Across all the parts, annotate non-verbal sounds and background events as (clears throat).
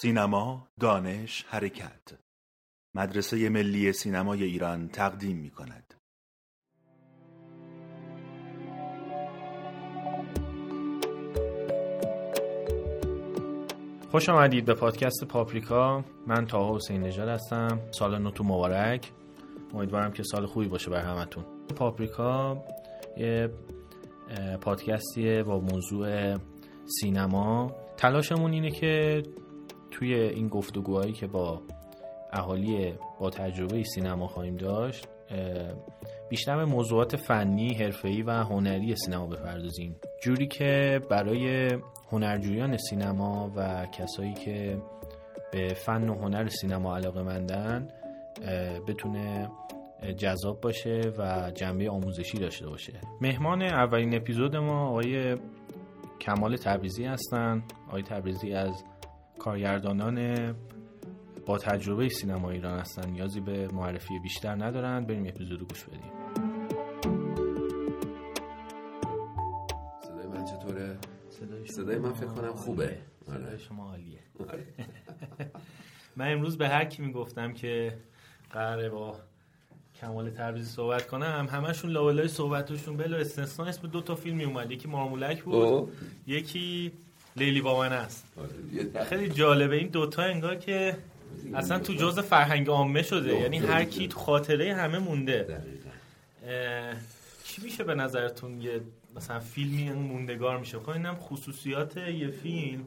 سینما، دانش، حرکت. مدرسه ملی سینمای ایران تقدیم می کند. خوش آمدید به پادکست پاپریکا. من تاها حسین نژاد هستم. سال نو تو مبارک. امیدوارم که سال خوبی باشه بر همتون. پاپریکا یه پادکستیه با موضوع سینما. تلاشمون اینه که توی این گفتگوهایی که با اهالی با تجربه سینما خواهیم داشت بیشتر به موضوعات فنی، حرفه‌ای و هنری سینما بپردازیم. جوری که برای هنرجویان سینما و کسایی که به فن و هنر سینما علاقه مندن بتونه جذاب باشه و جنبه آموزشی داشته باشه. مهمان اولین اپیزود ما آقای کمال تبریزی هستن. آقای تبریزی از کارگردانان با تجربه سینما ایران هستن. نیازی به معرفی بیشتر ندارن. بریم اپیزود رو گوش بدیم. صدای من چطوره؟ صدای من فکر کنم خوبه. صدای آره. شما عالیه. (laughs) من امروز به هر کی می‌گفتم که قراره با کمال تبریزی صحبت کنم همشون لاولای صحبتشون بلا استثنا اسم دو تا فیلم می اومد. یکی مارمولک بود یکی لیلی با من است. آره، خیلی جالبه این دوتا انگار که اصلا تو جز فرهنگ عامه شده. یعنی هر کی تو خاطره همه مونده. چی میشه به نظرتون یه مثلا فیلمی موندگار میشه؟ خب اینم خصوصیات یه فیلم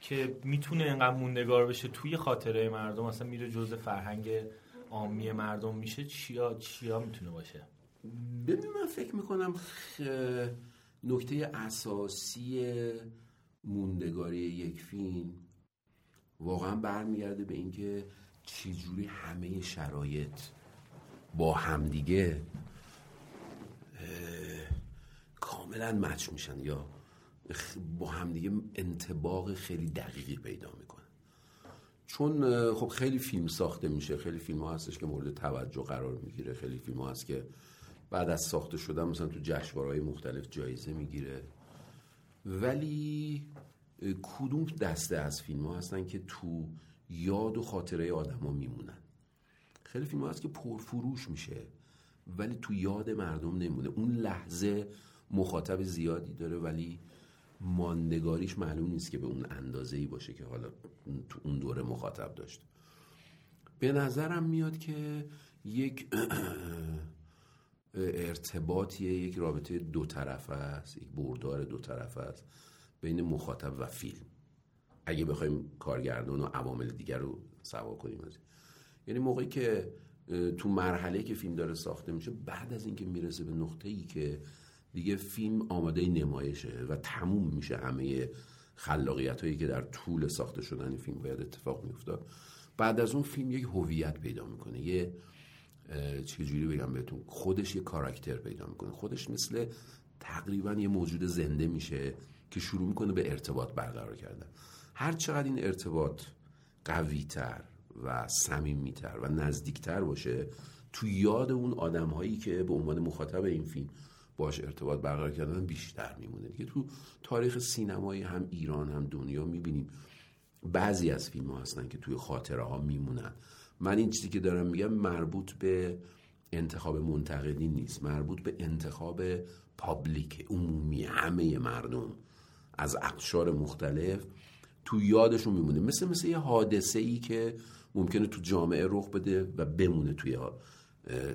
که می‌تونه انقدر موندگار بشه توی خاطره مردم. مثلا میره جز فرهنگ عامی مردم میشه چیا چیا می‌تونه باشه؟ ببین من فکر می‌کنم نکته اساسی موندگاری یک فیلم واقعا برمیگرده به اینکه چجوری همه شرایط با همدیگه کاملا مچ میشن یا با همدیگه انتباق خیلی دقیقی پیدا می‌کنن. چون خب خیلی فیلم ساخته میشه خیلی فیلم ها هستش که مورد توجه قرار می‌گیره خیلی فیلم ها هست که بعد از ساخته شدن مثلا تو جشنواره‌های مختلف جایزه می‌گیره. ولی کدوم دسته از فیلم ها هستن که تو یاد و خاطره آدم ها میمونن؟ خیلی فیلم ها هست که پرفروش میشه ولی تو یاد مردم نمونه اون لحظه مخاطب زیادی داره ولی ماندگاریش معلوم نیست که به اون اندازه ای باشه که حالا تو اون دوره مخاطب داشت. به نظرم میاد که یک (clears throat) ارتباطیه یک رابطه دو طرفه است یک بردار دو طرفه است بین مخاطب و فیلم. اگه بخوایم کارگردان و عوامل دیگر رو سوا کنیم از یعنی موقعی که تو مرحله که فیلم داره ساخته میشه بعد از اینکه می‌رسه به نقطه ای که دیگه فیلم آماده نمایشه و تموم میشه همه خلاقیت هایی که در طول ساخته شدن فیلم باید اتفاق میافتاد بعد از اون فیلم یک هویت پیدا می‌کنه یه چجوری بگم بهتون؟ خودش یه کاراکتر پیدا می‌کنه. خودش مثل تقریبا یه موجود زنده میشه که شروع می‌کنه به ارتباط برقرار کردن. هر چقدر این ارتباط قویتر و صمیمیتر و نزدیکتر باشه تو یاد اون آدم هایی که به عنوان مخاطب این فیلم باش ارتباط برقرار کردن بیشتر میمونه. دیگه تو تاریخ سینمایی هم ایران هم دنیا می‌بینیم بعضی از فیلم ها هستن که توی خاطره ها میمونن. من این چیزی که دارم میگم مربوط به انتخاب منتقدین نیست مربوط به انتخاب پابلیک عمومی همه مردم. از اقشار مختلف تو یادشون میمونه. مثل مثل یه حادثه ای که ممکنه تو جامعه رخ بده و بمونه توی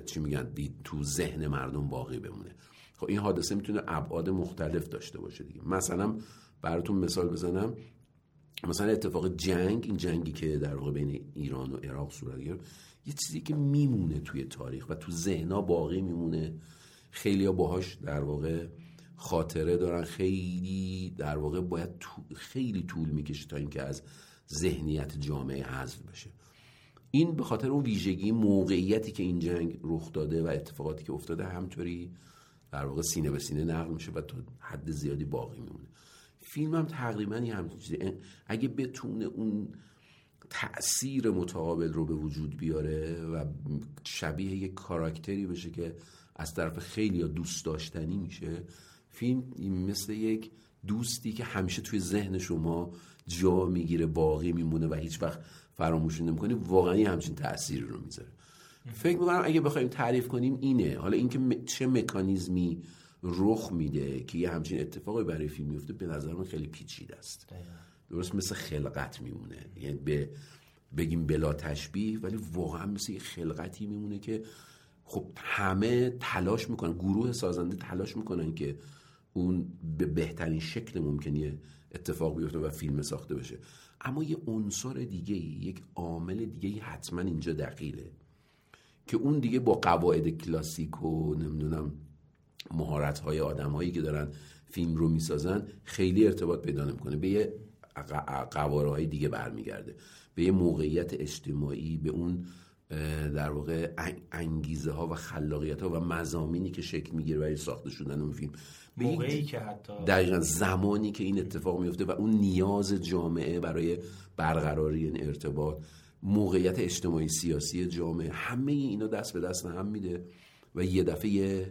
چی میگن تو ذهن مردم باقی بمونه. خب این حادثه می‌تونه ابعاد مختلف داشته باشه دیگه. مثلا براتون مثال بزنم. مثلا اتفاق جنگ این جنگی که در واقع بین ایران و عراق صورت گرفت یه چیزی که میمونه توی تاریخ و تو ذهنا باقی میمونه. خیلی ها باهاش در واقع خاطره دارن. خیلی در واقع باید خیلی طول می‌کشه تا اینکه از ذهنیت جامعه حذف بشه. این به خاطر اون ویژگی موقعیتی که این جنگ رخ داده و اتفاقاتی که افتاده همطوری در واقع سینه به سینه نقل میشه و تا حد زیادی باقی میمونه. فیلم هم تقریبا یه همچین چیزی. اگه بتونه اون تأثیر متقابل رو به وجود بیاره و شبیه یک کاراکتری بشه که از طرف خیلی یا دوست داشتنی میشه فیلم مثل یک دوستی که همیشه توی ذهن شما جا می‌گیره باقی میمونه و هیچ وقت فراموش نمی‌کنی واقعا همچین تأثیری رو می‌ذاره. فکر می‌کنم اگه بخوایم تعریف کنیم اینه. حالا اینکه چه مکانیزمی رخ میده که یه همچین اتفاقی برای فیلم میفته به نظر من خیلی پیچیده است. درست مثل خلقت میمونه. یعنی به بگیم بلا تشبیه ولی واقعا مثل یه خلقتی میمونه که خب همه تلاش می‌کنن گروه سازنده تلاش می‌کنن که اون به بهترین شکل ممکنی اتفاق بیفته و فیلم ساخته بشه. اما یه عنصر دیگه یک عامل دیگه حتما اینجا دقیله که اون دیگه با قواعد کلاسیک و نمی‌دونم مهارت های آدم هایی که دارن فیلم رو می‌سازن خیلی ارتباط پیدا نمی‌کنه. به یه قواره های دیگه برمیگرده. به یه موقعیت اجتماعی به اون در واقع انگیزه ها و خلاقیت ها و مزامینی که شکل می‌گیره برای ساخته شدن اون فیلم. موقعی که حتی دقیقا زمانی که این اتفاق میفته و اون نیاز جامعه برای برقراری این ارتباط موقعیت اجتماعی سیاسی جامعه همه اینا دست به دست هم میده و یه دفعه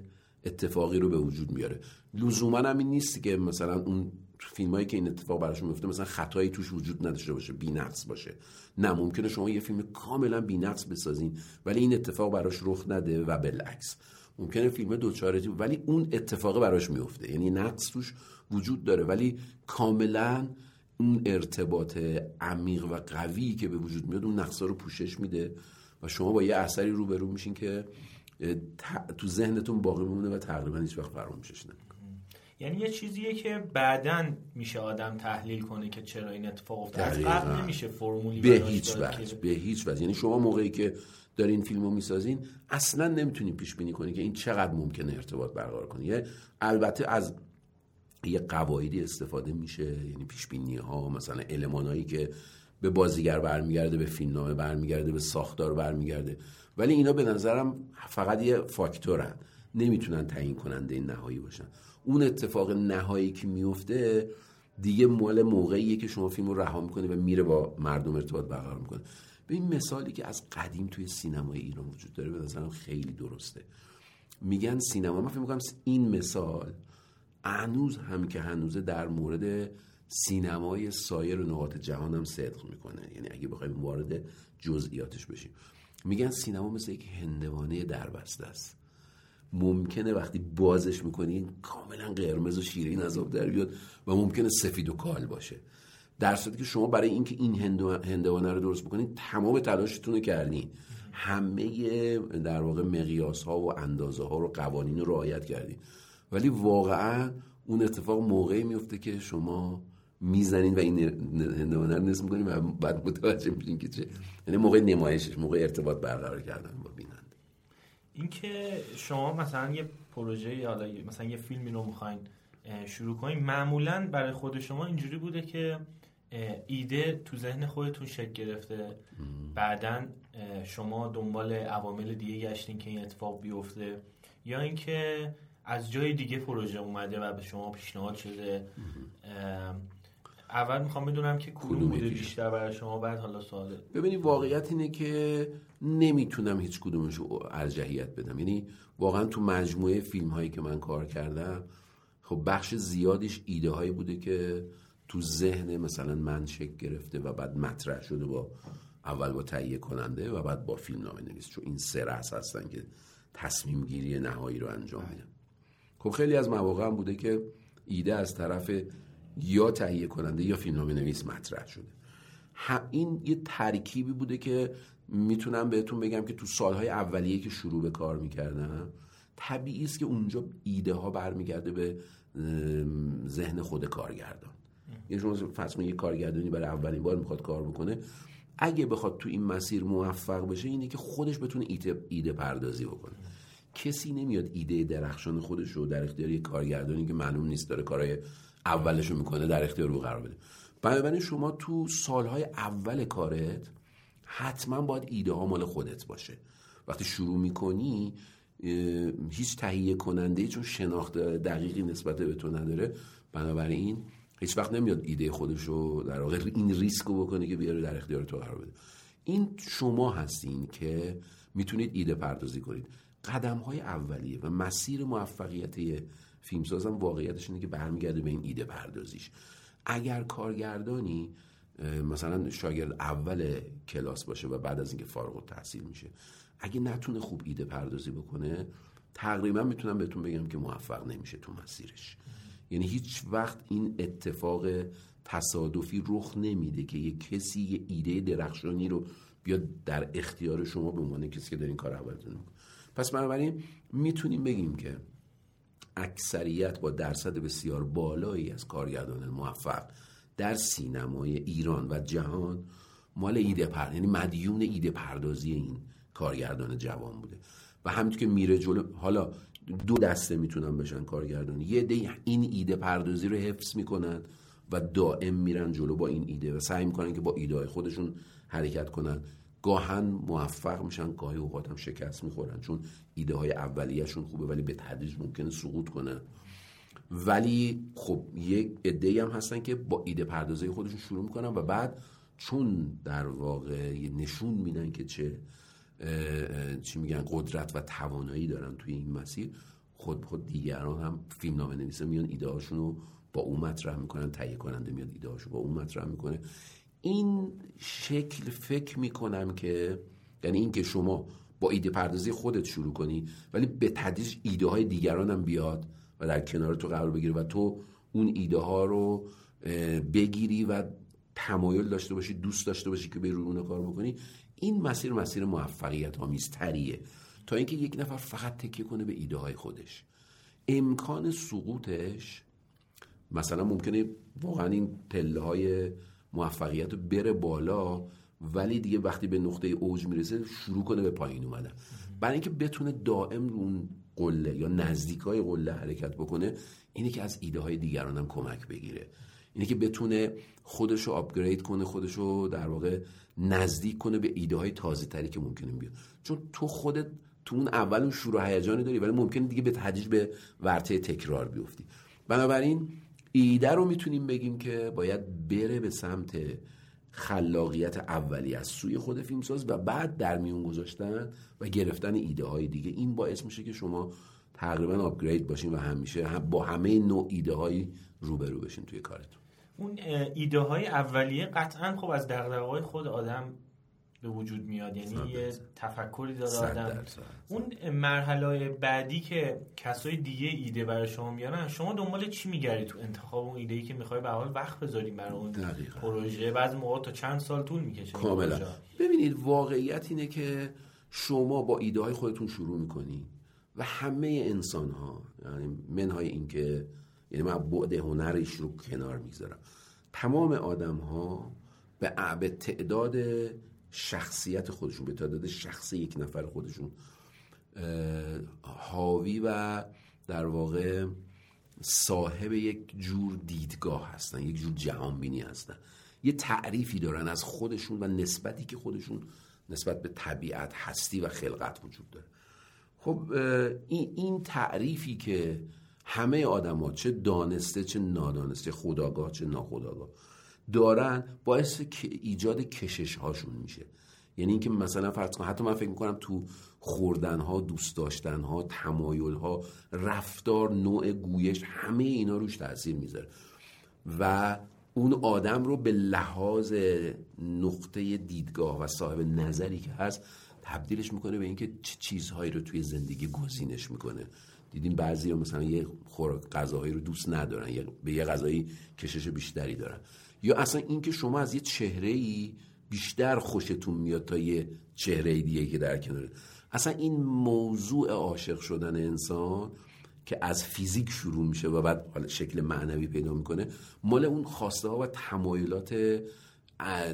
اتفاقی رو به وجود میاره. لزوما هم این نیست که مثلا اون فیلمایی که این اتفاق براشون میفته مثلا خطایی توش وجود نداشته باشه بی‌نقص باشه. نه ممکنه شما یه فیلم کاملا بی‌نقص بسازین ولی این اتفاق براش رخ نده و بالعکس. ممکنه فیلم دوچارتی ولی اون اتفاق براش میفته. یعنی نقص توش وجود داره. ولی کاملا اون ارتباط عمیق و قوی که به وجود میاد اون نقصا رو پوشش میده و شما با یه اثری روبرو میشین که تو ذهنتون باقی میمونه و تقریبا هیچ وقت فراموشش نمی‌کنه یعنی یه چیزیه که بعدا میشه آدم تحلیل کنه که چرا این اتفاق افتاد قبل نمیشه فرمولی به هیچ وجه به هیچ وجه. یعنی شما موقعی که دارین فیلمو می‌سازین اصلا نمی‌تونین پیش بینی کنی که این چقدر ممکنه ارتباط برقرار کنه. البته از یه قواعدی استفاده میشه یعنی پیش بینی ها مثلا المانایی که به بازیگر برمیگرده به فیلمنامه برمیگرده به ساختار برمیگرده. ولی اینا به نظرم فقط یه فاکتورن. نمی‌تونن تعیین کننده نهایی باشن. اون اتفاق نهایی که میفته دیگه مال موقعیه که شما فیلم رو رها می‌کنه و میره با مردم ارتباط برقرار می‌کنه به این مثالی که از قدیم توی سینمای ایران وجود داره به نظرم خیلی درسته. میگن سینما من فکر می‌کنم این مثال هنوز هم که هنوزه در مورد سینمای سایر نقاط جهان هم صدق می‌کنه. یعنی اگه بخوایم وارد جزئیاتش بشیم. میگن سینما مثل یک هندوانه دربسته است. ممکنه وقتی بازش می‌کنین کاملا قرمز و شیرین از آب در بیاد و ممکنه سفید و کال باشه. در صورتی که شما برای اینکه این هندوانه رو درست بکنید تمام تلاشتون رو کردین همه در واقع مقیاس ها و اندازه ها رو قوانین رو رعایت کردین ولی واقعا اون اتفاق موقعی میفته که شما می‌زنین و این هندوانه رو نصف می‌کنین و بعد متوجه میشین که چه. یعنی موقع نمایشش موقع ارتباط برقرار کردن با بیننده. اینکه شما مثلا یه پروژه یا مثلا یه فیلمی رو می‌خواین شروع کنین معمولا برای خود شما اینجوری بوده که ایده تو ذهن خودتون شکل گرفته. بعدا شما دنبال عوامل دیگه گشتین که این اتفاق بیفته. یا اینکه از جای دیگه پروژه اومده و به شما پیشنهاد شده. اول می‌خوام بدونم که کدوم بوده بیشتر برای شما بعد حالا سواله ببینید واقعیت اینه که نمی‌تونم هیچ کدومش رو ارجحیت بدم. یعنی واقعا تو مجموعه فیلم هایی که من کار کردم خب بخش زیادیش ایده هایی بوده که تو ذهن مثلا من شکل گرفته و بعد مطرح شده با اول با تهیه کننده و بعد با فیلم نامه نویس چون این سه رأس هستن که تصمیم گیری نهایی رو انجام میدن. خب خیلی از مواقع هم بوده که ایده از طرف یا تهیه کننده یا فیلمنامه نویس مطرح شده. این یه ترکیبی بوده که می‌تونم بهتون بگم که تو سالهای اولیه که شروع به کار می‌کردم طبیعی است که اونجا ایده ها برمیگرده به ذهن خود کارگردان. یعنی شما فرض یه کارگردانی برای اولین بار می‌خواد کار بکنه اگه بخواد تو این مسیر موفق بشه اینه که خودش بتونه ایده پردازی بکنه. کسی نمیاد ایده درخشان خودش رو در اختیار یه کارگردانی که معلوم نیست داره کارهای اولش رو می‌کنه در اختیار رو قرار بده. بنابراین شما تو سالهای اول کارت حتما باید ایده ها مال خودت باشه. وقتی شروع می‌کنی هیچ تهیه کننده چون شناخت دقیقی نسبت به تو نداره. بنابراین هیچ وقت نمیاد ایده خودش رو در واقع این ریسک رو بکنه که بیاره در اختیار تو قرار بده. این شما هستین که می‌تونید ایده پردازی کنید. قدم های اولیه و مسیر موفقیت فیلمسازم واقعیتش اینه که برمیگرده به این ایده پردازیش. اگر کارگردانی مثلا شاگرد اول کلاس باشه و بعد از اینکه فارغ تحصیل میشه اگه نتونه خوب ایده پردازی بکنه تقریبا می‌تونم بهتون بگم که موفق نمیشه تو مسیرش. یعنی هیچ وقت این اتفاق تصادفی رخ نمیده که یه کسی یه ایده درخشانی رو بیاد در اختیار شما به عنوان کسی که در این کار اولتون پس بنابراین می‌تونیم بگیم که اکثریت با درصد بسیار بالایی از کارگردان موفق در سینمای ایران و جهان مال ایده پر یعنی مدیون ایده پردازی این کارگردان جوان بوده. و همینطور که میره جلو حالا دو دسته می‌تونن بشن کارگردان. یه ده این ایده پردازی رو حفظ می‌کنن و دائم میرن جلو با این ایده و سعی می‌کنن که با ایده خودشون حرکت کنن. گاهن موفق میشن گاهی اوقات هم شکست می‌خورن چون ایده های اولیهشون خوبه ولی به تدریج ممکنه سقوط کنن ولی خب یک عده هم هستن که با ایده پردازی خودشون شروع می‌کنن و بعد چون در واقع نشون میدن که چه چی میگن قدرت و توانایی دارن توی این مسیر خود خود دیگران هم فیلم نامه نویسه میان ایده رو با اون مطرح می‌کنن تهیه کننده میاد ایده هاشو با اون مطرح می‌کنه. این شکل فکر می‌کنم که یعنی اینکه شما با ایده پردازی خودت شروع کنی ولی به تدریج ایده های دیگران هم بیاد و در کنار تو قرار بگیره و تو اون ایده ها رو بگیری و تمایل داشته باشی دوست داشته باشی که به رو کار بکنی این مسیر مسیر موفقیت آمیز تریه تا اینکه یک نفر فقط تکیه کنه به ایده های خودش. امکان سقوطش مثلا ممکنه واقعا این پله های موفقیت رو بره بالا ولی دیگه وقتی به نقطه اوج می‌رسه شروع کنه به پایین اومدن. برای اینکه بتونه دائم رو اون قله یا نزدیک های قله حرکت بکنه اینه که از ایده های دیگران هم کمک بگیره. اینه که بتونه خودش رو آپگرید کنه خودش رو در واقع نزدیک کنه به ایده های تازه تری که ممکنه بیاد. چون تو خودت تو اون اول اون شروع هیجانی داری ولی ممکنه دیگه به تدریج به ورطه تکرار بیفتی. بنابراین ایده رو می‌تونیم بگیم که باید بره به سمت خلاقیت اولی از سوی خود فیلمساز و بعد در میون گذاشتن و گرفتن ایده های دیگه. این باعث میشه که شما تقریبا آپگرید باشین و همیشه با همه نوع ایده هایی روبرو بشین توی کارتون. اون ایده های اولیه قطعا خب از دغدغه‌های خود آدم به وجود میاد. یعنی یه تفکری داره آدم. اون مرحله بعدی که کسای دیگه ایده برای شما میارن شما دنبال چی میگردی تو انتخاب اون ایده ای که می‌خوای به حال وقت بذاری برای اون دقیقا. پروژه؟ بعضی موقع تا چند سال طول می‌کشه کاملا. ببینید واقعیت اینه که شما با ایده های خودتون شروع می‌کنی و همه انسان ها یعنی منهای اینکه یعنی من بعد هنرش رو کنار می‌گذارم. تمام آدم ها به تعداد شخصیت خودشون به تعداد شخص یک نفر خودشون. حاوی و در واقع صاحب یک جور دیدگاه هستن یک جور جهانبینی هستن. یه تعریفی دارن از خودشون و نسبتی که خودشون نسبت به طبیعت هستی و خلقت وجود داره. خب این تعریفی که همه آدما چه دانسته چه نادانسته خداگاه چه ناخداگاه. دارن باعث ایجاد کشش هاشون میشه. یعنی اینکه مثلا فرض کن حتی من فکر می‌کنم تو خوردن ها دوست داشتن ها تمایل ها رفتار نوع گویش همه اینا روش تاثیر می‌ذاره. و اون آدم رو به لحاظ نقطه دیدگاه و صاحب نظری که هست تبدیلش می‌کنه به اینکه چه چیزهایی رو توی زندگی گزینش می‌کنه. دیدیم بعضی ها مثلا یه خوراک غذاهایی رو دوست ندارن یا به یه غذایی کشش بیشتری دارن. یا اصلا اینکه شما از یه چهره ای بیشتر خوشتون میاد تا یه چهره دیگه که در کناره اصلا این موضوع عاشق شدن انسان که از فیزیک شروع میشه و بعد شکل معنوی پیدا می‌کنه مال اون خواسته ها و تمایلات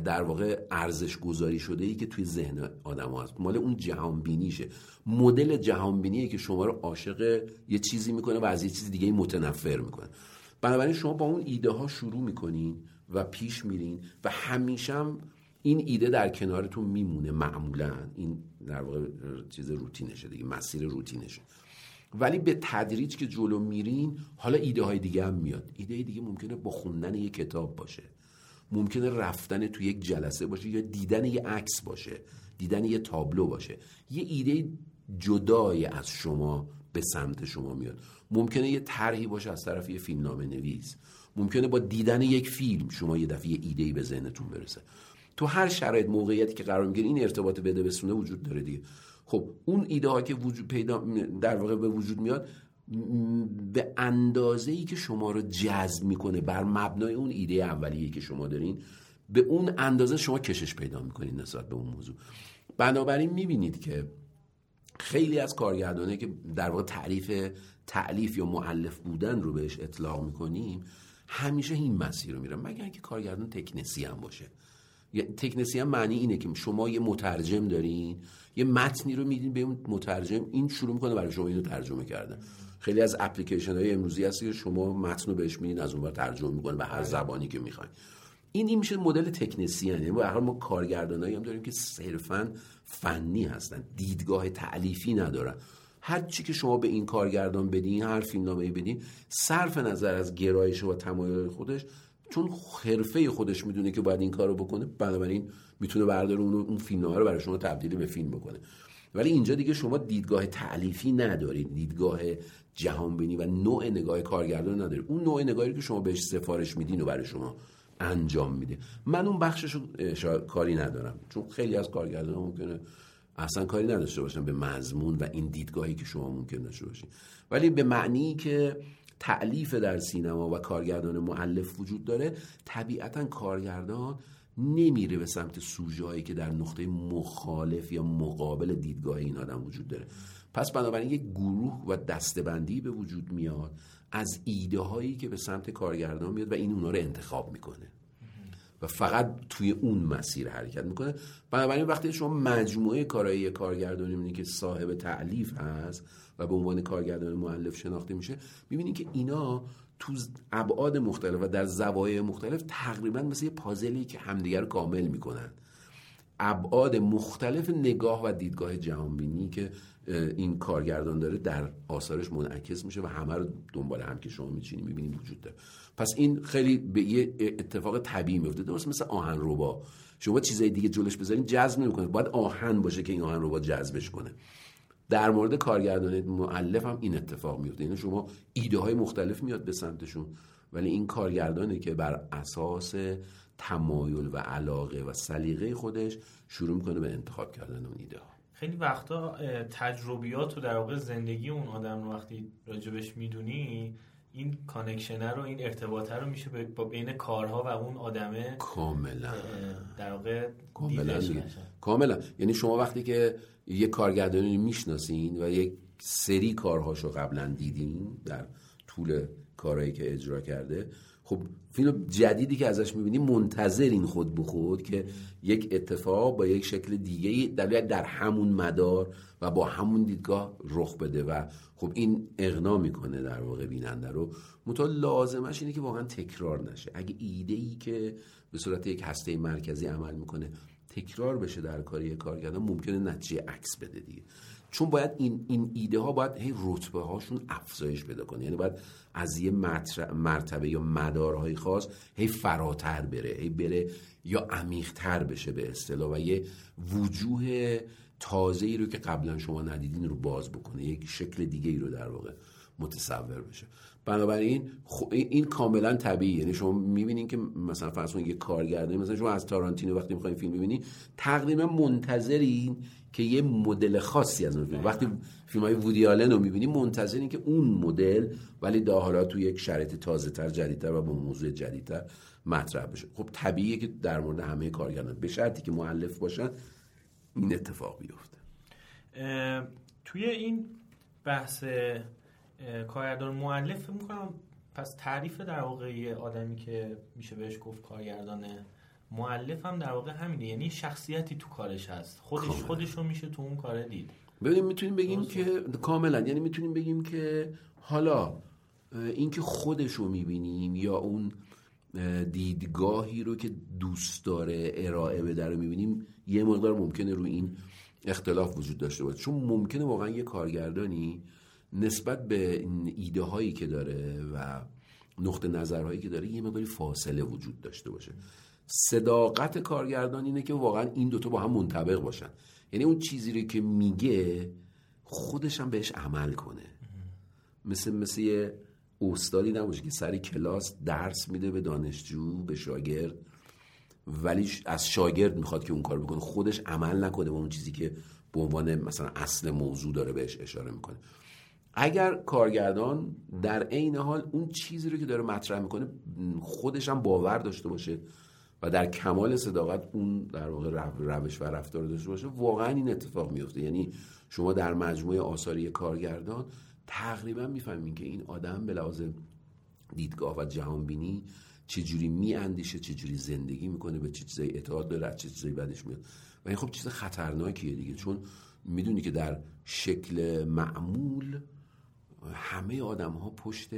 در واقع ارزش گذاری شده ای که توی ذهن آدم هست. مال اون جهان بینیشه مدل جهان بینیه که شما رو عاشق یه چیزی می‌کنه و از یه چیز دیگه متنفر می‌کنه. بنابراین شما با اون ایده ها شروع می‌کنین و پیش میرین و همیشه هم این ایده در کنارتون میمونه معمولا. این در واقع چیز روتینشه دیگه مسیر روتینشه. ولی به تدریج که جلو میرین حالا ایده های دیگه هم میاد. ایده دیگه ممکنه با خوندن یک کتاب باشه. ممکنه رفتن تو یک جلسه باشه یا دیدن یه عکس باشه دیدن یه تابلو باشه. یه ایده جدای از شما به سمت شما میاد. ممکنه یه طرحی باشه از طرف یه فیلمنامه نویس ممکنه با دیدن یک فیلم شما یه دفعه ایده ای به ذهنتون برسه. تو هر شرایط موقعیتی که قرار می‌گیره این ارتباط بده بسونه وجود داره دیگه. خب اون ایده ها که وجود پیدا در واقع به وجود میاد به اندازه ای که شما رو جذب می‌کنه بر مبنای اون ایده اولیه که شما دارین به اون اندازه شما کشش پیدا می‌کنید نسبت به اون موضوع. بنابراین می‌بینید که خیلی از کارگردانه که در واقع تعریف تعلیف یا معلف بودن رو بهش اطلاق می‌کنیم همیشه این مسیر رو میرن مگر اینکه کارگردان تکنسی هم باشه. تکنسی هم معنی اینه که شما یه مترجم دارین یه متنی رو میدین به اون مترجم. این شروع می‌کنه برای شما اینو ترجمه کردن. خیلی از اپلیکیشن های امروزی هست که شما متن رو بهش میدین از اون ترجمه می‌کنه به هر زبانی که می‌خواین. این این میشه مدل تکنسی یعنی ما ما کارگردانایی هم داریم که صرفا فنی هستن. دیدگاه تعلیفی ندارن. هر چی که شما به این کارگردان بدین هر فیلم نامه بدین صرف نظر از گرایش و تمایل خودش چون حرفه خودش می‌دونه که باید این کارو بکنه بنابراین می‌تونه برداره اون اون فیلمنامه رو برای شما تبدیل به فیلم بکنه. ولی اینجا دیگه شما دیدگاه تعلیفی ندارید دیدگاه جهانبینی و نوع نگاه کارگردان ندارید. اون نوع نگاهی که شما بهش سفارش میدین و برای شما انجام میده. من اون بخشش کاری ندارم چون خیلی از کارگردان ممکنه اصلا کاری نداشته باشن به مضمون و این دیدگاهی که شما ممکن داشته باشین. ولی به معنی که تعلیف در سینما و کارگردان معلف وجود داره طبیعتا کارگردان نمیره به سمت سوژه که در نقطه مخالف یا مقابل دیدگاه این آدم وجود داره. پس بنابراین یک گروه و دستبندی به وجود میاد از ایده هایی که به سمت کارگردان میاد و این اونا رو انتخاب می‌کنه. و فقط توی اون مسیر حرکت می‌کنه. بنابراین وقتی شما مجموعه کارایی کارگردانی می‌بینید که صاحب تعلیف هست و به عنوان کارگردان معلف شناخته میشه می‌بینید که اینا تو ابعاد مختلف و در زوایای مختلف تقریبا مثل یه پازلی که همدیگر کامل می‌کنن. ابعاد مختلف نگاه و دیدگاه جهانبینی که این کارگردان داره در آثارش منعکس میشه و همه رو دنبال هم که شما میچینی می‌بینید وجود داره. پس این خیلی به یه اتفاق طبیعی میفته درست مثل آهن روبا شما چیزای دیگه جلوش بذارین جذب نمی‌کنه. باید آهن باشه که این آهن روبا جذبش کنه. در مورد کارگردان معلف هم این اتفاق میفته یعنی شما ایده های مختلف میاد به سمتشون ولی این کارگردانه که بر اساس تمایل و علاقه و سلیقه خودش شروع می‌کنه به انتخاب کردن اون ایده ها خیلی وقتا تجربیات و در واقع زندگی اون آدم رو وقتی راجبش می‌دونی این کانکشنه رو این ارتباطه رو میشه با بین کارها و اون آدمه کاملا. در واقع کاملا. کاملا. یعنی شما وقتی که یه کارگردانی می‌شناسین و یک سری کارهاشو قبلا دیدین در طول کارهایی که اجرا کرده خب فیلم جدیدی که ازش می‌بینی منتظرین خود به خود که یک اتفاق با یک شکل دیگه در, در همون مدار و با همون دیدگاه رخ بده و خب این اغنا می‌کنه در واقع بیننده رو. متا لازمش اینه که واقعا تکرار نشه. اگه ایده ای که به صورت یک هسته مرکزی عمل می‌کنه تکرار بشه در کاری کارگردان ممکنه نتیجه عکس بده دیگه. چون باید این این ایده ها باید هی رتبه هاشون افزایش پیدا کنه. یعنی باید از یه مرتبه یا مدارهای خاص هی فراتر بره هی بره یا عمیقتر بشه به اصطلاح و یه وجوه تازه ای رو که قبلا شما ندیدین رو باز بکنه یک شکل دیگه ای رو در واقع متصور بشه. بنابراین این کاملا طبیعی یعنی شما می‌بینین که مثلا فرض یه کارگردانی مثلا شما از تارانتینو وقتی می‌خواین فیلم ببینید تقریبا منتظرین که یه مدل خاصی از اون فیلم. وقتی فیلم های وودی آلن رو می‌بینی منتظرین که اون مدل ولی دا حالا تو یک شرایط تازه تر جدیدتر و با موضوع جدیدتر مطرح بشه. خب طبیعیه که در مورد همه کارگردان به شرطی که معلف باشن این اتفاق بیفته. توی این بحث کارگردان معلف می‌کنم پس تعریف در واقع آدمی که میشه بهش گفت کارگردان معلف هم در واقع همینه یعنی شخصیتی تو کارش هست. خودش خودش رو میشه تو اون کار دید. ببینیم می‌تونیم بگیم که کاملا. یعنی می‌تونیم بگیم که حالا اینکه خودش رو می‌بینیم یا اون دیدگاهی رو که دوست داره ارائه بده رو می‌بینیم یه مقدار ممکنه رو این اختلاف وجود داشته باشه. چون ممکنه واقعا یه کارگردانی نسبت به ایده هایی که داره و نقطه نظرهایی که داره یه مقداری فاصله وجود داشته باشه. صداقت کارگردان اینه که واقعا این دوتا با هم منطبق باشن. یعنی اون چیزی رو که میگه خودش هم بهش عمل کنه. مثل مثل یه استادی نباشه که سری کلاس درس میده به دانشجو به شاگرد. ولی از شاگرد می‌خواد که اون کار بکنه. خودش عمل نکنه با اون چیزی که به عنوان مثلا اصل موضوع داره بهش اشاره می‌کنه. اگر کارگردان در عین حال اون چیزی رو که داره مطرح می‌کنه خودش هم باور داشته باشه و در کمال صداقت اون در واقع روش و رفتار داشته باشه واقعا این اتفاق میفته یعنی شما در مجموعه آثاری کارگردان تقریبا می‌فهمین که این آدم به لحاظ دیدگاه و جهانبینی چجوری میاندیشه چجوری زندگی می‌کنه به چه چیزایی اعتقاد داره چه چیزایی بدش میاد. و این خب چیز خطرناکیه دیگه. چون می‌دونی که در شکل معمول همه آدم ها پشت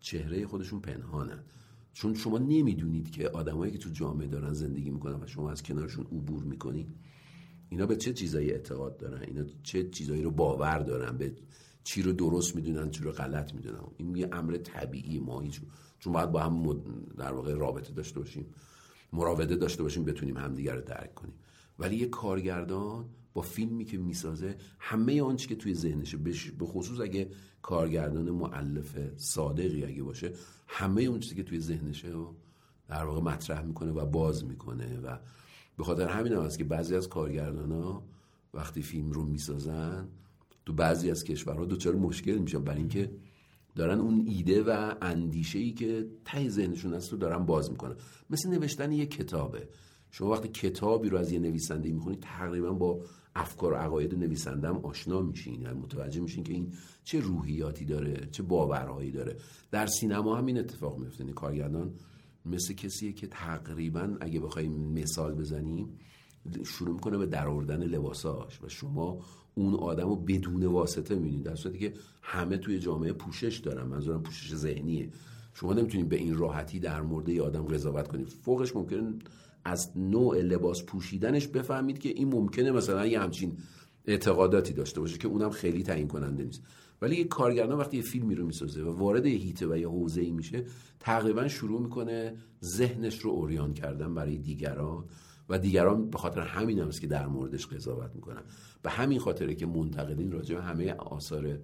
چهره خودشون پنهانن. چون شما نمی‌دونید که آدمایی که تو جامعه دارن زندگی می‌کنن و شما از کنارشون عبور می‌کنید اینا به چه چیزایی اعتقاد دارن؟ اینا چه چیزایی رو باور دارن؟ به چی رو درست می‌دونن؟ چی رو غلط می‌دونن؟ این یه امر طبیعی ماهی چون باید با هم در واقع رابطه داشته باشیم مراوده داشته باشیم بتونیم همدیگر رو درک کنیم. ولی یه کارگردان با فیلمی که می‌سازه همه آنچه که توی ذهنشه به خصوص اگه کارگردان معلف صادقی اگه باشه همه اون چیزی که توی ذهنشه رو در واقع مطرح می‌کنه و باز می‌کنه و به خاطر همین هم هست که بعضی از کارگردان ها وقتی فیلم رو می‌سازن تو بعضی از کشورها دوچار مشکل میشن. برای اینکه دارن اون ایده و اندیشه ای که ته ذهنشون هست رو دارن باز می‌کنن. مثل نوشتن یه کتابه. شما وقتی کتابی رو از یه نویسنده می‌خونید تقریبا با افکار و عقاید نویسنده آشنا میشین یعنی متوجه میشین که این چه روحیاتی داره چه باورهایی داره. در سینما هم این اتفاق میفته یعنی کارگردان مثل کسیه که تقریبا اگه بخوایم مثال بزنیم شروع می‌کنه به درآوردن لباساش و شما اون آدم رو بدون واسطه می‌بینید در صورتی که همه توی جامعه پوشش دارن. منظورم پوشش ذهنیه. شما نمی‌تونید به این راحتی در مورد یه آدم قضاوت کنید فوقش ممکنه از نوع لباس پوشیدنش بفهمید که این ممکنه مثلا یه همچین اعتقاداتی داشته باشه که اونم خیلی تعیین کننده نیست. ولی یه کارگردان وقتی یه فیلمی رو می‌سازه و وارد هیته و یه حوزه ای میشه تقریبا شروع می‌کنه ذهنش رو اوریان کردن برای دیگران و دیگران به خاطر همین هم که در موردش قضاوت می‌کنن. به همین خاطره که منتقدین راجع به همه آثار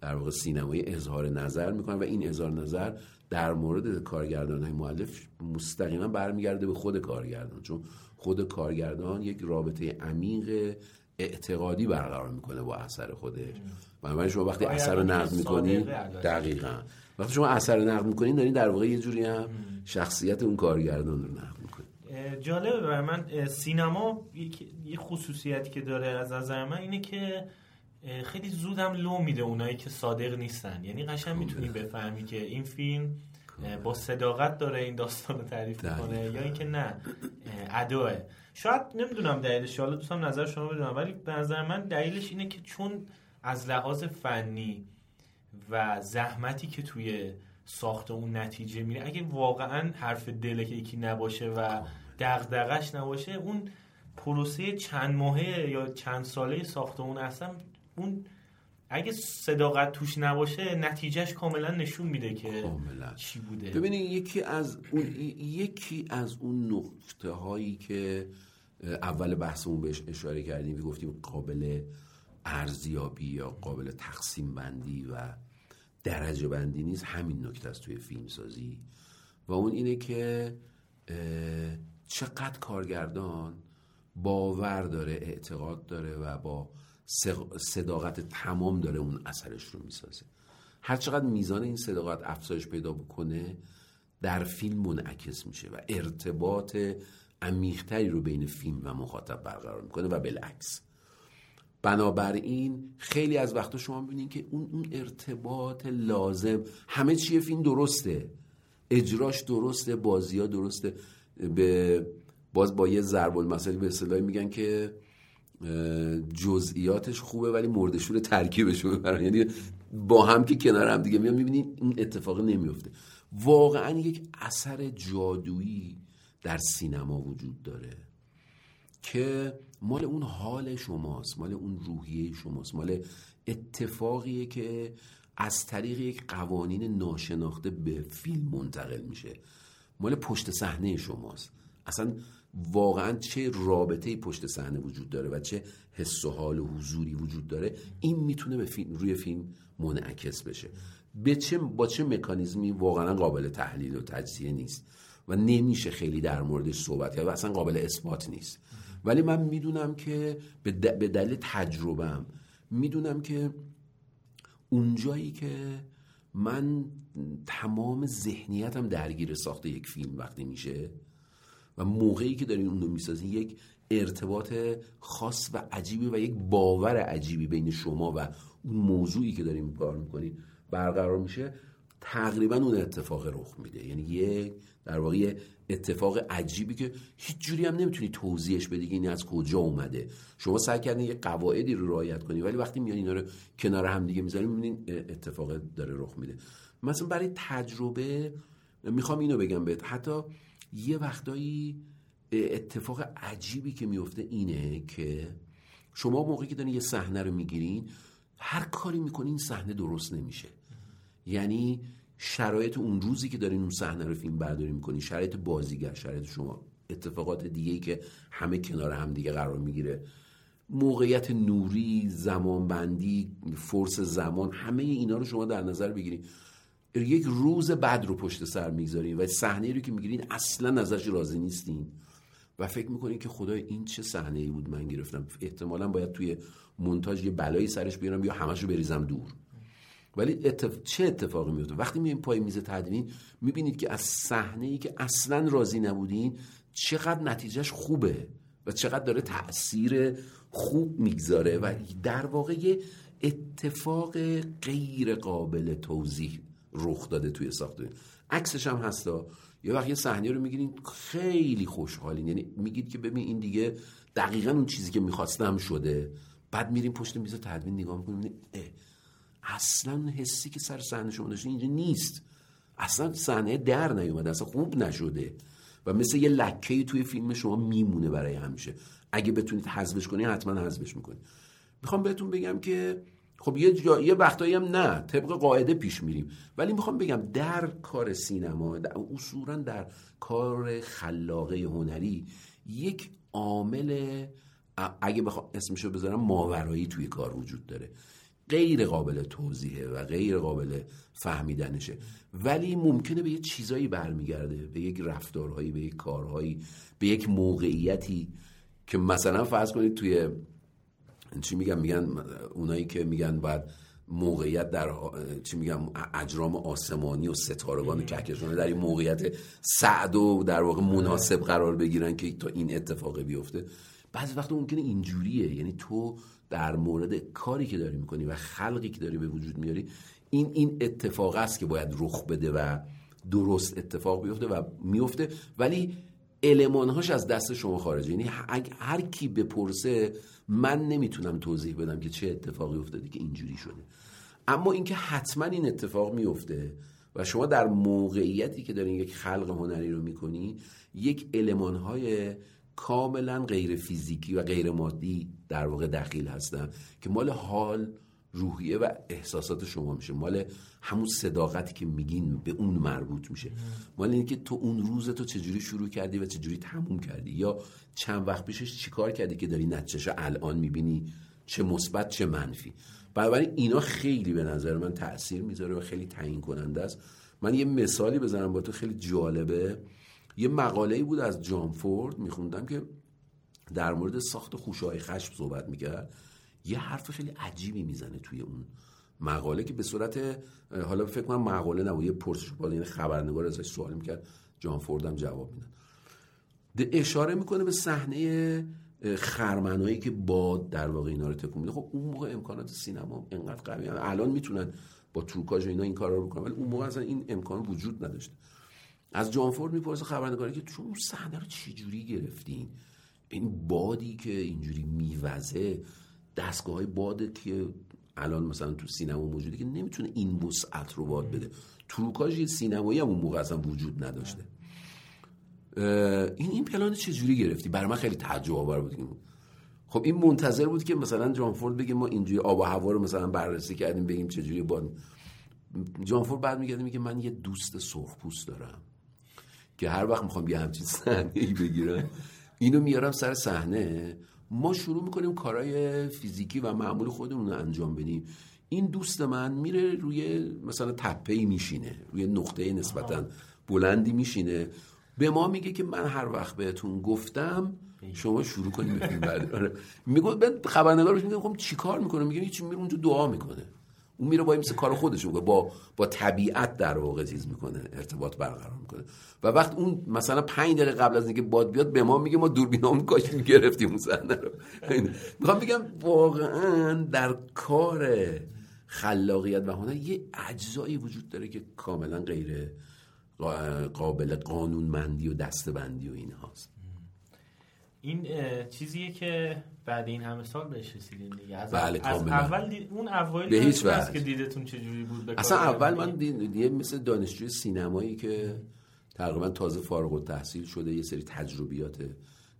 در واقع سینمایی اظهار نظر می‌کنن و این اظهار نظر در مورد کارگردان های معلف مستقیما برمیگرده به خود کارگردان چون خود کارگردان یک رابطه عمیق اعتقادی برقرار می‌کنه با اثر خودش. بنابراین شما وقتی اثر رو نقد می‌کنید دقیقا. وقتی شما اثر رو نقد می‌کنید دارین در واقع یه جوری هم شخصیت اون کارگردان رو نقد می‌کنید جالبه برای من سینما یه خصوصیتی که داره از نظر من اینه که خیلی زود هم لو میده اونایی که صادق نیستن. یعنی قشنگ می‌تونی بفهمی که این فیلم با صداقت داره این داستان رو تعریف می‌کنه یا اینکه نه اداه شاید نمی‌دونم دلیلش حالا دوستم نظر شما بدونم ولی به نظر من دلیلش اینه که چون از لحاظ فنی و زحمتی که توی ساخت اون نتیجه میره اگه واقعا حرف دل که یکی نباشه و دغدغش نباشه اون پروسه چند ماهه یا چند ساله ساخت اون اصلا اون اگه صداقت توش نباشه نتیجهش کاملا نشون میده که کاملا. چی بوده ببینید یکی از اون یکی از اون نقطه هایی که اول بحثمون بهش اشاره کردیم که گفتیم قابل ارزیابی یا قابل تقسیم بندی و درجه بندی نیست همین نکته است توی فیلم سازی و اون اینه که چقدر کارگردان باور داره اعتقاد داره و با صداقت تمام داره اون اثرش رو می‌سازه. هر چقدر میزان این صداقت افزایش پیدا بکنه در فیلم منعکس میشه و ارتباط عمیقتری رو بین فیلم و مخاطب برقرار می‌کنه و بالعکس. بنابراین خیلی از وقتا شما ببینید که اون اون ارتباط لازم. همه چیه فیلم درسته. اجراش درسته بازی ها درسته. به باز با یه ضرب المثلی به اصطلاحی میگن که جزئیاتش خوبه ولی مردشور ترکیبش می‌برن یعنی با هم که کنار هم دیگه میان می‌بینید این اتفاق نمیفته واقعا یک اثر جادویی در سینما وجود داره که مال اون حال شماست مال اون روحیه شماست. مال اتفاقیه که از طریق یک قوانین ناشناخته به فیلم منتقل میشه. مال پشت صحنه شماست. اصلا واقعا چه رابطه پشت صحنه وجود داره و چه حس و حال و حضوری وجود داره این می‌تونه به فیلم روی فیلم منعکس بشه. به چه با چه مکانیزمی واقعا قابل تحلیل و تجزیه نیست و نمیشه خیلی در موردش صحبت کرد و اصلا قابل اثبات نیست. ولی من می‌دونم که به دلیل تجربم می‌دونم که اونجایی که من تمام ذهنیتم درگیر ساخت یک فیلم وقتی میشه و موقعی که دارین اون رو می‌سازین یک ارتباط خاص و عجیبی و یک باور عجیبی بین شما و اون موضوعی که داریم کار می‌کنین برقرار میشه. تقریبا اون اتفاق رخ میده. یعنی یه در واقع اتفاق عجیبی که هیچ جوری هم نمی‌تونی توضیحش بدی این از کجا اومده. شما سعی کردین یه قواعدی رو رعایت کنی ولی وقتی میان اینا رو کنار هم دیگه می‌ذارین می‌بینین اتفاق داره رخ میده. مثلا برای تجربه می‌خوام اینو بگم بهت. حتی یه وقتایی اتفاق عجیبی که میفته اینه که شما موقعی که دارین یه صحنه رو می‌گیرین هر کاری می‌کنین صحنه درست نمیشه. یعنی شرایط اون روزی که دارین اون صحنه رو فیلم برداری می‌کنین شرایط بازیگر شرایط شما اتفاقات دیگه ای که همه کنار هم دیگه قرار می‌گیره. موقعیت نوری زمان بندی فرس زمان همه اینا رو شما در نظر بگیرید یک روز بعد رو پشت سر می‌گذارین و صحنه رو که می‌گیرین اصلا ازش راضی نیستین. و فکر می‌کنین که خدای این چه صحنه ای بود من گرفتم. احتمالا باید توی مونتاژ یه بلایی سرش بیارم یا همش رو بریزم دور. ولی چه اتفاقی میفته وقتی میایم پای میز تدوین می‌بینید که از صحنه ای که اصلا راضی نبودین چقدر نتیجهش خوبه و چقدر داره تاثیر خوب می‌گذاره و در واقع اتفاق غیر قابل توضیح. رخ داده توی ساخته عکسش هم هستا یه وقت یه صحنه رو می‌گیرین خیلی خوشحالین. یعنی میگید که ببین این دیگه دقیقا اون چیزی که می‌خواستم شده. بعد میریم پشت میز تدوین نگاه می‌کنیم اصلا حسی که سر صحنه شما داشتین اینجا نیست. اصلا صحنه در نیومده اصلا خوب نشده. و مثل یه لکه توی فیلم شما میمونه برای همیشه. اگه بتونید حذفش کنی حتما حذفش می‌کنی. می‌خوام بهتون بگم که خب یه جا... یه وقتایی هم نه طبق قاعده پیش میریم. ولی می‌خوام بگم در کار سینما در اصولا در کار خلاقه هنری یک عامل اگه بخوام اسمشو بذارم ماورایی توی کار وجود داره. غیر قابل توضیحه و غیر قابل فهمیدنشه. ولی ممکنه به یه چیزایی برمیگرده به یک رفتارهایی به یک کارهایی به یک موقعیتی که مثلا فرض کنید توی چی میگن میگن اونایی که میگن باید موقعیت در چی میگم؟ اجرام آسمانی و ستارگان کهکشان در این موقعیت سعد و در واقع مناسب قرار بگیرن که تا این اتفاق بیفته. بعضی وقت ممکنه اینجوریه. یعنی تو در مورد کاری که داری می‌کنی و خلقی که داری به وجود میاری این این اتفاق است که باید رخ بده و درست اتفاق بیفته و میفته ولی المانهاش از دست شما خارجه. یعنی هر کی بپرسه من نمی‌تونم توضیح بدم که چه اتفاقی افتاده که اینجوری شده. اما اینکه حتما این اتفاق میفته و شما در موقعیتی که دارین یک خلق هنری رو می‌کنی یک المانهای کاملا غیر فیزیکی و غیر مادی در واقع دخیل هستن که مال حال روحیه و احساسات شما میشه. مال همون صداقتی که میگین به اون مربوط میشه. مال اینه که تو اون روز تو چجوری شروع کردی و چجوری تموم کردی؟ یا چند وقت پیشش چیکار کردی که داری نتیجهش الان می‌بینی؟ چه مثبت چه منفی؟ بنابراین اینا خیلی به نظر من تاثیر می‌ذاره و خیلی تعیین کننده است. من یه مثالی بزنم با تو خیلی جالبه. یه مقاله بود از جان فورد میخوندم که در مورد ساخت خوشهای خشم صحبت می‌کرد. یه حرف خیلی عجیبی می‌زنه توی اون. مقاله که به صورت حالا فکر کنم مقاله نبود یه پرسش بالا این خبرنگار ازش سوال می‌کرد. جان فورد هم جواب میدن اشاره می‌کنه به صحنه خرمنایی که باد در واقع اینا رو تکون میده. خب اون موقع امکانات سینما انقدر قوی الان می‌تونن با تروکاژ اینا این کارا رو بکنن ولی اون موقع اصلا این امکان وجود نداشته. از جان فورد می‌پرسه خبرنگاری که تو اون صحنه رو چجوری گرفتین؟ این بادی که اینجوری میوزه دستگاه های باد که الان مثلا تو سینما موجوده که نمی‌تونه این وسعت رو باد بده. تروکاژ سینمایی هم اون موقع اصلا وجود نداشته. این این پلان چجوری گرفتی؟ برای من خیلی تعجب آور بود خب این منتظر بود که مثلا جان فورد بگه ما اینجوری آب و هوا رو مثلا بررسی کردیم بگیم چجوری باد جان فورد بعد میگه میگه من یه دوست سرخپوست دارم که هر وقت می‌خوام یه همچین صحنه ای بگیرم اینو میارم سر صحنه. ما شروع می‌کنیم کارهای فیزیکی و معمول خودمون رو انجام بدیم. این دوست من میره روی مثلا تپه میشینه روی نقطه نسبتا بلندی میشینه. به ما میگه که من هر وقت بهتون گفتم شما شروع کنید به فیلم برداری آره. میگه بعد خبرنگار میگه خب چیکار می‌کنه؟ میگه هیچ میره اونجا دعا می‌کنه. اون میره با این کار خودش با با طبیعت در واقع چیز می‌کنه ارتباط برقرار می‌کنه. و وقت اون مثلا پنج دقیقه قبل از اینکه باد بیاد به ما میگه ما دوربینامون کاش می‌گرفتیم اون صحنه رو. می‌خوام بگم واقعا در کار خلاقیت و هنر یه اجزایی وجود داره که کاملا غیر قابل قانونمندی و دستبندی و این هاست این چیزیه که بعد این همه سال بهش رسیدین دیگه. از, بله از اول دید... اون اوایل به هیچ وجه. که دیدتون چجوری بود اصلا اول من دیگه مثل دانشجوی سینمایی که تقریبا تازه فارغ التحصیل شده یه سری تجربیات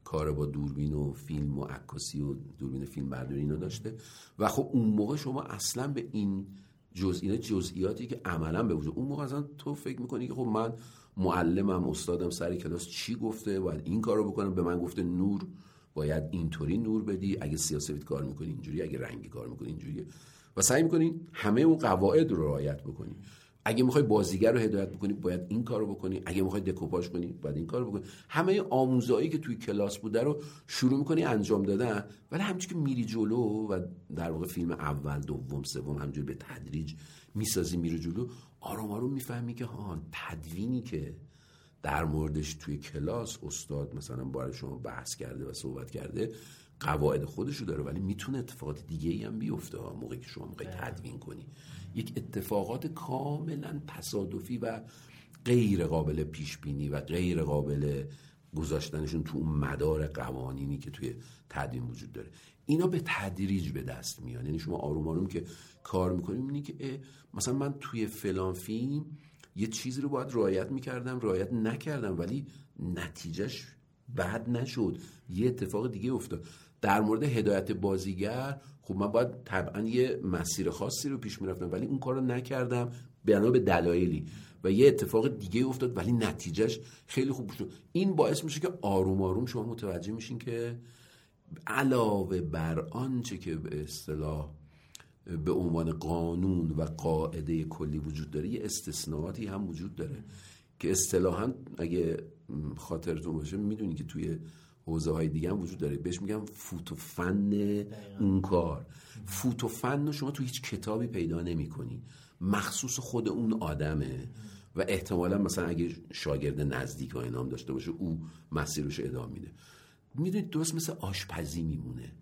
کار با دوربین و فیلم و عکاسی و دوربین فیلم برداری اینا داشته. و خب اون موقع شما اصلا به این جزئیات جزئیاتی که عملا به وجود اون موقع اصلا تو فکر می‌کنی که خب من معلمم استادم سر کلاس چی گفته؟ باید این کارو بکنم؟ به من گفته نور باید اینطوری نور بدی. اگه سیاسفید کار می‌کنی اینجوری اگه رنگی کار می‌کنی اینجوری. و سعی می‌کنی همه اون قواعد رو رعایت بکنی. اگه می‌خوای بازیگر رو هدایت بکنی باید این کارو بکنی. اگه می‌خوای دکوپاژ کنی باید این کارو بکنی. همه آموزایی که توی کلاس بوده رو شروع می‌کنی انجام دادن. ولی همچون که میری جلو و در واقع فیلم اول دوم سوم همجوری به تدریج می‌سازی میری جلو آروم آروم می‌فهمی که ها تدوینی که در موردش توی کلاس استاد مثلا برای شما بحث کرده و صحبت کرده قواعد خودش رو داره ولی می‌تونه اتفاقات دیگه ای هم بیفته موقعی که شما موقعی تدوین کنی. یک اتفاقات کاملا تصادفی و غیر قابل پیش بینی و غیر قابل گذاشتنشون تو اون مدار قوانینی که توی تدوین وجود داره. اینا به تدریج به دست میاد یعنی شما آروم آروم که کار می‌کنیم اینی که مثلا من توی فلان فیلم یه چیزی رو باید رعایت می‌کردم رعایت نکردم ولی نتیجهش بد نشد. یه اتفاق دیگه افتاد. در مورد هدایت بازیگر خب من باید طبعا یه مسیر خاصی رو پیش می‌رفتم ولی اون کار رو نکردم بنا به دلایلی. و یه اتفاق دیگه افتاد ولی نتیجهش خیلی خوب شد. این باعث میشه که آروم آروم شما متوجه میشین که علاوه بر آنچه که به اصطلاح به عنوان قانون و قاعده کلی وجود داره یه استثناءاتی هم وجود داره که اصطلاحا اگه خاطرتون باشه می‌دونی که توی حوزه های دیگه هم وجود داره. بهش میگم فوت و فن اون کار. فوت و فن رو شما تو هیچ کتابی پیدا نمی کنی مخصوص خود اون آدمه. و احتمالا مثلا اگه شاگرد نزدیک های نام داشته باشه او مسیرش ادامه میده. می‌دونید درست مثل آشپزی میمونه.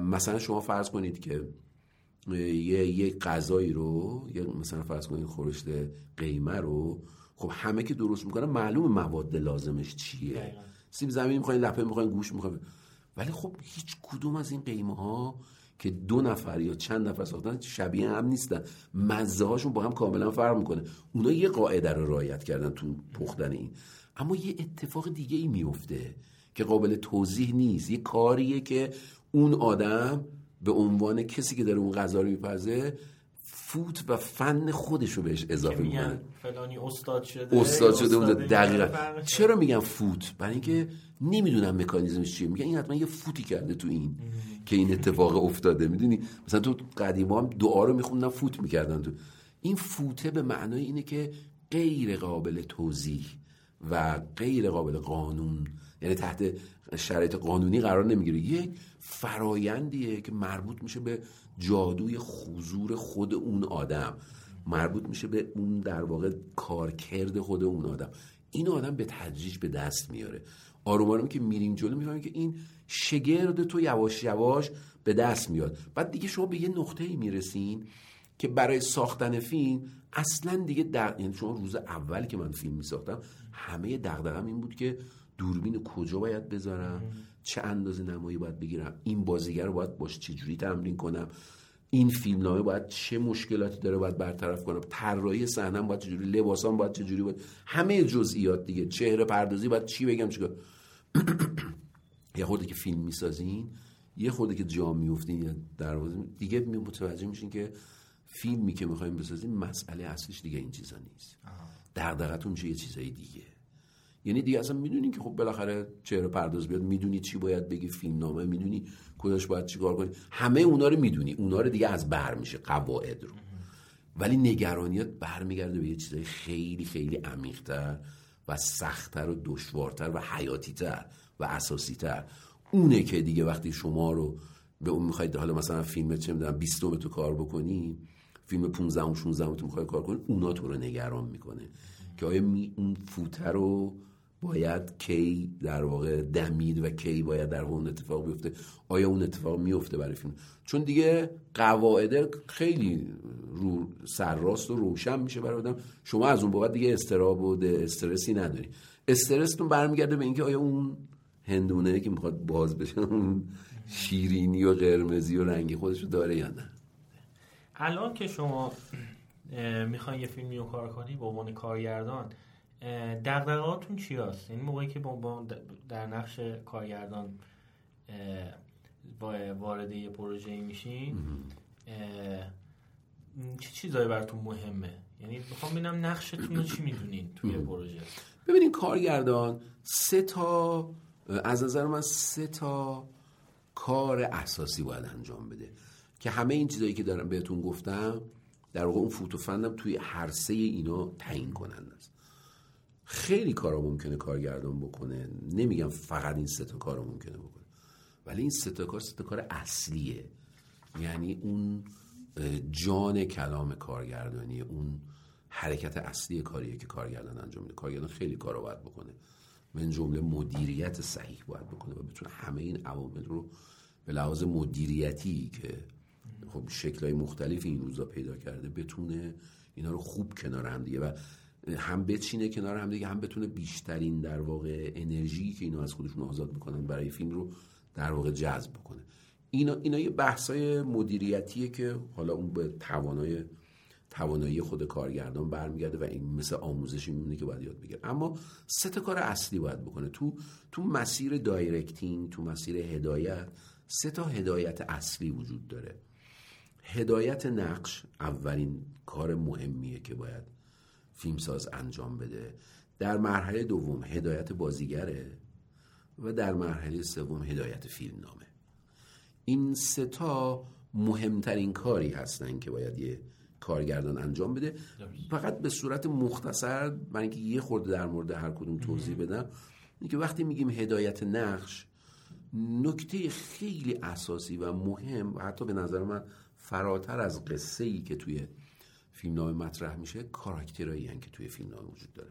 مثلا شما فرض کنید که یه یه غذایی رو یه مثلا فرض کنید خورشت قیمه رو خب همه که درست می‌کنن معلوم مواد لازمش چیه؟ سیب زمینی می‌خواین لپه می‌خواین گوش می‌خواین. ولی خب هیچ کدوم از این قیمه ها که دو نفر یا چند نفر ساختن شبیه هم نیستن. مزه هاشون با هم کاملا فرق می‌کنه. اونا یه قاعده رو رعایت کردن تو پختن این. اما یه اتفاق دیگه ای میفته که قابل توضیح نیست. یه کاریه که اون آدم به عنوان کسی که داره اون غذا رو میپزه فوت و فن خودش رو بهش اضافه می‌کنه. فلانی استاد شده استاد شده اونجا دقیقا. چرا میگم فوت؟ برای اینکه نمی‌دونم مکانیزمش چیه. میگن این حتما یه فوتی کرده تو این که این اتفاق افتاده. می‌دونی؟ مثلا تو قدیما هم دعا رو میخوندن فوت می‌کردن تو. این فوته به معنای اینه که غیر قابل توضیح و غیر قابل قانون یعنی تحت شرایط قانونی قرار نمی‌گیره. یک فرایندیه که مربوط میشه به جادوی حضور خود اون آدم. مربوط میشه به اون در واقع کارکرد خود اون آدم. این آدم به تدریج به دست میاره. آروم آروم که میریم جلو می‌فهمیم که این شگرد تو یواش یواش به دست میاد. بعد دیگه شما به یه نقطه ای می‌رسین که برای ساختن فیلم اصلا دیگه در... یعنی شما روز اول که من فیلم میساختم همه دغدغم این بود که دوربین کجا باید بذارم؟ چه اندازه نمایی باید بگیرم؟ این بازیگر رو باید باش چجوری تمرین کنم؟ این فیلمنامه باید چه مشکلاتی داره باید برطرف کنم؟ طراحی صحنم باید چجوری؟ لباسام باید چجوری باید؟ همه جزئیات دیگه. چهره پردازی باید چی بگم؟ چیکار؟ (clears throat) یه خورده که فیلم می‌سازین یه خورده که جا میفتین در دیگه متوجه میشین که فیلمی که می‌خوایم بسازیم مسئله اصلیش دیگه این چیزا نیست. دغدغتون چه یه چیزای دیگه. یعنی دیگه اصلا می‌دونی که خب بالاخره چهره پرداز بیاد می‌دونی چی باید بگی فیلمنامه می‌دونی کجاش باید چیکار کنی. همه اونا رو می‌دونی اونا رو دیگه از بر میشه قواعد رو. ولی نگرانیت برمیگرده به یه چیزای خیلی خیلی عمیقتر و سختتر و دشوارتر و حیاتیتر و اساسیتر. اونه که دیگه وقتی شما رو به اون می‌خواید حالا مثلا فیلم چه می‌دونم 20 تو کار بکنی فیلم 15 و 16 تو می‌خوای کار کنی اونا تو رو نگران می‌کنه. که آیا می اون فوته رو باید کی در واقع دمید و کی باید در اون اتفاق بیفته؟ آیا اون اتفاق میفته برای فیلم؟ چون دیگه قواعد خیلی رو سرراست و روشن میشه برای آدم. شما از اون بابت دیگه استراب و استرسی نداری. استرستون برمیگرده به اینکه آیا اون هندونه که می‌خواد باز بشه اون شیرینی و قرمزی و رنگی خودشو داره یا نه؟ الان که شما می‌خواین یه فیلمی رو کار کنی به عنوان کارگردان دقدقهاتون چی هست؟ این موقعی که با در نقش کارگردان وارد یه پروژه میشین چه چیزایی براتون مهمه؟ یعنی می‌خوام ببینم نقشتون رو چی می‌دونین توی پروژه. ببینین کارگردان سه تا از نظر من سه تا کار اساسی باید انجام بده. که همه این چیزایی که دارم بهتون گفتم در واقع اون فوتو فندم توی هر سه اینا تعیین کننده است. خیلی کارا ممکنه کارگردان بکنه. نمیگم فقط این سه تا کارا ممکنه بکنه. ولی این سه تا کار سه تا کار اصلیه. یعنی اون جان کلام کارگردانی اون حرکت اصلی کاریه که کارگردان انجام میده. کارگردان خیلی کارا باید بکنه. من جمله مدیریت صحیح باید بکنه و بتونه همه این عوامل رو به لحاظ مدیریتی که خب شکلهای مختلفی این روزا پیدا کرده بتونه اینا رو خوب کنار هم دیگه. و هم بچینه کنار هم دیگه هم بتونه بیشترین در واقع انرژی که اینا از خودشون آزاد می‌کنن برای فیلم رو در واقع جذب بکنه. اینا اینا یه بحثای مدیریتیه که حالا اون به توانای توانایی خود کارگردان برمیگرده و این مثل آموزشی میمونه که باید یاد بگیره. اما سه تا کار اصلی باید بکنه. تو تو مسیر directing تو مسیر هدایت سه تا هدایت اصلی وجود داره. هدایت نقش اولین کار مهمیه که باید فیلمساز انجام بده. در مرحله دوم هدایت بازیگره و در مرحله سوم هدایت فیلمنامه. این سه تا مهمترین کاری هستن که باید یه کارگردان انجام بده. فقط به صورت مختصر برای اینکه یه خورده در مورد هر کدوم توضیح بدم اینکه وقتی میگیم هدایت نقش نکته خیلی اساسی و مهم و حتی به نظر من فراتر از قصه ای که توی فیلمنامه مطرح میشه کاراکترایی که توی فیلمنامه وجود داره.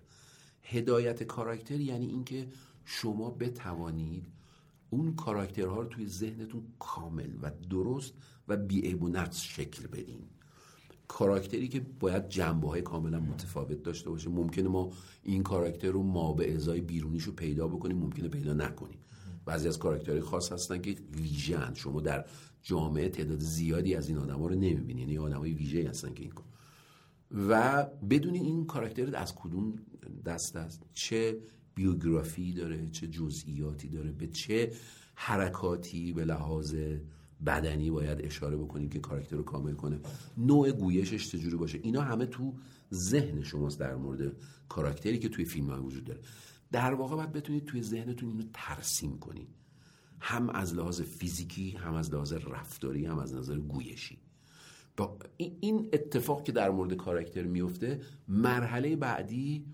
هدایت کاراکتر یعنی اینکه شما بتوانید اون کاراکترها رو توی ذهنتون کامل و درست و بیعیب و نقص شکل بدین. کاراکتری که باید جنبه های کاملا متفاوت داشته باشه. ممکنه ما این کاراکتر رو ما به ازای بیرونیش رو پیدا بکنیم ممکنه پیدا نکنیم. بعضی از کاراکترهای خاص هستن که ویژن شما در جامعه تعداد زیادی از این آدما رو نمی‌بینید. یعنی آدمای ویژه هستن که این و بدون این کاراکتر از کدوم دست است. چه بیوگرافی داره چه جزئیاتی داره به چه حرکاتی به لحاظ بدنی باید اشاره بکنیم که کاراکتر رو کامل کنه. نوع گویشش چجوری باشه؟ اینا همه تو ذهن شماست در مورد کاراکتری که توی فیلم ها وجود داره. در واقع باید بتونید توی ذهنتون اینو ترسیم کنید هم از لحاظ فیزیکی هم از لحاظ رفتاری هم از نظر گویشی. با این اتفاق که در مورد کاراکتر میفته مرحله بعدی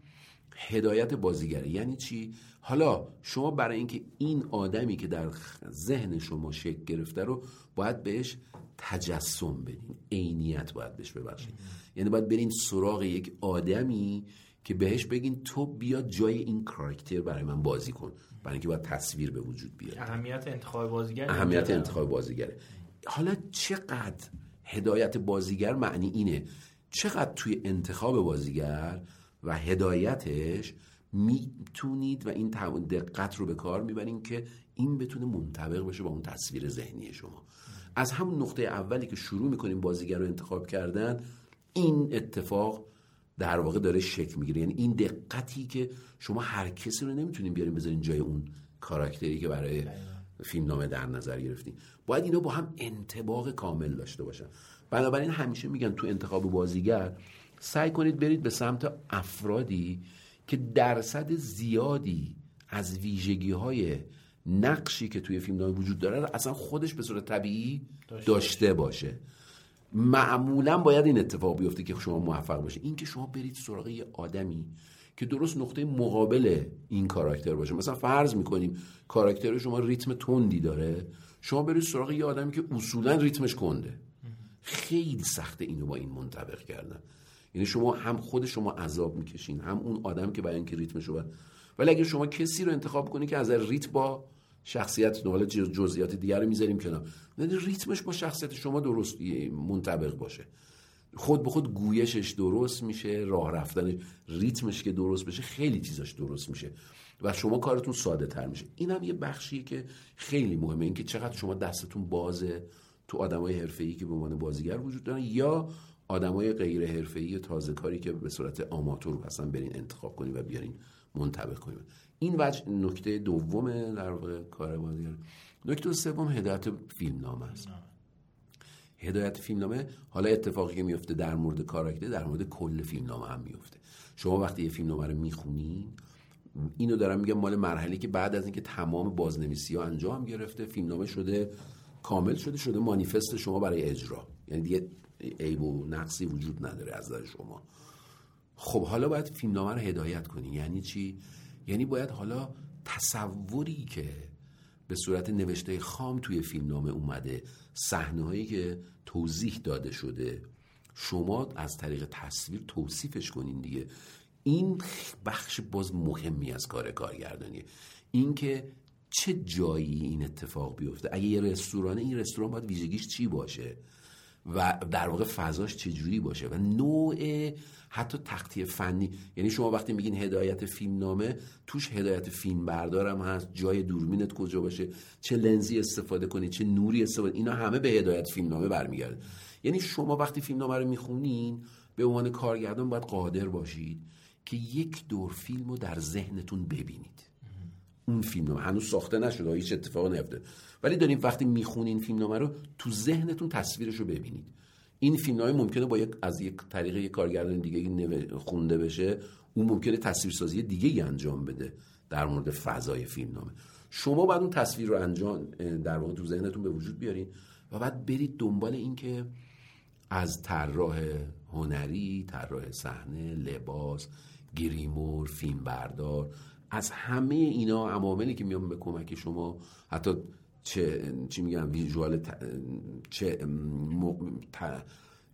هدایت بازیگره. یعنی چی؟ حالا شما برای اینکه این آدمی که در ذهن شما شکل گرفته رو باید بهش تجسم بدین. عینیت باید بهش ببخشید یعنی باید برین سراغ یک آدمی که بهش بگین تو بیا جای این کاراکتر برای من بازی کن. برای اینکه باید تصویر به وجود بیاد اهمیت انتخاب بازیگر اهمیت انتخاب بازیگره. حالا چقدر هدایت بازیگر معنی اینه. چقدر توی انتخاب بازیگر و هدایتش می‌تونید و این دقت رو به کار می‌برین که این بتونه منطبق بشه با اون تصویر ذهنی شما. از همون نقطه اولی که شروع می‌کنیم بازیگر رو انتخاب کردن این اتفاق در واقع داره شکل می‌گیره. یعنی این دقتی که شما هر کسی رو نمی‌تونین بیارین بذارین جای اون کاراکتری که برای فیلمنامه در نظر گرفتین. باید اینا با هم انتباق کامل داشته باشن. بنابراین همیشه میگن تو انتخاب بازیگر سعی کنید برید به سمت افرادی که درصد زیادی از ویژگی های نقشی که توی فیلم وجود داره اصلا خودش به صورت طبیعی داشته باشه. معمولا باید این اتفاق بیفته که شما موفق باشه این که شما برید سراغ یه آدمی که درست نقطه مقابل این کاراکتر باشه. مثلا فرض می‌کنیم کاراکتر شما ریتم تندی داره. شما برید سراغ یه آدمی که اصولا ریتمش کنده. خیلی سخته اینو با این منطبق کردن. یعنی شما هم خود شما عذاب می‌کشین هم اون آدم که برای اینکه ریتمش رو ولی اگه شما کسی رو انتخاب کنی که از ریت با شخصیت حالا جزئیات دیگر رو می‌ذاریم کنار. یعنی ریتمش با شخصیت شما درست منطبق باشه. خود به خود گویشش درست میشه راه رفتنش ریتمش که درست بشه خیلی چیزاش درست میشه. و شما کارتون ساده تر میشه. این هم یه بخشیه که خیلی مهمه. اینکه چقدر شما دستتون بازه تو آدمای حرفه‌ای که به عنوان بازیگر وجود دارن یا آدمای غیر حرفه‌ای تازه کاری که به صورت آماتور هستن برین انتخاب کنید و بیارین منطبق کنیم این وجه نکته دوم در واقع کار بازیگر. نکته سوم هدایت فیلمنامه است. هدایت فیلمنامه حالا اتفاقی که میفته در مورد کاراکتر در مورد کل فیلمنامه هم میفته. شما وقتی یه فیلمنامه رو می‌خونین اینو دارم میگم مال مرحله که بعد از اینکه تمام بازنویسی ها انجام گرفته فیلمنامه شده کامل شده شده مانیفست شما برای اجرا. یعنی دیگه عیب و نقصی وجود نداره از نظر شما. خب حالا باید فیلمنامه رو هدایت کنی. یعنی چی؟ یعنی باید حالا تصوری که به صورت نوشته خام توی فیلمنامه اومده صحنه هایی که توضیح داده شده شما از طریق تصویر توصیفش کنین دیگه. این بخش باز مهمی از کار کارگردانیه اینکه چه جایی این اتفاق بیفته. اگه یه رستورانه این رستوران باید ویژگیش چی باشه؟ و در واقع فضاش چجوری باشه؟ و نوع حتی تختی فنی. یعنی شما وقتی میگین هدایت فیلمنامه توش هدایت فیلم بردارم هست. جای دوربینت کجا باشه؟ چه لنزی استفاده کنی؟ چه نوری استفاده اینا همه به هدایت فیلمنامه برمیگرده. یعنی شما وقتی فیلمنامه رو می‌خونین به عنوان کارگردان باید قادر باشید. که یک دور فیلم رو در ذهنتون ببینید. اون فیلمنامه هنوز ساخته نشده هیچ اتفاق نیفته. ولی داریم وقتی می‌خونین فیلمنامه رو تو ذهنتون تصویرش رو ببینید. این فیلم های ممکنه با یک از یک طریق یک کارگردان دیگه خونده بشه اون ممکنه تصویرسازی دیگه ای انجام بده در مورد فضای فیلمنامه شما باید اون تصویر رو انجام در واقع تو ذهنتون به وجود بیارین و بعد برید دنبال این که از طراح هنری، طراح صحنه، لباس، گریمور، فیلم بردار. از همه اینا عواملی که میان به کمک شما حتی چه چی میگم ویژوال چه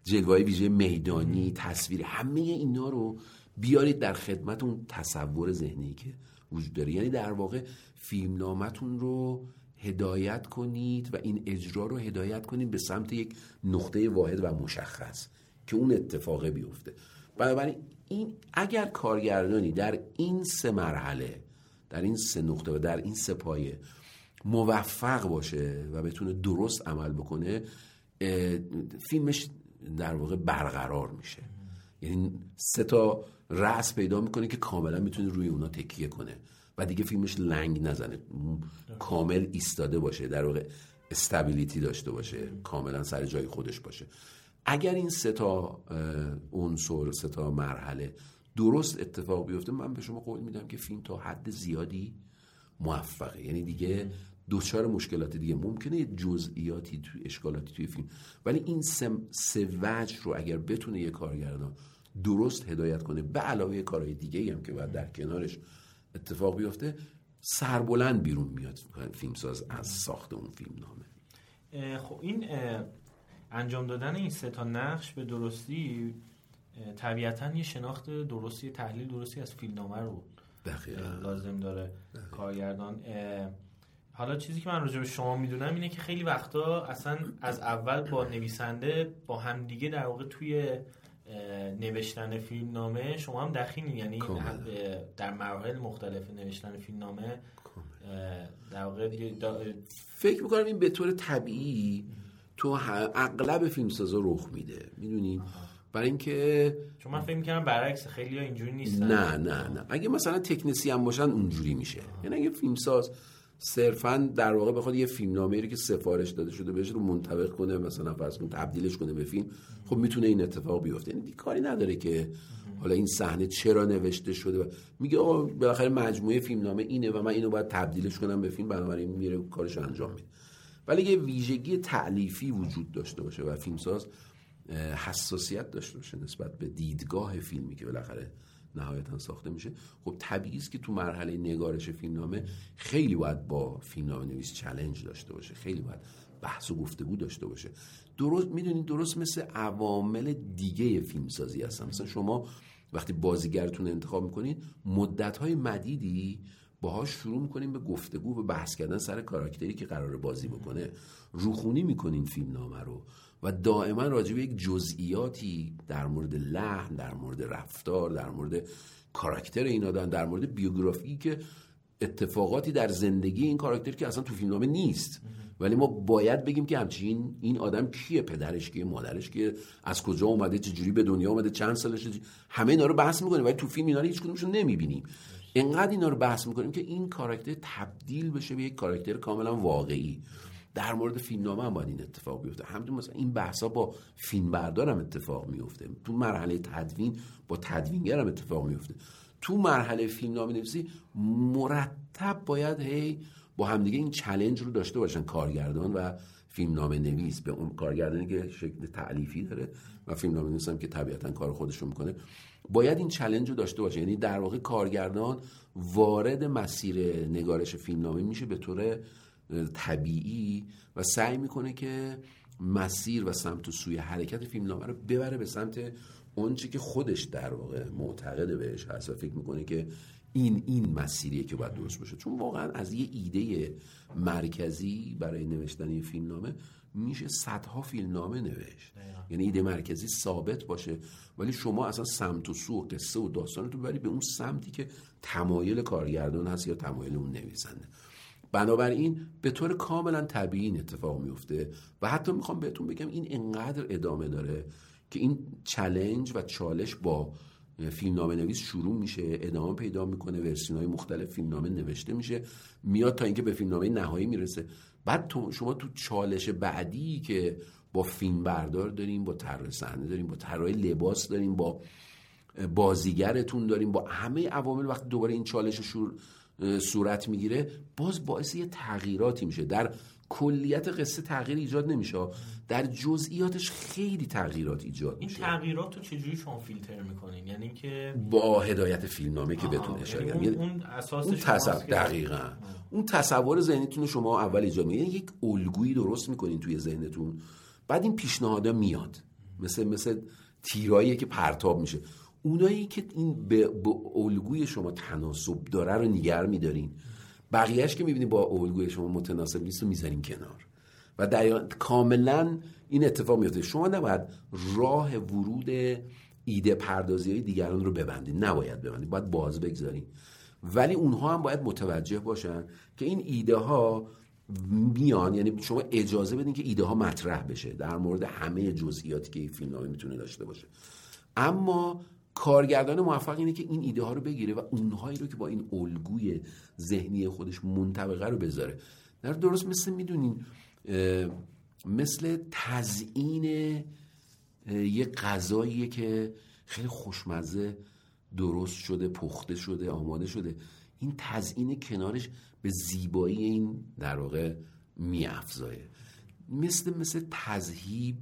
جلوه ویژه میدانی تصویر همه اینا رو بیارید در خدمت اون تصور ذهنی که وجود داره. یعنی در واقع فیلمنامتون رو هدایت کنید و این اجرا رو هدایت کنید به سمت یک نقطه واحد و مشخص که اون اتفاقه بیفته. بنابراین این اگر کارگردانی در این سه مرحله در این سه نقطه و در این سه پایه موفق باشه و بتونه درست عمل بکنه فیلمش در واقع برقرار میشه. یعنی سه تا رأس پیدا می‌کنه که کاملا می‌تونه روی اونا تکیه کنه و دیگه فیلمش لنگ نزنه. کامل ایستاده باشه در واقع استابیلیتی داشته باشه کاملا سر جای خودش باشه. اگر این سه تا عنصر سه تا مرحله درست اتفاق بیفته من به شما قول میدم که فیلم تا حد زیادی موفقه. یعنی دیگه دوچار مشکلات دیگه. ممکنه جزئیاتی توی اشکالاتی توی فیلم. ولی این سه, سه وجه رو اگر بتونه یه کارگردان درست هدایت کنه به علاوه کارهای دیگه هم که باید در کنارش اتفاق بیفته سربلند بیرون میاد فیلمساز از ساخت اون فیلم نامه خب این انجام دادن این سه تا نقش به درستی طبیعتا یه شناخت درستی تحلیل درستی از فیلمنامه رو لازم داره کارگردان. حالا چیزی که من راجع به شما می‌دونم اینه که خیلی وقتا اصلا از اول با نویسنده با همدیگه در واقع توی نوشتن فیلم نامه شما هم دخیلین. یعنی در مراحل مختلف نوشتن فیلم نامه در واقع فکر می‌کنم این به طور طبیعی تو اغلب فیلمسازا رخ میده. می‌دونین برای اینکه چون من فکر می‌کنم برعکس خیلی اینجوری نیستن. نه نه نه. اگه مثلا تکنسی هم باشن اونجوری میشه. یعنی اگه فیلمساز صرفا در واقع بخواد یه فیلمنامه ای که سفارش داده شده بهش رو منطبق کنه مثلا فرض کن تبدیلش کنه به فیلم خب می‌تونه این اتفاق بیفته. یعنی کاری نداره که حالا این صحنه چرا نوشته شده و میگه آقا بالاخره مجموعه فیلمنامه اینه و من اینو باید تبدیلش کنم به فیلم بنابراین میره کارش انجام میده. ولی یه ویژگی تعلیفی وجود داشته باشه و فیلمساز حساسیت داشته باشه نسبت به دیدگاه فیلمی که بالاخره نهایتا ساخته میشه. خب طبیعی است که تو مرحله نگارش فیلمنامه خیلی باید با فیلمنامه نویس چلنج داشته باشه خیلی باید بحث و گفتگو داشته باشه. درست می‌دونید درست مثل عوامل دیگه فیلمسازی هستن. مثلا شما وقتی بازیگرتون انتخاب می‌کنید مدت های مدیدی باهاش شروع می‌کنیم به گفتگو به بحث کردن سر کاراکتری که قرار بازی بکنه. روخونی می‌کنین فیلم نامه رو و دائما راجع به یک جزئیاتی در مورد لحن در مورد رفتار در مورد کاراکتر این آدم در مورد بیوگرافی که اتفاقاتی در زندگی این کاراکتر که اصلا تو فیلمنامه نیست. ولی ما باید بگیم که همچین این آدم کیه؟ پدرش کیه؟ مادرش کیه؟ از کجا اومده؟ چجوری به دنیا اومده؟ چند سالشه؟ همه اینا رو بحث می‌کنیم. ولی تو فیلم اینا رو هیچ کدومشون نمی‌بینیم. انقدر اینا رو بحث می‌کنیم که این کاراکتر تبدیل بشه به یک کاراکتر کاملا واقعی. در مورد فیلمنامه هم باید این اتفاق بیفته. همینطور مثلا این بحثا با فیلم بردار هم اتفاق میفته تو مرحله تدوین با تدوینگر هم اتفاق میفته تو مرحله فیلمنامه نویسی مرتب باید هی با همدیگه این challenge رو داشته باشن کارگردان و فیلمنامه نویس. به اون کارگردانی که شکل تألیفی داره و فیلمنامه نویس هم که طبیعتا کار خودش رو می‌کنه. باید این challenge رو داشته باشه. یعنی در واقع کارگردان وارد مسیر نگارش فیلمنامه میشه به طور طبیعی و سعی می‌کنه که مسیر و سمت و سوی حرکت فیلمنامه رو ببره به سمت اونچه که خودش در واقع معتقد بهش هست و فکر می‌کنه که این این مسیریه که باید درست باشه. چون واقعا از یه ایده مرکزی برای نوشتن این فیلمنامه میشه صدها فیلمنامه نوشت. یعنی ایده مرکزی ثابت باشه. ولی شما اصلا سمت و سو و قصه و داستان رو ببری به اون سمتی که تمایل کارگردان هست یا تمایل اون نویسنده. بنابراین به طور کاملا طبیعی این اتفاق میفته و حتی می‌خوام بهتون بگم این انقدر ادامه داره که این چلنج و چالش با فیلمنامه نویس شروع میشه ادامه پیدا می‌کنه ورسیون های مختلف فیلمنامه نوشته میشه میاد تا اینکه به فیلمنامه نهایی می‌رسه. بعد تو شما تو چالش بعدی که با فیلم بردار داریم با طراح صحنه داریم با طراح لباس داریم با بازیگرتون داریم با همه عوامل وقتی دوباره این چالش شور صورت می‌گیره باز باعث یه تغییراتی میشه. در کلیت قصه تغییر ایجاد نمیشه. در جزئیاتش خیلی تغییرات ایجاد این میشه. تغییرات رو چجوری شما فیلتر می‌کنین؟ یعنی که با هدایت فیلمنامه که اشاره یعنی کردم اون, اون اساس اون تصور دقیقا. اون تصور ذهنیتون رو شما اول ایجاد می‌کنین. یعنی یک الگویی درست می‌کنین توی ذهنتون. بعد این پیشنهادا میاد. مثل مثل تیرایی که پرتاب میشه. اونایی که این به, به الگوی شما تناسب داره رو نگر میدارین. بقیهش که می‌بینی با الگوی شما متناسب نیست رو می‌ذارین کنار. و در کاملا این اتفاق میفته شما نباید راه ورود ایده پردازی های دیگران رو ببندید. نباید ببندید. باید باز بگذارین ولی اونها هم باید متوجه باشن که این ایده ها میان. یعنی شما اجازه بدین که ایده ها مطرح بشه. در مورد همه جزئیاتی که این فیلمنامه می‌تونه داشته باشه. اما کارگردان موفق اینه که این ایده ها رو بگیره و اونهایی رو که با این الگوی ذهنی خودش منطبقه رو بذاره. در درست مثل می‌دونین مثل تزیین یه غذاییه که خیلی خوشمزه درست شده پخته شده آماده شده. این تزیین کنارش به زیبایی این در واقع میافزایه. مثل مثل تذهیب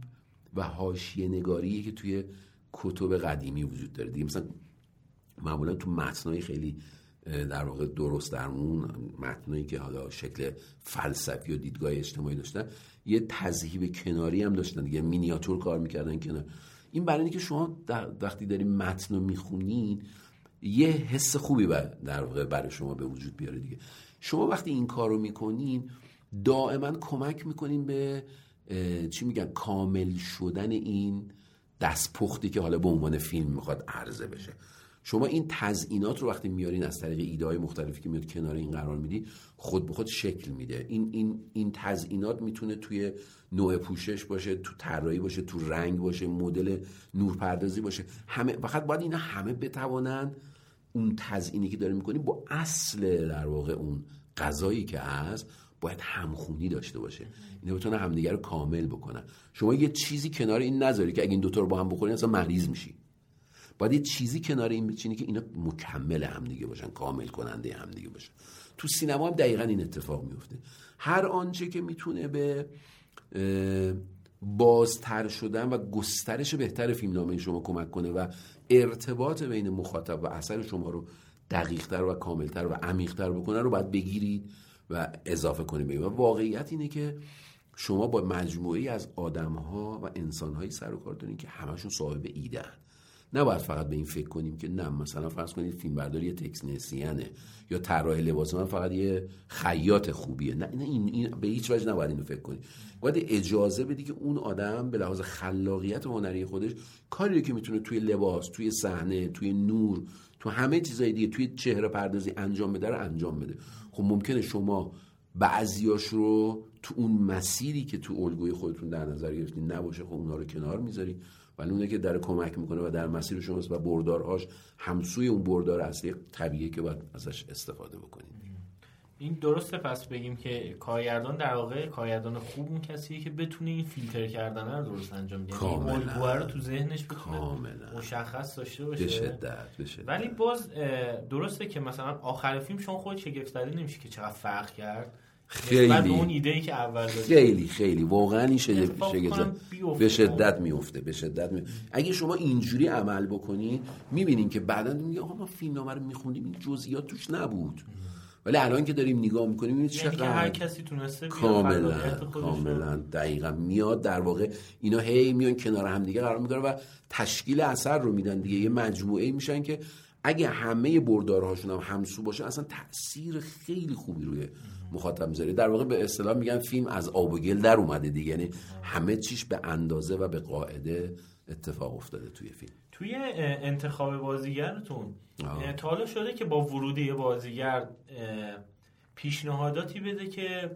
و حاشیه نگاریه که توی کتب قدیمی وجود داره. دیگه مثلا معمولا تو متنای خیلی در واقع درست درمون متنایی که حالا شکل فلسفی و دیدگاه اجتماعی داشتن یه تذهیب کناری هم داشتن. دیگه مینیاتور کار می‌کردن کنار. این برای اینکه شما وقتی دارین متن رو می‌خونین یه حس خوبی در واقع برای شما به وجود بیاره دیگه. شما وقتی این کار رو می‌کنین دائما کمک می‌کنین به چی میگن؟ کامل شدن این دستپختی که حالا به عنوان فیلم می‌خواد عرضه بشه. شما این تزئینات رو وقتی میارین از طریق ایده های مختلفی که میاد کنار این قرار میدی خود به خود شکل میده. این این این تزئینات می‌تونه توی نوع پوشش باشه تو طراحی باشه تو رنگ باشه مدل نورپردازی باشه. همه فقط باید اینا همه بتوانن اون تزئینی که داره می‌کنی با اصل در واقع اون غذایی که هست باید همخونی داشته باشه. اینا بتونه همدیگه رو کامل بکنن. شما یه چیزی کنار این نذاری که اگه این دوتا رو با هم بخورین اصلا مریض میشی. باید یه چیزی کنار این بچینی که اینا مکمل همدیگه باشن کامل کننده همدیگه باشن. تو سینما هم دقیقا این اتفاق میفته. هر آنچه که می‌تونه به بازتر شدن و گسترش بهتر فیلمنامه شما کمک کنه و ارتباط بین مخاطب و اثر شما رو دقیقتر و کاملتر و عمیقتر بکنه رو باید بگیرید. و اضافه کنید و واقعیت اینه که شما با مجموعی از آدم ها و انسان سر و کار دارین که همشون صاحب ایده هن. نباید فقط به این فکر کنیم که نه مثلا فرض کنید فیلم برداری یه تکنسیانه یا طراح لباس من فقط یه خیاط خوبیه. نه, این, این به هیچ وجه نباید اینو فکر کنید باید اجازه بدی که اون آدم به لحاظ خلاقیت هنری خودش کاری که می‌تونه توی لباس توی صحنه توی نور تو همه چیزای دیگه توی چهره پردازی انجام بده رو انجام بده. خب ممکنه شما بعضیاش رو تو اون مسیری که تو الگوی خودتون در نظر گرفتین نباشه خب اونا رو کنار می‌ذاری ولی اونه که در کمک می‌کنه و در مسیر شماست و بردارهاش همسوی اون بردار اصلی طبیعیه که باید ازش استفاده بکنید این درسته پس بگیم که کارگردان در واقع کارگردان خوب اون کسیه که بتونه این فیلتر کردن رو درست انجام بده. یعنی الگوها رو تو ذهنش بتونه مشخص داشته باشه. به شدت به ولی باز درسته که مثلا آخر فیلم شما خود شگفت نمیشه که چقدر فرق کرد. خیلی اون ایده ای که اول خیلی خیلی. واقعا این شگفت به شدت میفته به شدت می... اگه شما اینجوری عمل بکنید می‌بینین که بعدا میگه آقا ما فیلمنامه رو میخوندیم این جزئیات توش نبود. ولی الان که داریم نگاه می‌کنیم یعنی چقدر هر کسی تونسته کاملا کاملا دقیقا میاد در واقع اینا هی میان کنار هم دیگه قرار می‌گیرن و تشکیل اثر رو میدن دیگه. یه مجموعه میشن که اگه همه بردارهاشون هم همسو باشه اصلا تاثیر خیلی خوبی روی مخاطب می‌ذاره در واقع به اصطلاح میگن فیلم از آب و گل در اومده دیگه. یعنی همه چیش به اندازه و به قاعده اتفاق افتاده توی فیلم. توی انتخاب بازیگرتون تا حالا شده که با ورود یه بازیگر پیشنهاداتی بده که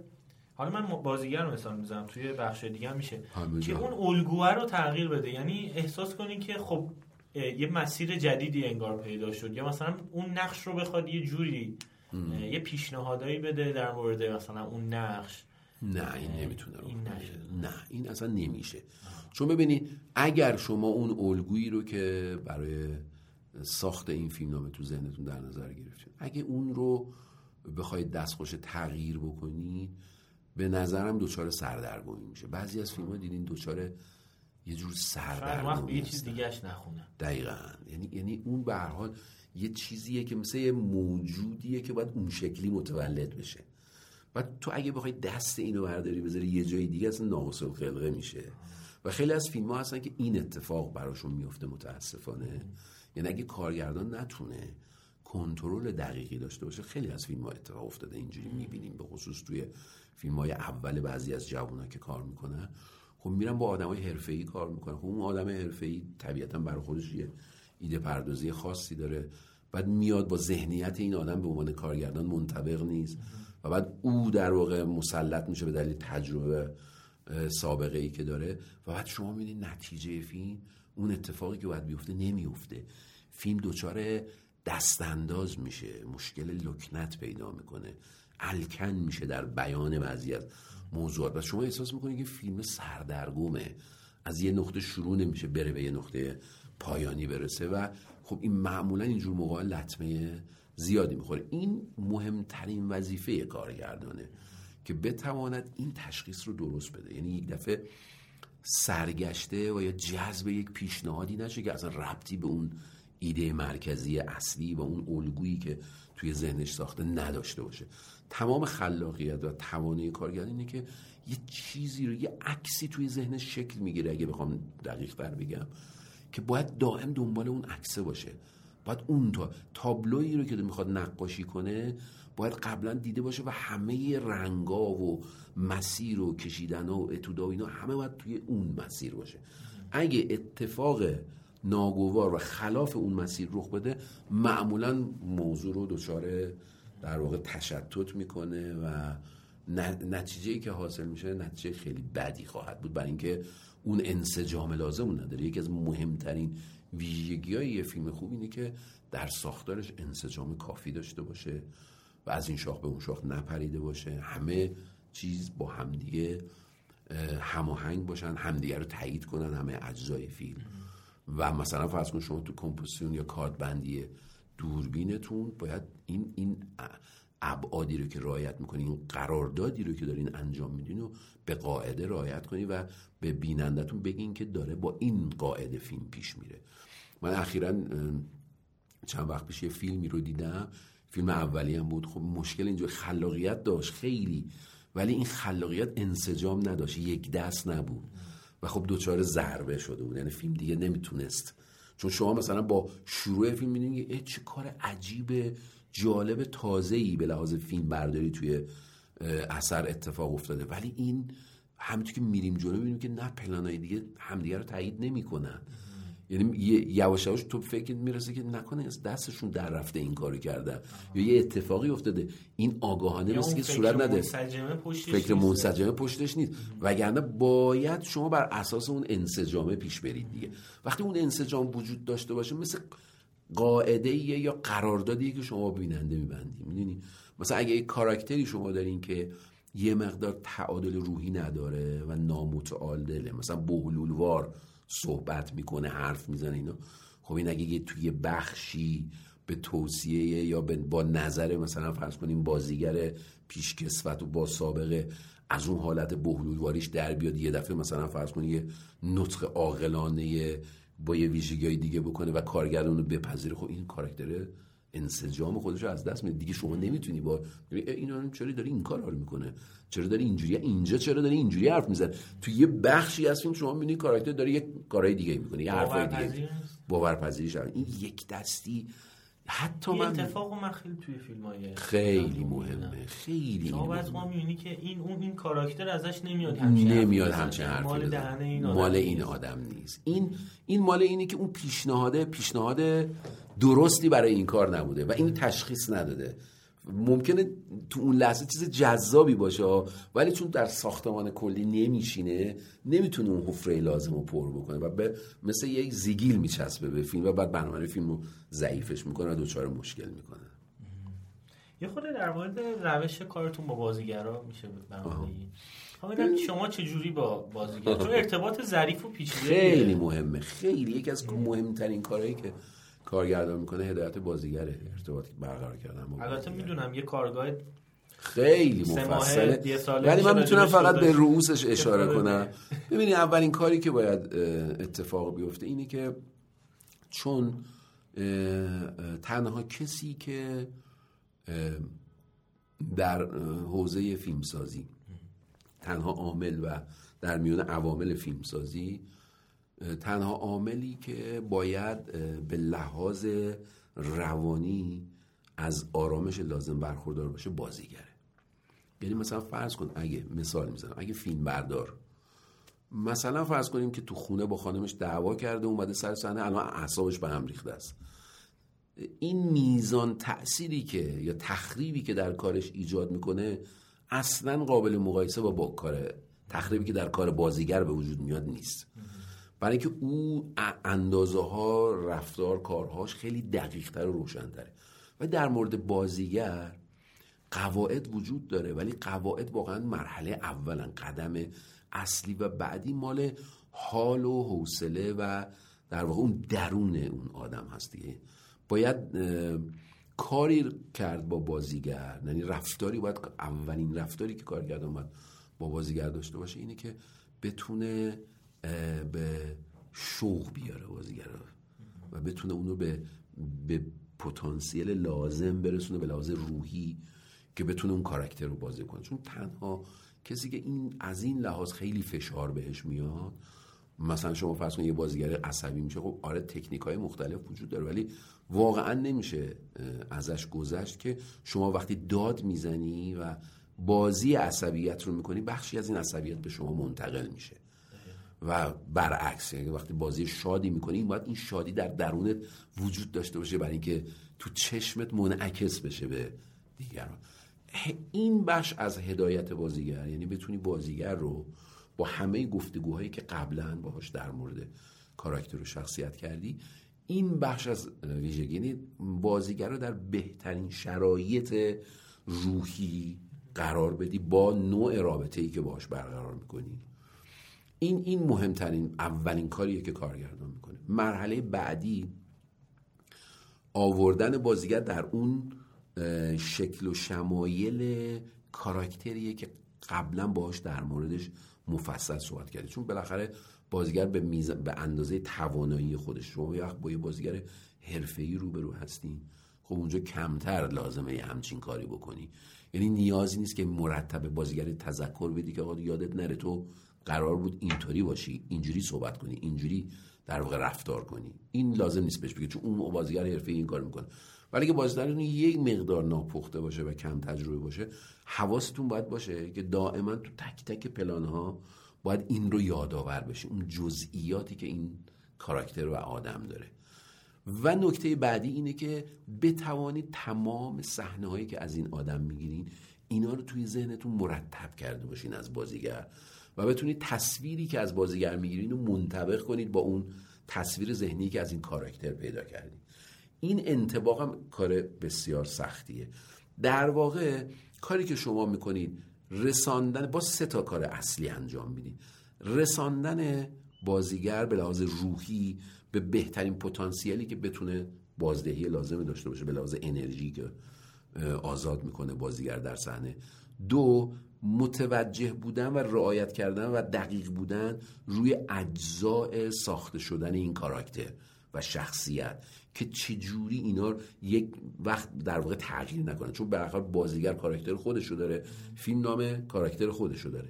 حالا من بازیگر رو مثال می‌زنم توی بخش دیگه میشه. که اون الگوه رو تغییر بده. یعنی احساس کنین که خب یه مسیر جدیدی انگار پیدا شد. یا مثلا اون نقش رو بخواد یه جوری یه پیشنهادایی بده در مورد مثلا اون نقش. نه این نمی‌تونه این نه این اصلا نمیشه. چون ببینید اگر شما اون الگویی رو که برای ساخت این فیلم نامه تو ذهنتون در نظر گرفتید اگه اون رو بخواید دستخوش تغییر بکنید به نظرم دچار سردرگمی میشه. بعضی از فیلم ها دیدین دچار یه جور سردرگمی یه چیز دیگهش نخونه. دقیقا. یعنی یعنی اون به هر حال یه چیزیه که مثل یه موجودیه که باید اون شکلی متولد بشه. و تو اگه بخوای دست اینو برداری بذاری یه جای دیگه اصلا ناقص خلقه میشه. و خیلی از فیلم ها هستن که این اتفاق براشون میفته متاسفانه. یعنی اگه کارگردان نتونه کنترل دقیقی داشته باشه خیلی از فیلم ها اتفاق افتاده. اینجوری می‌بینیم. به خصوص توی فیلم های اول بعضی از جوونا که کار می‌کنن. خب میرن با آدمای حرفه‌ای کار می‌کنن. خب اون آدم حرفه‌ای طبیعتا برای خودش یه ایده پردازی خاصی داره. بعد میاد با ذهنیت این آدم به عنوان کارگردان منطبق نیست و بعد او در واقع مسلط میشه به دلیل تجربه سابقه ای که داره. و بعد شما می‌بینید نتیجه فیلم اون اتفاقی که باید بیفته نمیفته فیلم دچار دستانداز میشه مشکل لکنت پیدا می‌کنه الکن میشه در بیان بعضی از موضوعات. و شما احساس می‌کنید که فیلم سردرگمه از یه نقطه شروع نمیشه بره به یه نقطه پایانی برسه و خب این معمولا اینجور موقع لطمه زیادی می‌خوره. این مهمترین وظیفه کارگردانه که بتواند این تشخیص رو درست بده. یعنی یک دفعه سرگشته و یا جذب یک پیشنهادی نشه که اصلا ربطی به اون ایده مرکزی اصلی و اون الگویی که توی ذهنش ساخته نداشته باشه. تمام خلاقیت و توانه کارگردان اینه که یه چیزی رو یه عکسی توی ذهنش شکل می‌گیره. اگه بخوام دقیق تر بگم که باید دائم دنبال اون عکسه باشه. باید اون تا تابلویی رو که می‌خواد نقاشی کنه باید قبلا دیده باشه و همه رنگا و مسیر و کشیدن و اتودا و اینا همه باید توی اون مسیر باشه. اگه اتفاق ناگوار و خلاف اون مسیر رخ بده معمولا موضوع رو دچار در واقع تشتت می‌کنه و نتیجه که حاصل میشه نتیجه خیلی بدی خواهد بود. برای اینکه اون انسجام لازم نداره. یکی از مهمترین ویژگی های یه فیلم خوب اینه که در ساختارش انسجام کافی داشته باشه و از این شاخ به اون شاخ نپریده باشه. همه چیز با همدیگه هماهنگ باشن همدیگه رو تایید کنن همه اجزای فیلم. و مثلا فرض کن شما تو کمپوزیسیون یا کادربندی دوربینتون باید این این ابعادی رو که رعایت می‌کنی این قراردادی رو که دارین انجام میدین و به قاعده رعایت کنی و به بینندتون بگین که داره با این قاعده فیلم پیش میره. من اخیرا چند وقت پیش یه فیلمی رو دیدم. فیلم اولی هم بود. خب مشکل اینجا خلاقیت داشت خیلی ولی این خلاقیت انسجام نداشت. یک دست نبود. و خب دوچار ضربه شده بود. یعنی فیلم دیگه نمی‌تونست. چون شما مثلا با شروع فیلم میدین چه کار عجیب جالب تازه ای به لحاظ فیلم برداری توی اثر اتفاق افتاده. ولی این همینطور که میریم جلو می‌بینیم که نه پلانای دیگه همدیگه رو تایید نمی‌کنن. یعنی یواش یواش تو فکر می‌رسه که نکنه دستشون در رفته این کارو کردن یا یه اتفاقی افتاده. این آگاهانه مثل که صورت نده. فکر منسجمه پشتش نیست. وگرنه باید شما بر اساس اون انسجامه پیش برید دیگه. وقتی اون انسجام وجود داشته باشه مثل قاعده یا قراردادیه که شما بیننده میبندی می‌دونی؟ مثلا اگه یک کاراکتری شما دارین که یه مقدار تعادل روحی نداره و نامتعال دله مثلا بهلولوار صحبت می‌کنه حرف می‌زنه اینا خب این اگه توی بخشی به توصیه یا با نظر مثلا فرض کنیم بازیگر پیشکسوت و با سابقه از اون حالت بهلولواریش در بیاد یه دفعه مثلا فرض کنیم یه نطق عاقلانه با یه ویژگی دیگه بکنه و کارگردان رو بپذیره. خب این کاراکتر انسجام خودش رو از دست میده. دیگه شما نمی‌تونی با اینا چرا داری این کار رو می‌کنه؟ چرا داری اینجوری اینجا چرا داری اینجوری حرف می‌زنه؟ تو یه بخشی از فیلم شما می‌بینی کاراکتر داره یه کارهای دیگه می‌کنه یه حرفای دیگه. باورپذیری شد این یک دستی حتی من اتفاق من خیلی توی فیلم های خیلی مهمه خیلی بعد ما می‌بینی که این اون این کاراکتر ازش نمیاد همچین نمیاد همچین حرفی مال دهنه این آدم مال این آدم نیست. این این مال اینه که اون پیشنهاده پیشنهاد درستی برای این کار نبوده و این تشخیص نداده. ممکنه تو اون لحظه چیز جذابی باشه ولی چون در ساختمان کلی نمیشینه نمی‌تونه اون حفره لازم رو پر بکنه و به مثل یک زیگیل میچسبه به فیلم و بعد برنامه فیلم رو ضعیفش می‌کنه و دوچار مشکل می‌کنه. یه خود در مورد روش کارتون با بازیگرا میشه بگی شما چه جوری با بازیگر؟ چون ارتباط ظریف و پیچیده خیلی مهمه خیلی. یکی از مهمترین کارهایی که کارگردان می‌کنه هدایت بازیگره ارتباطی برقرار کردن البته می‌دونم یه کارگاه خیلی مفصله. ولی من می‌تونم فقط به رؤوسش اشاره کنم. ببینید اولین کاری که باید اتفاق بیفته اینه که چون تنها کسی که در حوزه فیلمسازی تنها عامل و در میون عوامل فیلمسازی تنها عاملی که باید به لحاظ روانی از آرامش لازم برخوردار باشه بازیگره. یعنی مثلا فرض کن اگه مثال می‌زنم اگه فیلم بردار مثلا فرض کنیم که تو خونه با خانمش دعوا کرده اومده سر صحنه الان اعصابش به هم ریخته است. این میزان تأثیری که یا تخریبی که در کارش ایجاد می‌کنه اصلا قابل مقایسه با با کار تخریبی که در کار بازیگر به وجود میاد نیست. برای اینکه او اندازه ها رفتار کارهاش خیلی دقیق تر و روشنتره. و در مورد بازیگر قواعد وجود داره ولی قواعد واقعا مرحله اولا قدم اصلی و بعدی مال حال و حوصله و در واقع اون درون اون آدم هست دیگه. باید کاری کرد با بازیگر یعنی رفتاری باید اولین رفتاری که کارگردان باید با بازیگر داشته باشه اینه که بتونه به شوق بیاره بازیگر و بتونه اونو به به پتانسیل لازم برسونه به لحاظ روحی که بتونه اون کاراکتر رو بازی کنه. چون تنها کسی که این از این لحاظ خیلی فشار بهش میاد مثلا شما فرض کنید یه بازیگر عصبی میشه خب آره تکنیک های مختلف وجود داره ولی واقعا نمیشه ازش گذشت که شما وقتی داد می‌زنی و بازی عصبیت رو می‌کنی بخشی از این عصبیت به شما منتقل میشه. و برعکس یعنی وقتی بازی شادی می‌کنی باید این شادی در درونت وجود داشته باشه برای اینکه تو چشمت منعکس بشه به دیگران. این بخش از هدایت بازیگر یعنی بتونی بازیگر رو با همه گفتگوهایی که قبلا باهاش در مورد کاراکتر و شخصیت کردی این بخش از ویژگی یعنی بازیگر رو در بهترین شرایط روحی قرار بدی با نوع رابطه ای که باهاش برقرار می‌کنی. این این مهمترین اولین کاریه که کارگردان می‌کنه. مرحله بعدی آوردن بازیگر در اون شکل و شمایل کاراکتریه که قبلا باهاش در موردش مفصل صحبت کرده چون بالاخره بازیگر به, میز... به اندازه توانایی خودش شما وقت با یه بازیگر حرفه‌ای روبرو هستین. خب اونجا کمتر لازمه یه همچین کاری بکنی. یعنی نیازی نیست که مرتب بازیگر تذکر بدی که آقا یادت نره تو قرار بود اینطوری باشی اینجوری صحبت کنی اینجوری در واقع رفتار کنی. این لازم نیست بهش بگه چون اون بازیگر حرفه این کار می‌کنه. ولی که بازیگر یک مقدار ناپخته باشه و کم تجربه باشه حواستون باید باشه که دائما تو تک تک پلان ها باید این رو یادآور بشه اون جزئیاتی که این کاراکتر و آدم داره. و نکته بعدی اینه که بتوانید تمام صحنه هایی که از این آدم می‌گیرین اینا رو توی ذهنتون مرتب کرده باشین از بازیگر. و بتونید تصویری که از بازیگر می‌گیرین رو منطبق کنید با اون تصویر ذهنی که از این کاراکتر پیدا کردین این انتباق هم کار بسیار سختیه. در واقع کاری که شما می‌کنید رساندن با سه تا کار اصلی انجام میدین رساندن بازیگر به لحاظ روحی به بهترین پتانسیلی که بتونه بازدهی لازم داشته باشه به لحاظ انرژی که آزاد می‌کنه بازیگر در صحنه. دو متوجه بودن و رعایت کردن و دقیق بودن روی اجزاء ساخته شدن این کاراکتر و شخصیت که چجوری اینا یک وقت در واقع تغییر نکنه چون به بازیگر کاراکتر خودشو داره فیلم نام کاراکتر خودشو داره.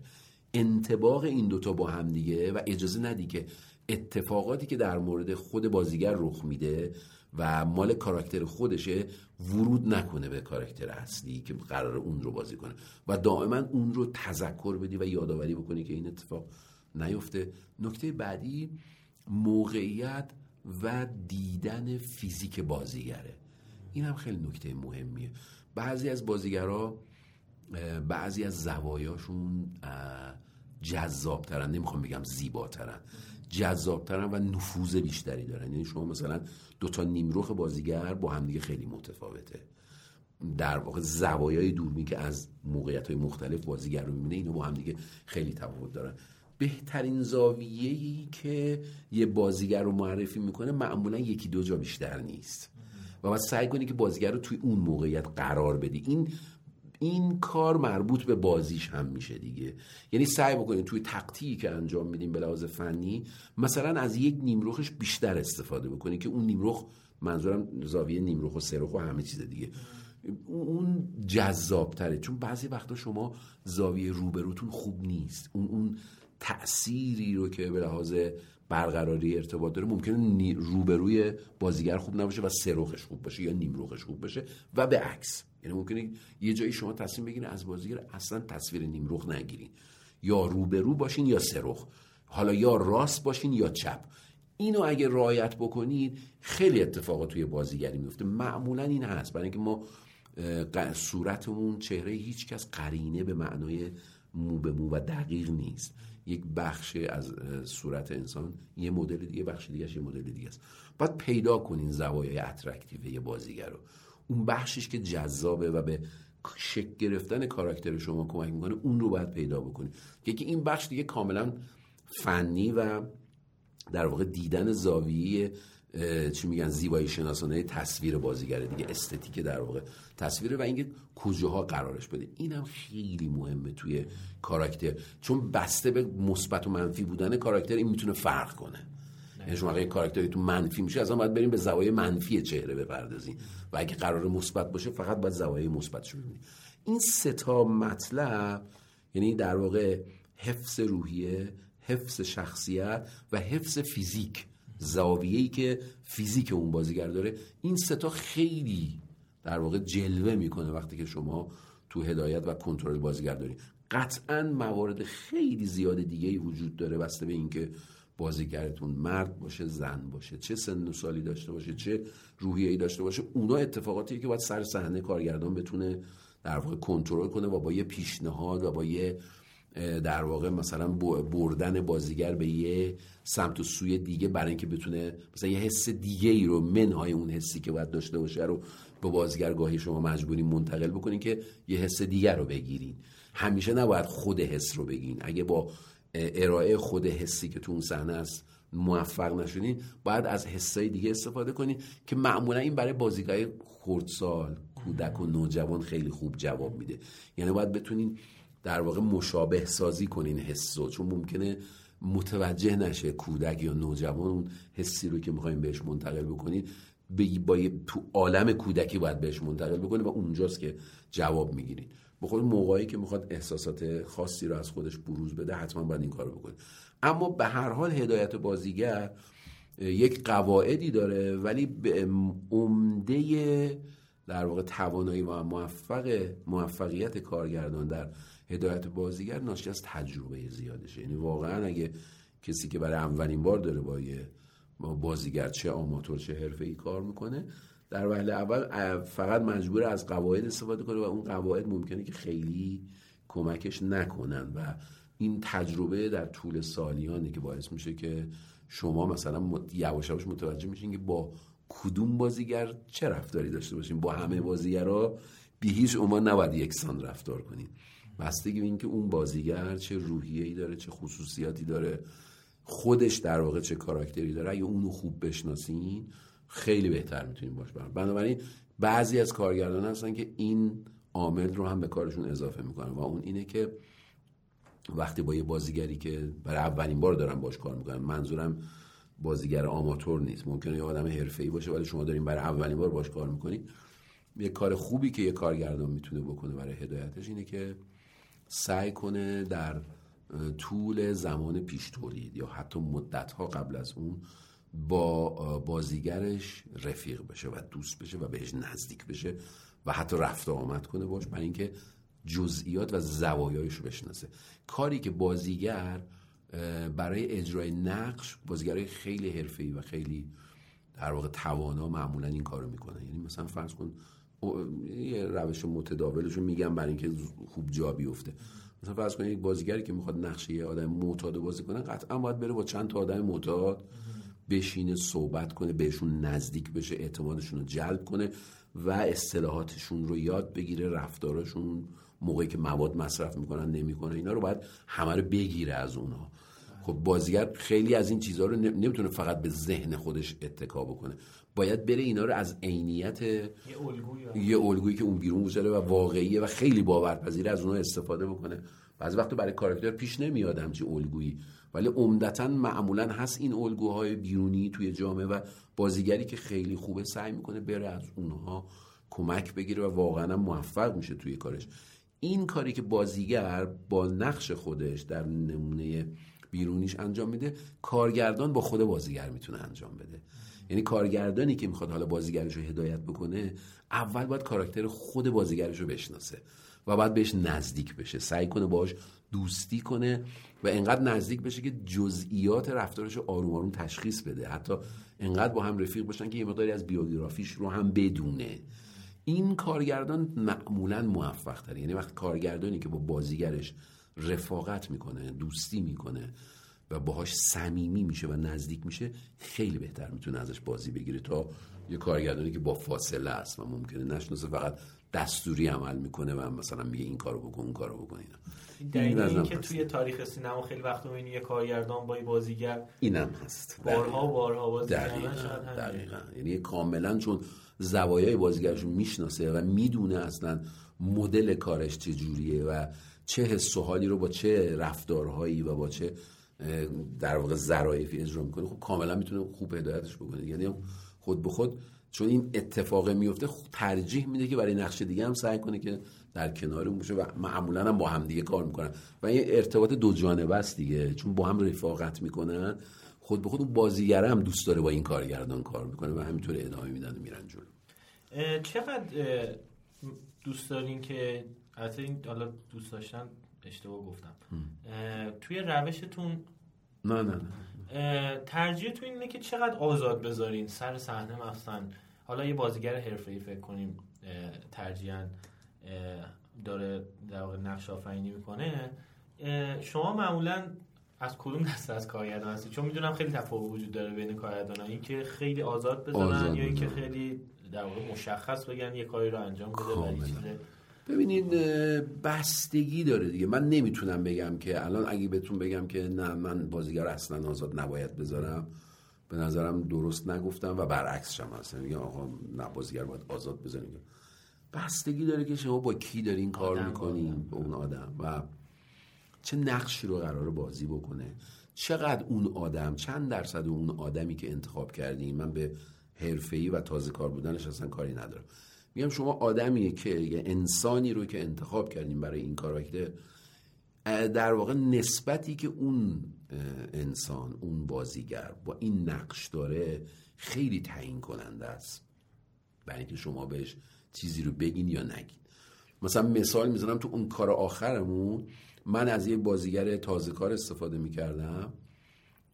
انتباق این دوتا با هم دیگه و اجازه ندی که اتفاقاتی که در مورد خود بازیگر رخ میده و مال کاراکتر خودشه ورود نکنه به کاراکتر اصلی که قرار اون رو بازی کنه. و دائما اون رو تذکر بدی و یادآوری بکنی که این اتفاق نیفته. نکته بعدی موقعیت و دیدن فیزیک بازیگره. این هم خیلی نکته مهمیه. بعضی از بازیگرها بعضی از زوایاشون جذابترن. نمی‌خوام بگم زیباترن. جذابترن و نفوذ بیشتری دارن. یعنی شما مثلا دو تا نیمروخ بازیگر با همدیگه خیلی متفاوته. در واقع زوایای دورمی که از موقعیت های مختلف بازیگر رو می‌بینه اینو با همدیگه خیلی تفاوت دارن. بهترین زاویه‌ای که یه بازیگر رو معرفی می‌کنه معمولا یکی دو جا بیشتر نیست. و باید سعی کنی که بازیگر رو توی اون موقعیت قرار بدی. این این کار مربوط به بازیش هم میشه دیگه. یعنی سعی بکنید توی تقطیعی که انجام میدیم به لحاظ فنی مثلا از یک نیمروخش بیشتر استفاده بکنید که اون نیمروخ منظورم زاویه نیمروخ و سرخ و همه چیز دیگه. اون جذاب تره چون بعضی وقتا شما زاویه روبروتون خوب نیست. اون اون تأثیری رو که به لحاظ برقراری ارتباط داره ممکنه روبروی بازیگر خوب نباشه و سرخش خوب باشه یا نیمروخش خوب باشه و به عکس. یعنی ممکنه یه جایی شما تصمیم بگیرید از بازیگر اصلا تصویر نیمروخ نگیرین. یا روبرو باشین یا سرخ حالا یا راست باشین یا چپ. اینو اگه رعایت بکنید خیلی اتفاقات توی بازیگری میفته. معمولا این هست. برای اینکه ما صورتمون چهره هیچ کس قرینه به معنای مو به مو و دقیق نیست. یک بخش از صورت انسان یه مدل دیگه بخش دیگه یه مدل دیگه است. باید پیدا کنین زوایای attractive یه بازیگر رو. اون بخشش که جذابه و به شکل گرفتن کاراکتر شما کمک می‌کنه اون رو باید پیدا بکنید که این بخش دیگه کاملا فنی و در واقع دیدن زاویه چی میگن زیبایی شناسانه تصویر بازیگره. دیگه aesthetic در واقع تصویر و اینکه کجاها قرارش بده. اینم خیلی مهمه توی کاراکتر. چون بسته به مثبت و منفی بودن کاراکتر این می‌تونه فرق کنه. یعنی شما اگه کاراکتری تو منفی میشه اصلا باید بریم به زوایای منفی چهره بپردازیم. و اگه قرار مثبت باشه فقط باید زوایای مثبتش ببینیم. این سه تا مطلب یعنی در واقع حفظ روحیه حفظ شخصیت و حفظ فیزیک زاویه‌ای که فیزیک اون بازیگر داره این ستا خیلی در واقع جلوه می‌کنه وقتی که شما تو هدایت و کنترل بازیگر دارید قطعا موارد خیلی زیاد دیگه ای وجود داره بسته به اینکه بازیگرتون مرد باشه زن باشه چه سن و سالی داشته باشه چه روحیه‌ای داشته باشه. اونا اتفاقاتی که باید سر صحنه کارگردان بتونه در واقع کنترل کنه و با یه پیشنهاد و با یه در واقع مثلا بردن بازیگر به یه سمت و سوی دیگه برای اینکه بتونه مثلا یه حس دیگه ای رو منهای اون حسی که باید داشته باشه رو به بازیگر گاهی شما مجبورین منتقل بکنین که یه حس دیگر رو بگیرین. همیشه نباید خود حس رو بگین اگه با ارائه خود حسی که تو اون صحنه است موفق نشدین باید از حسای دیگه استفاده کنین که معمولا این برای بازیگرای خردسال کودک و نوجوان خیلی خوب جواب میده. یعنی باید بتونین در واقع مشابه سازی کنین حسو چون ممکنه متوجه نشه کودک یا نوجوان اون حسی رو که می‌خوایم بهش منتقل بکنین. با تو عالم کودکی باید بهش منتقل بکنه و اونجاست که جواب می‌گیرین. بخود موقعی که می‌خواد احساسات خاصی رو از خودش بروز بده حتما باید این کارو بکنه. اما به هر حال هدایت بازیگر یک قواعدی داره ولی به عمده در واقع توانایی و موفق موفقیت کارگردان در هدایت بازیگر ناشی از تجربه زیادشه. یعنی واقعا اگه کسی که برای اولین بار داره با یه بازیگر چه آماتور چه حرفه ای کار می‌کنه در وهله اول فقط مجبور از قواعد استفاده کنه و اون قواعد ممکنه که خیلی کمکش نکنن. و این تجربه در طول سالیانه که باعث میشه که شما مثلا یواش یواش متوجه میشین که با کدوم بازیگر چه رفتاری داشته باشین. با همه بازیگرا به هیچ عنوان نباید یکسان رفتار کنین. بستگی به اینکه اون بازیگر چه روحیه ای داره چه خصوصیاتی داره خودش در واقع چه کاراکتری داره اگه اونو خوب بشناسین خیلی بهتر می‌تونین باش برن بنابراین بعضی از کارگردان هستن که این عامل رو هم به کارشون اضافه می‌کنن و اون اینه که وقتی با یه بازیگری که برای اولین بار دارم باش کار می‌کنم منظورم بازیگر آماتور نیست. ممکنه یه آدم حرفه‌ای باشه ولی شما دارین برای اولین بار باش کار می‌کنید یه کار خوبی که یه کارگردان می‌تونه بکنه برای هدایتش اینه که سعی کنه در طول زمان پیش تولید یا حتی مدت ها قبل از اون با بازیگرش رفیق بشه و دوست بشه و بهش نزدیک بشه و حتی رفت آمد کنه باش برای اینکه جزئیات و زوایایش رو بشناسه. کاری که بازیگر برای اجرای نقش بازیگرای خیلی حرفه‌ای و خیلی در واقع توانا معمولا این کارو می‌کنن یعنی مثلا فرض کن یه روش متداولش رو میگم برای اینکه خوب جا بیفته. مثلا فرض کن یک بازیگری که می‌خواد نقش یه آدم معتاد بازی کنه قطعا باید بره با چند تا آدم معتاد بشینه صحبت کنه بهشون نزدیک بشه اعتمادشون رو جلب کنه و اصطلاحاتشون رو یاد بگیره رفتارشون موقعی که مواد مصرف می‌کنن نمی‌کنن اینا رو باید همه رو بگیره از اونها. خب بازیگر خیلی از این چیزها رو نمی‌تونه فقط به ذهن خودش اتکا بکنه. باید بره اینا رو از عینیت یه الگویی که اون بیرون گذاره و واقعیه و خیلی باورپذیره از اونها استفاده بکنه. بعضی وقت برای کاراکتر پیش نمیاد همچی الگویی. ولی عمدتا معمولا هست این الگوهای بیرونی توی جامعه و بازیگری که خیلی خوبه سعی می‌کنه بره از اونها کمک بگیره و واقعا موفق میشه توی کارش. این کاری که بازیگر با نقش خودش در نمونه بیرونیش انجام میده کارگردان با خود بازیگر می‌تونه انجام بده. یعنی کارگردانی که می‌خواد حالا بازیگرش رو هدایت بکنه اول باید کاراکتر خود بازیگرش رو بشناسه و بعد بهش نزدیک بشه. سعی کنه باش دوستی کنه و انقدر نزدیک بشه که جزئیات رفتارش رو آروم آروم تشخیص بده. حتی انقدر با هم رفیق باشن که یه مقداری از بیوگرافیش رو هم بدونه. این کارگردان معمولا موفق تره. یعنی وقت کارگردانی که با بازیگرش رفاقت می‌کنه دوستی می‌کنه و باهاش صمیمی میشه و نزدیک میشه خیلی بهتر می‌تونه ازش بازی بگیره تا یه کارگردانی که با فاصله است و ممکنه نشناسه فقط دستوری عمل می‌کنه و مثلا میگه این کارو بکن اون کارو بکن اینا. این که توی تاریخ سینما خیلی وقت می‌بینی یه کارگردان با بازیگر اینم هست. بارها بارها بازی دقیقا. یعنی کاملا چون زوایای بازیگرش می‌شناسه و می‌دونه اصلا مدل کارش چجوریه و چه حس و حالی رو با چه رفتارهایی و با چه در واقع ظرافی اجرا می‌کنه خب کاملا می‌تونه خوب هدایتش بکنه. یعنی خود به خود چون این اتفاق میفته ترجیح میده که برای نقش دیگه هم سعی کنه که در کنار باشه و معمولا هم با هم دیگه کار می‌کنن. و این ارتباط دو جانبه است دیگه. چون با هم رفاقت می‌کنن خود به خود اون بازیگر هم دوست داره با این کارگردان کار می‌کنه و همینطور ادامه میدن و میرن جلو. چقدر دوست دارین که البته این حالا دوست داشتن اشتباه گفتم. توی روشتون نه نه نه. ترجیحتون اینه که چقدر آزاد بذارین سر صحنه مثلا حالا یه بازیگر حرفه‌ای فکر کنیم ترجیحاً داره در واقع نقش آفرینی می‌کنه. شما معمولا از کدوم دسته از کارگردان هستی؟ چون می‌دونم خیلی تفاوت وجود داره بین کارگردان این که خیلی آزاد بزنن یا اینکه خیلی در واقع مشخص بگن یه کاری رو انجام بده و چیز ببینید بستگی داره دیگه. من نمی‌تونم بگم که الان اگه بهتون بگم که نه من بازیگر اصلا آزاد نباید بذارم به نظرم درست نگفتم و برعکسش هم هستم میگم آقا نه بازیگر باید آزاد بزنیم. بستگی داره که شما با کی دارین کار می‌کنین با اون آدم. و چه نقشی رو قرار بازی بکنه؟ چقدر اون آدم چند درصد اون آدمی که انتخاب کردین من به حرفه‌ای و تازه کار بودنش اصلا کاری ندارم. میگم شما آدمیه که یه انسانی رو که انتخاب کردیم برای این کاراکتر در واقع نسبتی که اون انسان اون بازیگر با این نقش داره خیلی تعیین کننده است. برای اینکه شما بهش چیزی رو بگین یا نگین. مثلا مثال می‌زنم تو اون کار آخرمون من از یه بازیگر تازه کار استفاده می‌کردم.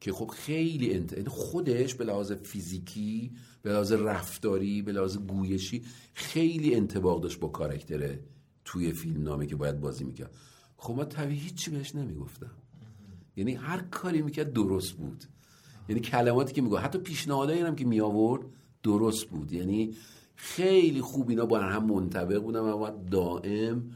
که خب خیلی انت... یعنی خودش به لحاظ فیزیکی به لحاظ رفتاری به لحاظ گویشی خیلی انتباق داشت با کارکتره توی فیلم نامه که باید بازی می‌کرد. خب من طبیعی هیچی بهش نمی‌گفتم. یعنی هر کاری می‌کرد درست بود. یعنی کلماتی که میگو حتی پیشنهادایی هم که می آورد درست بود. یعنی خیلی خوب اینا با هم منطبق بودن و دائم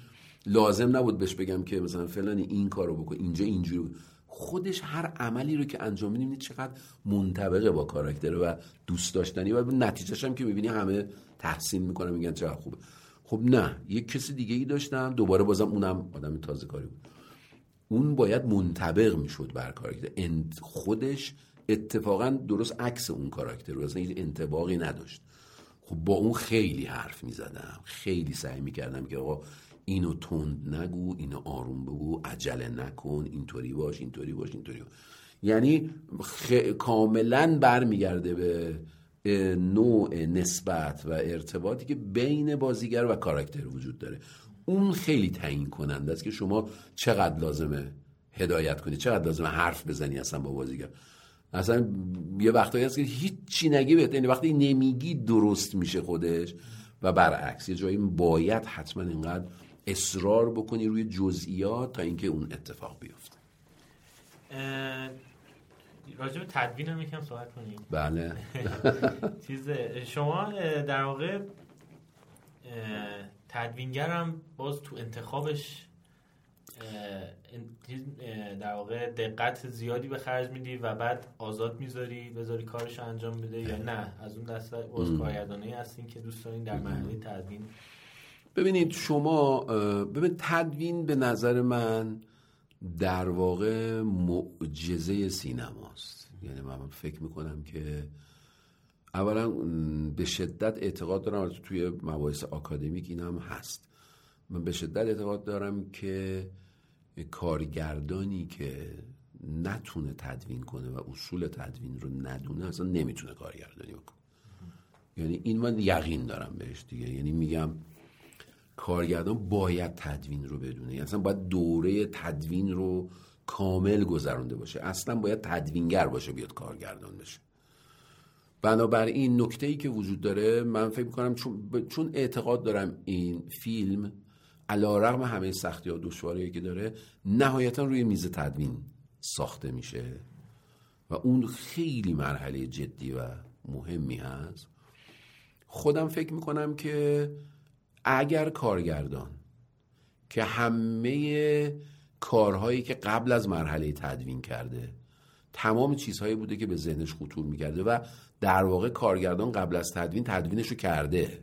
لازم نبود بهش بگم که مثلا فلانی این کارو بکن اینجا اینجوری خودش هر عملی رو که انجام میدیم چقدر منطبقه با کاراکتره و دوست داشتنی و نتیجهش هم که می‌بینی همه تحسین می‌کنن میگن چقدر خوبه. خب نه یک کسی دیگه ای داشتم دوباره بازم اونم آدم تازه کاری بود. اون باید منطبق می‌شد بر کاراکتر. خودش اتفاقا درست عکس اون کاراکتر رو اصلا انتباقی نداشت. خب با اون خیلی حرف می‌زدم خیلی سعی می‌کردم که آقا اینو تند نگو اینو آروم بگو عجله نکن اینطوری باش اینطوری باش اینطوری باش. یعنی خ... کاملا برمیگرده به نوع نسبت و ارتباطی که بین بازیگر و کاراکتر وجود داره. اون خیلی تعیین کننده است که شما چقدر لازمه هدایت کنی چقدر لازمه حرف بزنی اصلا با بازیگر. اصلا یه وقتایی هست که هیچی نگی بهتر یعنی وقتی نمیگی درست میشه خودش و برعکس یه جایی باید حتما اینقدر اصرار بکنی روی جزئیات تا اینکه اون اتفاق بیفته. راجع به تدوین هم یکم صحبت کنیم. بله. (laughs) چیز شما در واقع تدوینگرم باز تو انتخابش در واقع دقت زیادی به خرج میدی و بعد آزاد می‌ذاری بذاری کارش انجام بده یا نه؟ از اون دسته باز کارگردانی هستین که دوست دارین در مرحله تدوین ببینید شما ببین تدوین به نظر من در واقع معجزه سینماست. یعنی من فکر می‌کنم که اولا به شدت اعتقاد دارم توی مباحث آکادمیک این هم هست. من به شدت اعتقاد دارم که کارگردانی که نتونه تدوین کنه و اصول تدوین رو ندونه اصلا نمی‌تونه کارگردانی بکنه. یعنی این من یقین دارم بهش دیگه. یعنی میگم کارگردان باید تدوین رو بدونه. یعنی اصلا باید دوره تدوین رو کامل گذرونده باشه. اصلا باید تدوینگر باشه بیاد کارگردان بشه. بنابراین نکته ای که وجود داره من فکر می‌کنم چون, اعتقاد دارم این فیلم علا رغم همه سختی ها دشواری که داره نهایتا روی میز تدوین ساخته میشه و اون خیلی مرحله جدی و مهمی هست. خودم فکر می‌کنم که اگر کارگردان که همه کارهایی که قبل از مرحله تدوین کرده تمام چیزهایی بوده که به ذهنش خطور می‌کرده و در واقع کارگردان قبل از تدوین تدوینش رو کرده.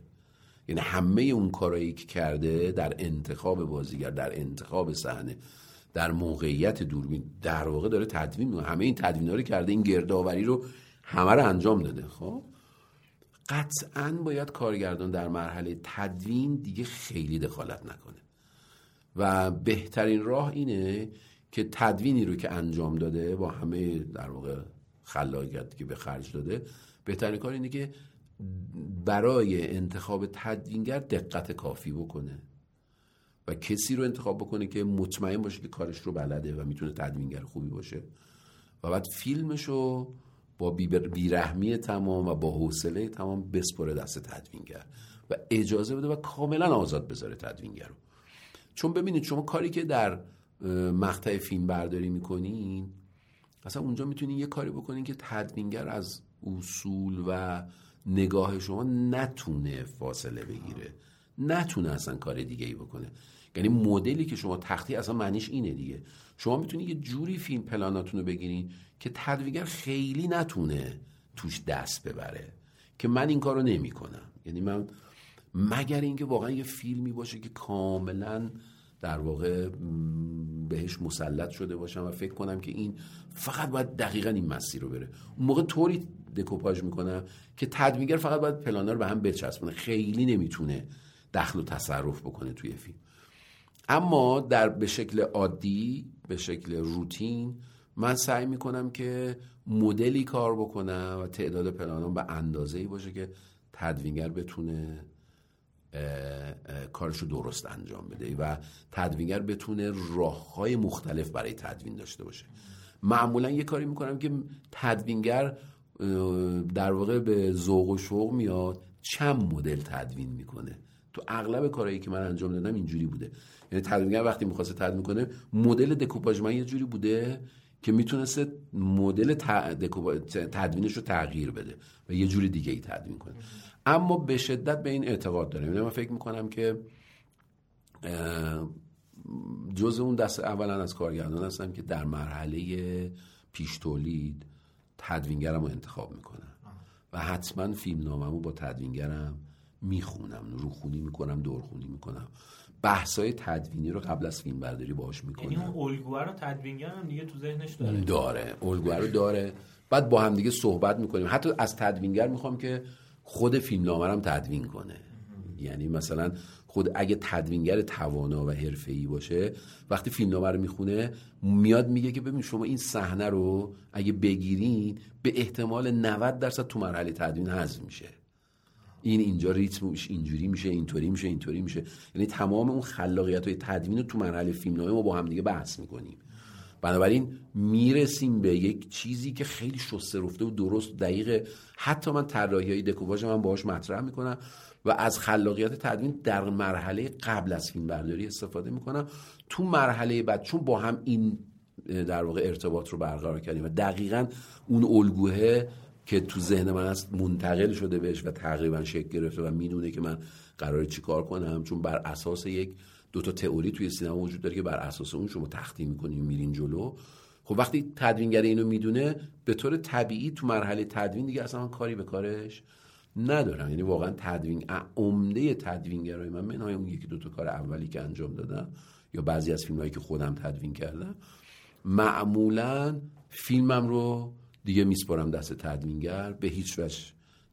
یعنی همه اون کارهایی که کرده در انتخاب بازیگر در انتخاب صحنه در موقعیت دوربین در واقع داره تدوین همه این تدوین رو کرده این گردآوری رو همه رو انجام داده. خب؟ قطعا باید کارگردان در مرحله تدوین دیگه خیلی دخالت نکنه. و بهترین راه اینه که تدوینی رو که انجام داده با همه در واقع خلاقیت که به خرج داده بهترین کار اینه که برای انتخاب تدوینگر دقت کافی بکنه و کسی رو انتخاب بکنه که مطمئن باشه که کارش رو بلده و می‌تونه تدوینگر خوبی باشه. و بعد فیلمش رو با بیرحمی تمام و با حوصله تمام بسپره دست تدوینگر و اجازه بده و کاملا آزاد بذاره تدوینگر رو چون ببینید شما کاری که در مقطع فیلم برداری می‌کنین اصلا اونجا می‌تونین یه کاری بکنین که تدوینگر از اصول و نگاه شما نتونه فاصله بگیره. نتونه اصلا کار دیگه ای بکنه. یعنی مدلی که شما تختی اصلا معنیش اینه دیگه. شما می‌تونید یه جوری فیلم پلاناتون رو بگیرین که تدویگر خیلی نتونه توش دست ببره که من این کارو نمی‌کنم. یعنی من مگر اینکه واقعا یه فیلمی باشه که کاملا در واقع بهش مسلط شده باشم و فکر کنم که این فقط باید دقیقا این مسیر رو بره. اون موقع طوری دکوپاژ می‌کنم که تدویگر فقط باید پلانا رو به هم بچسبونه. خیلی نمی‌تونه دخل و تصرف بکنه توی فیلم. اما در به شکل عادی به شکل روتین من سعی می‌کنم که مدلی کار بکنم و تعداد پلانام به اندازه ای باشه که تدوینگر بتونه کارش رو درست انجام بده و تدوینگر بتونه راه های مختلف برای تدوین داشته باشه. معمولا یه کاری می‌کنم که تدوینگر در واقع به ذوق و شوق میاد چند مدل تدوین می‌کنه. تو اغلب کارهایی که من انجام دادم اینجوری بوده. یعنی تدوینگر وقتی می‌خواسته تدوین کنه مدل دکوپاژ من یه جوری بوده که می‌تونسته مدل تدوینش رو تغییر بده و یه جوری دیگه ای تدوین کنه. اما به شدت به این اعتقاد دارم. یعنی من فکر می‌کنم که جز اون دست اولا از کارگردان هستم که در مرحله پیش تولید تدوینگرم رو انتخاب می‌کنم. و حتما فیلم ناممو با تدوینگرم می‌خونم. روخونی می‌کنم دورخونی می‌کنم. بحثای تدوینی رو قبل از فیلم برداری باش می‌کنم یعنی اون الگوه رو تدوینگر هم دیگه تو ذهنش داره. داره. الگوه رو داره. بعد با هم دیگه صحبت می‌کنیم. حتی از تدوینگر می‌خوام که خود فیلم هم تدوین کنه. یعنی مثلا خود اگه تدوینگر توانا و حرفه‌ای باشه وقتی فیلمنامه رو می‌خونه میاد میگه که ببین شما این صحنه رو اگه بگیرین به احتمال 90 درصد تو مرحله تدوین حذف میشه. این اینجا ریتمش اینجوری میشه اینطوری میشه اینطوری میشه. یعنی تمام اون خلاقیت های تدوین رو تو مرحله فیلمنامه ما با هم دیگه بحث می‌کنیم. بنابراین می‌رسیم به یک چیزی که خیلی شسته رفته و درست و دقیقه حتی من طراحی های دکوپاژ من باهاش مطرح می‌کنم و از خلاقیت تدوین در مرحله قبل از فیلم برداری استفاده می‌کنم. تو مرحله بعد چون با هم این در واقع ارتباط رو برقرار کردیم و دقیقا اون الگوه که تو ذهن من هست منتقل شده بهش و تقریبا شکل گرفته و می‌دونه که من قراره چیکار کنم چون بر اساس یک دو تا تئوری توی سینما وجود داره که بر اساس اون شما تختی می‌کنیم میرین جلو. خب وقتی تدوینگر اینو می‌دونه به طور طبیعی تو مرحله تدوین دیگه اصلا کاری به کارش ندارم. یعنی واقعا تدوین عمده تدوینگرای من منهای اون یکی دو تا کار اولی که انجام دادم یا بعضی از فیلمهایی که خودم تدوین کردم معمولا فیلمم رو دیگه میسپارم دست تدوینگر به هیچ وجه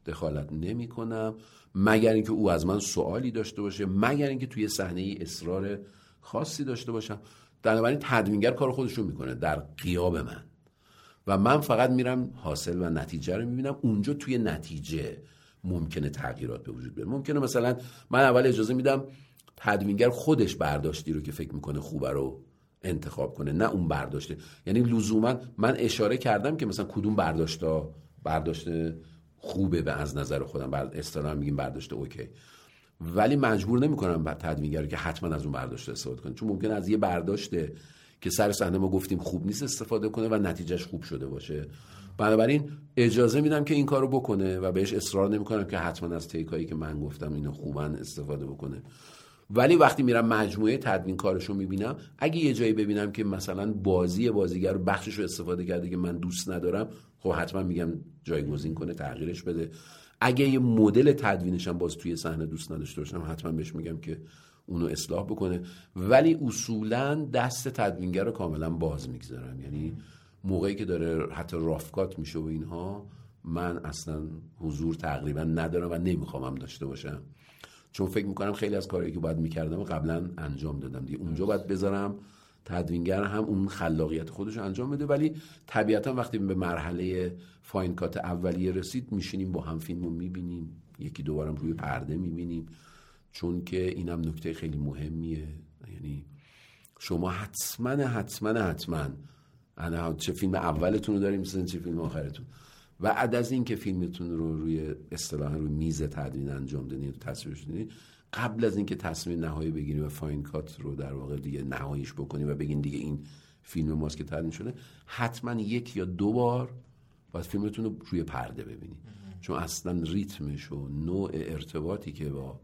دخالت نمی کنم مگر اینکه او از من سوالی داشته باشه مگر اینکه توی صحنه ای اصرار خاصی داشته باشم. بنابراین تدوینگر کار خودش رو می‌کنه در قیاب من. و من فقط میرم حاصل و نتیجه رو می‌بینم. اونجا توی نتیجه ممکنه تغییرات به وجود بیاد ممکنه مثلا من اول اجازه میدم تدوینگر خودش برداشتی رو که فکر می‌کنه خوبه رو انتخاب کنه نه اون برداشته. یعنی لزوما من اشاره کردم که مثلا کدوم برداشتا برداشته خوبه به از نظر خودم. بعد اصطلاحا میگیم برداشته اوکی. ولی مجبور نمی‌کنم بعد تدوینگر که حتما از اون برداشت استفاده کنه. چون ممکن از یه برداشته که سر صحنه ما گفتیم خوب نیست استفاده کنه و نتیجهش خوب شده باشه. بنابراین اجازه میدم که این کارو بکنه و بهش اصرار نمی‌کنم که حتما از تیکایی که من گفتم اینو خوبن استفاده بکنه. ولی وقتی میرم مجموعه تدوین کارش رو می‌بینم اگه یه جایی ببینم که مثلا بازی بازیگر بخشش رو استفاده کرده که من دوست ندارم خب حتما میگم جایگزین کنه تغییرش بده. اگه یه مدل تدوینش هم باز توی صحنه دوست نداشته باشم حتما بهش میگم که اونو اصلاح بکنه. ولی اصولا دست تدوینگر رو کاملا باز می‌گذارم. یعنی موقعی که داره حتی رافکات میشه و اینها من اصلا حضور تقریبا ندارم و نمیخوامم داشته باشم. چون فکر می‌کنم خیلی از کارهایی که باید می‌کردم قبلا انجام دادم. دیگه اونجا باید بذارم تدوینگر هم اون خلاقیت خودش انجام بده. ولی طبیعتا وقتی به مرحله فاین کات اولیه رسید میشینیم با هم فیلم رو می‌بینیم. یکی دوبارم روی پرده می‌بینیم. چون که اینم نکته خیلی مهمیه. یعنی شما حتما حتما حتما چه فیلم اولتون رو داریم چه فیلم آخرتون. و بعد از اینکه فیلمتون رو روی اصطلاحا روی میز تدوین انجام دادین تصویرش قبل از اینکه تصمیم نهایی بگیریم و فاین کات رو در واقع دیگه نهاییش بکنیم و بگین دیگه این فیلم ماست که تدوین شده حتما یک یا دو بار باید فیلمتون رو روی پرده ببینید. چون اصلا ریتمش و نوع ارتباطی که با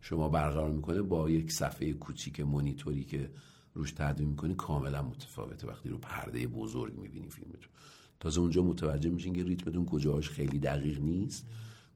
شما برقرار می‌کنه با یک صفحه کوچیک مونیتوری که روش تدوین می‌کنی کاملا متفاوته. وقتی رو پرده بزرگ می‌بینی فیلمتون. تازه اونجا متوجه میشین که ریتمتون کجاهاش خیلی دقیق نیست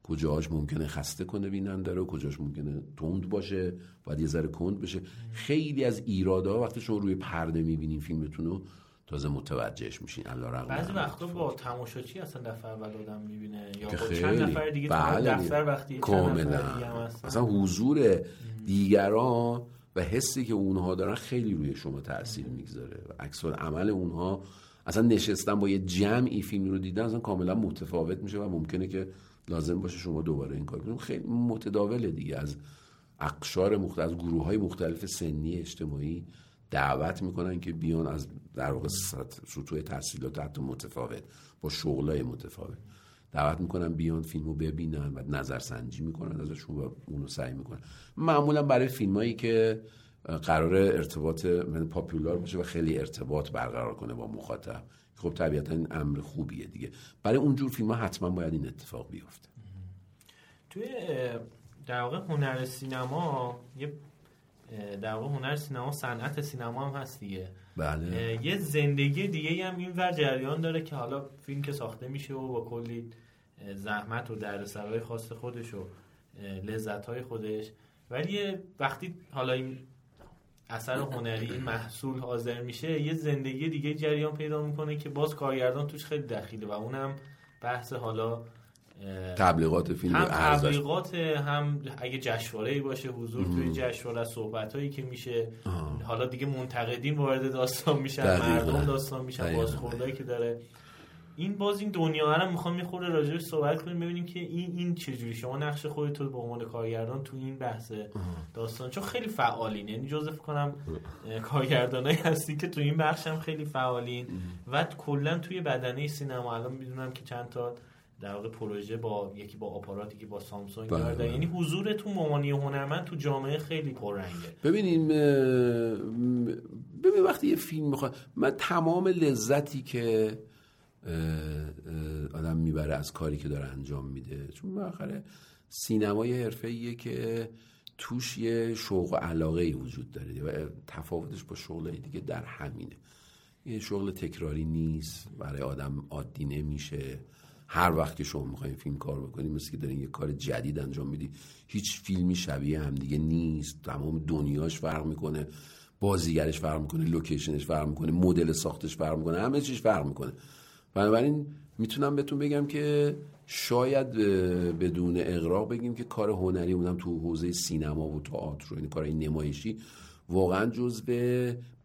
کجاهاش ممکنه خسته کنه بیننده رو کجاش ممکنه تند باشه باید یه ذره کند بشه خیلی از ایرادها وقتی شما روی پرده می‌بینین فیلمتون رو تازه متوجهش میشین الله بعضی وقتا با تماشاچی اصلا دفعه اول آدم می‌بینه یا با. چند نفر دیگه بله. دفتر وقتی کاملا. مثلا حضور دیگران و حسی که اونها دارن خیلی روی شما تاثیر می‌گذاره و عکس عمل اونها اصلا نشستن با یه جمعی فیلم رو دیدن اصلا کاملا متفاوت میشه و ممکنه که لازم باشه شما دوباره این کار کنید. خیلی متداوله دیگه. از اقشار مختلف از گروه های مختلف سنی اجتماعی دعوت می‌کنن که بیان از در واقع سط- سطوح تحصیلات حتی متفاوت با شغلای متفاوت. دعوت می‌کنن بیان فیلمو ببینن و نظرسنجی می‌کنن ازشون و اونو سعی می‌کنن. معمولا برای فیلمایی که قرار ارتباط پاپولار باشه و خیلی ارتباط برقرار کنه با مخاطب. خب طبیعتا این امر خوبیه دیگه. برای اونجور فیلم ها حتما باید این اتفاق بیفته. توی در واقع هنر سینما یه در واقع هنر سینما صنعت سینما هم هست دیگه. بله. یه زندگی دیگه هم این ور جریان داره که حالا فیلم که ساخته میشه و با کلی زحمت و دردسرای خاص خودش و لذت های خودش. ولی وقتی حالا این اثر هنری محصول حاضر میشه یه زندگی دیگه جریان پیدا می‌کنه که باز کارگردان توش خیلی دخیله و اونم بحث حالا تبلیغات فیلم هم تبلیغات هم اگه جشنواره باشه حضور توی جشنواره صحبت هایی که میشه آه. حالا دیگه منتقدین وارد داستان میشن دقیقاً. مردم داستان میشن دقیقاً. بازخوردهایی که داره این باز این دنیا رو می‌خوام می‌خوره راجعش صحبت کنیم ببینیم که این این چجوری. شما نقش خودت رو به عنوان کارگردان تو این بحث داستان چون خیلی فعالین یعنی جزء فکر کنم کارگردانایی هستی که تو این بخش هم خیلی فعالین و کلا توی بدنه سینما. الان می‌دونم که چند تا در واقع پروژه با یکی با آپاراتی که با سامسونگ بله، داره. بله. یعنی حضورتون به عنوان هنرمند تو جامعه خیلی پررنگه. ببینین ببین وقتی یه فیلم می‌خواد من تمام لذتی که آدم می‌بره از کاری که داره انجام میده. چون بالاخره سینمای حرفه‌ایه که توش یه شوق و علاقه ای وجود داره. و تفاوتش با شغلای دیگه در همینه. یه شغل تکراری نیست برای آدم عادی نمیشه. هر وقت که شما می‌خواین فیلم کار بکنید مثل که دارین یه کار جدید انجام میدی هیچ فیلمی شبیه هم دیگه نیست. تمام دنیاش فرق می‌کنه بازیگرش فرق می‌کنه لوکیشنش فرق می‌کنه مدل ساختش فرق می‌کنه همه چیش فرق می‌کنه. بنابراین می‌تونم بهتون بگم که شاید بدون اقراق بگیم که کار هنری اونم تو حوزه سینما و تئاتر یعنی کارهای نمایشی واقعا جزو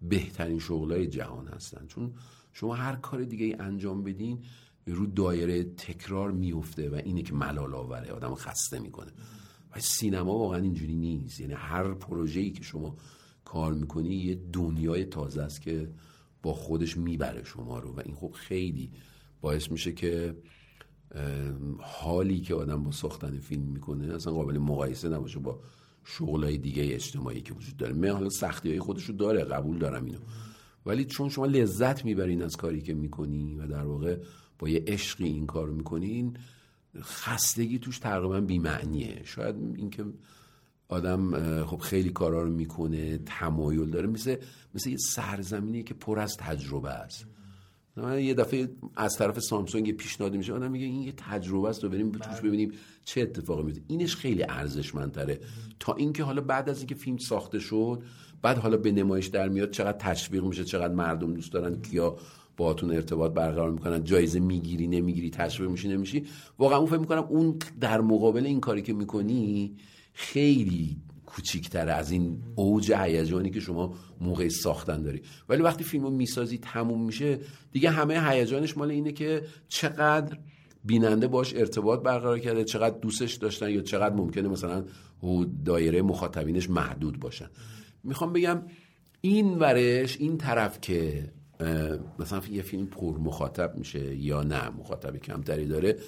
بهترین شغلای جهان هستن. چون شما هر کار دیگه ای انجام بدین رو دایره تکرار میفته و اینه که ملال آوره آدم خسته می‌کنه. و سینما واقعا اینجوری نیست. یعنی هر پروژه‌ای که شما کار می‌کنی یه دنیای تازه است که با خودش می‌بره شما رو. و این خب خیلی باعث میشه که حالی که آدم با ساختن فیلم می‌کنه اصلا قابل مقایسه نباشه با شغلای دیگه اجتماعی که وجود داره. من حالا سختی های خودش رو داره قبول دارم اینو. ولی چون شما لذت می‌برین از کاری که می‌کنی و در واقع با یه عشقی این کار می‌کنین خستگی توش تقریبا بیمعنیه. شاید اینکه آدم خب خیلی کارا رو می‌کنه تمایل داره. مثل مثل یه سرزمینی که پر از تجربه است. من یه دفعه از طرف سامسونگ یه پیشنهادی میشه. آدم میگه این یه تجربه است و بریم توش ببینیم چه اتفاقی میفته اینش خیلی ارزشمندتره. تا اینکه حالا بعد از اینکه فیلم ساخته شد بعد حالا به نمایش در میاد چقدر تشویق میشه چقدر مردم دوست دارن کیا باهاتون ارتباط برقرار می‌کنن. جایزه می‌گیری نمی‌گیری تشویق میشی نمیشی. واقعا اون فکر می‌کنم اون در مقابل این کاری که می‌کنی خیلی کوچیکتره از این اوج هیجانی که شما موقع ساختن داری. ولی وقتی فیلمو می‌سازی تموم میشه دیگه همه هیجانش مال اینه که چقدر بیننده باش ارتباط برقرار کرده چقدر دوستش داشتن یا چقدر ممکنه مثلا دایره مخاطبینش محدود باشن. می‌خوام بگم این ورش این طرف که مثلا یه فیلم پر مخاطب میشه یا نه مخاطب کمتری داره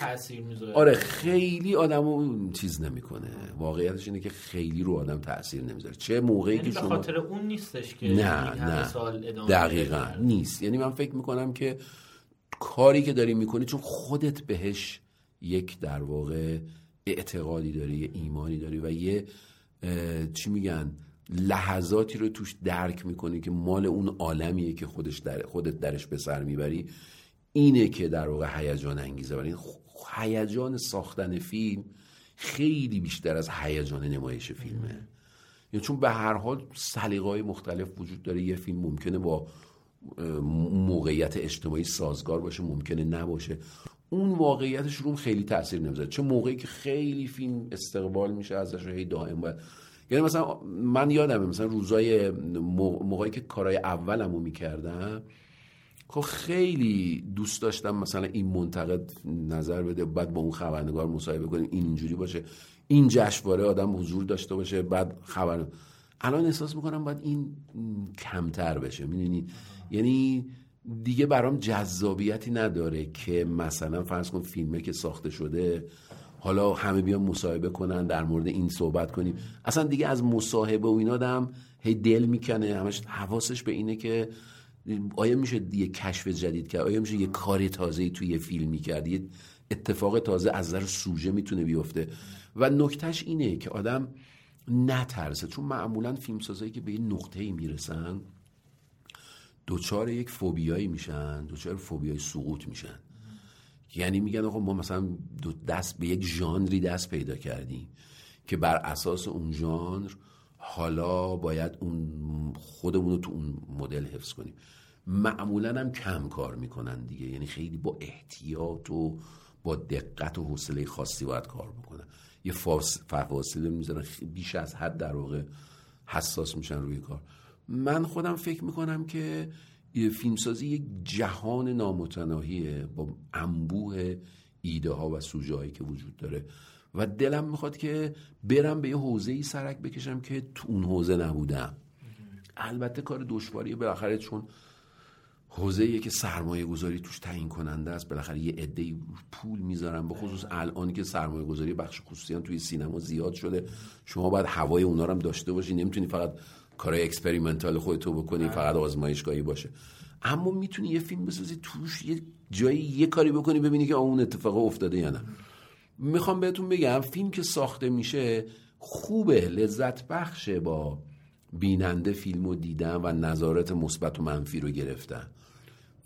تاثیر می‌ذاره؟ آره خیلی آدمو چیز نمی‌کنه. واقعیتش اینه که خیلی رو آدم تاثیر نمی‌ذاره. چه موقعی یعنی که شما خاطر اون نیستش که نه نه. سال ادامه دقیقا. نیست. یعنی من فکر می‌کنم که کاری که داری می‌کنی چون خودت بهش یک در واقع اعتقادی داری یه ایمانی داری و یه چی میگن لحظاتی رو توش درک می‌کنی که مال اون عالمیه که خودش در خودت درش به سر می‌بری. اینه که در واقع هیجان انگیزه ولی هیجان ساختن فیلم خیلی بیشتر از هیجان نمایش فیلمه. یعنی چون به هر حال سلیقه‌های مختلف وجود داره. یه فیلم ممکنه با موقعیت اجتماعی سازگار باشه ممکنه نباشه. اون واقعیتش رو خیلی تاثیر نمی‌ذاره. چه موقعی که خیلی فیلم استقبال میشه ازش هی دائم باید. یعنی مثلا من یادمه مثلا روزای موقعی که کارهای اولمو می‌کردم خب خیلی دوست داشتم مثلا این منتقد نظر بده بعد با اون خبرنگار مصاحبه کنیم این اینجوری باشه. این جشنواره آدم حضور داشته باشه بعد خبر الان احساس می‌کنم باید این کمتر بشه می‌دونی؟ یعنی دیگه برام جذابیتی نداره که مثلا فرض کن فیلمه که ساخته شده حالا همه بیان مصاحبه کنن در مورد این صحبت کنیم. اصلا دیگه از مصاحبه و اینا دم هی دل می‌کنه همش حواسش به اینه که آیا میشه یه کشف جدید کرد؟ آیا میشه یه کاری تازه توی یه فیلم کرد یه اتفاق تازه از نظر سوژه می‌تونه بیفته. و نکتهش اینه که آدم نترسه. چون معمولا فیلمسازایی که به یه نقطه ای می‌رسن دوچار یک فوبیایی میشن دوچار فوبیای سقوط میشن. یعنی میگن آقا ما مثلا دست به یک ژانری دست پیدا کردیم که بر اساس اون ژانر حالا باید اون خودمون رو تو اون مدل حفظ کنیم. معمولا هم کم کار می‌کنن دیگه. یعنی خیلی با احتیاط و با دقت و حوصله خاصی باید کار بکنن. یه فواصله می‌ذارن. بیش از حد در واقع حساس میشن روی کار. من خودم فکر می‌کنم که فیلمسازی یک جهان نامتناهیه با انبوه ایده ها و سوژه هایی که وجود داره. و دلم می‌خواد که برم به یه حوزه ای سرک بکشم که تو اون حوزه نبودم. البته کار دشواریه بالاخره چون حوزه که سرمایه گذاری توش تعیین کننده است بالاخره یه عده پول می‌ذارن به خصوص الان که سرمایه گذاری بخش خصوصی توی سینما زیاد شده شما باید هوای اونا رو هم داشته باشی. نمی‌تونی فقط کارهای experimental خودتو بکنی بله. فقط آزمایشگاهی باشه. اما می‌تونی یه فیلم بسازی توش یه جایی یه کاری بکنی ببینی که اون اتفاق افتاده یا نه. می‌خوام بهتون بگم فیلم که ساخته میشه خوبه لذت بخشه با بیننده فیلم رو دیدن و نظارت مثبت و منفی رو گرفتن.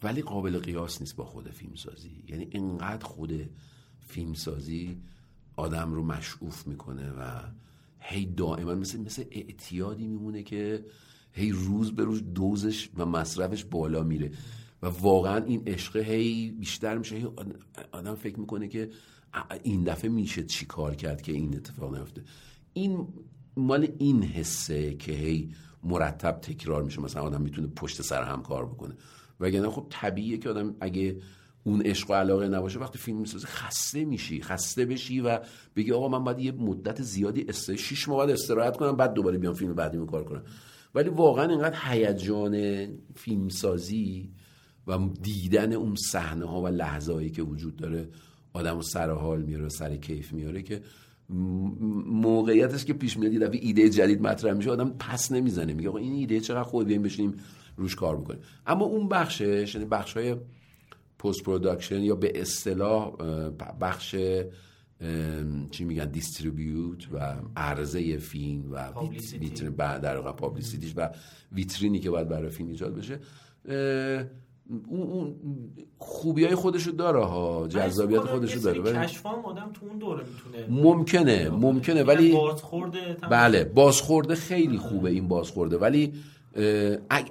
ولی قابل قیاس نیست با خود فیلمسازی. یعنی انقدر خود فیلمسازی آدم رو مشعوف می‌کنه و هی دائما مثل مثل اعتیادی میمونه که هی روز به روز دوزش و مصرفش بالا میره. و واقعا این عشق هی بیشتر میشه. هی آدم فکر می‌کنه که این دفعه میشه چی کار کرد که این اتفاق نیفته؟ این مال این حسه که هی مرتب تکرار میشه. مثلا آدم می‌تونه پشت سر هم کار بکنه. وگرنه خب طبیعیه که آدم اگه اون عشق و علاقه نباشه وقتی فیلم می‌سازی خسته میشی خسته بشی و بگی آقا من باید یه مدت زیادی است شش ماه بعد استراحت کنم بعد دوباره بیام فیلم بعدی کار کنم. ولی واقعا اینقدر هیجان فیلمسازی و دیدن اون صحنه ها و لحظه که وجود داره آدم سر حال میاره و سر کیف میاره که موقعیتش که پیش میاد یه ایده جدید مطرح میشه آدم پس نمی‌زنه. میگه آقا این ایده چقدر خوب بیایم بشینیم روش کار بکنیم. اما اون بخشش یعنی بخش های post production یا به اصطلاح بخش چی میگن distribute و عرضه فیلم و ویترین در واقع پابلیسیتیش و ویترینی که باید برای فیلم ایجاد بشه اون خوبی های خودشو داره ها جذابیت خودشو داره. ولی آدم تو اون دوره می‌تونه ممکنه ممکنه ولی بازخورده بله بازخورده خیلی خوبه این بازخورده. ولی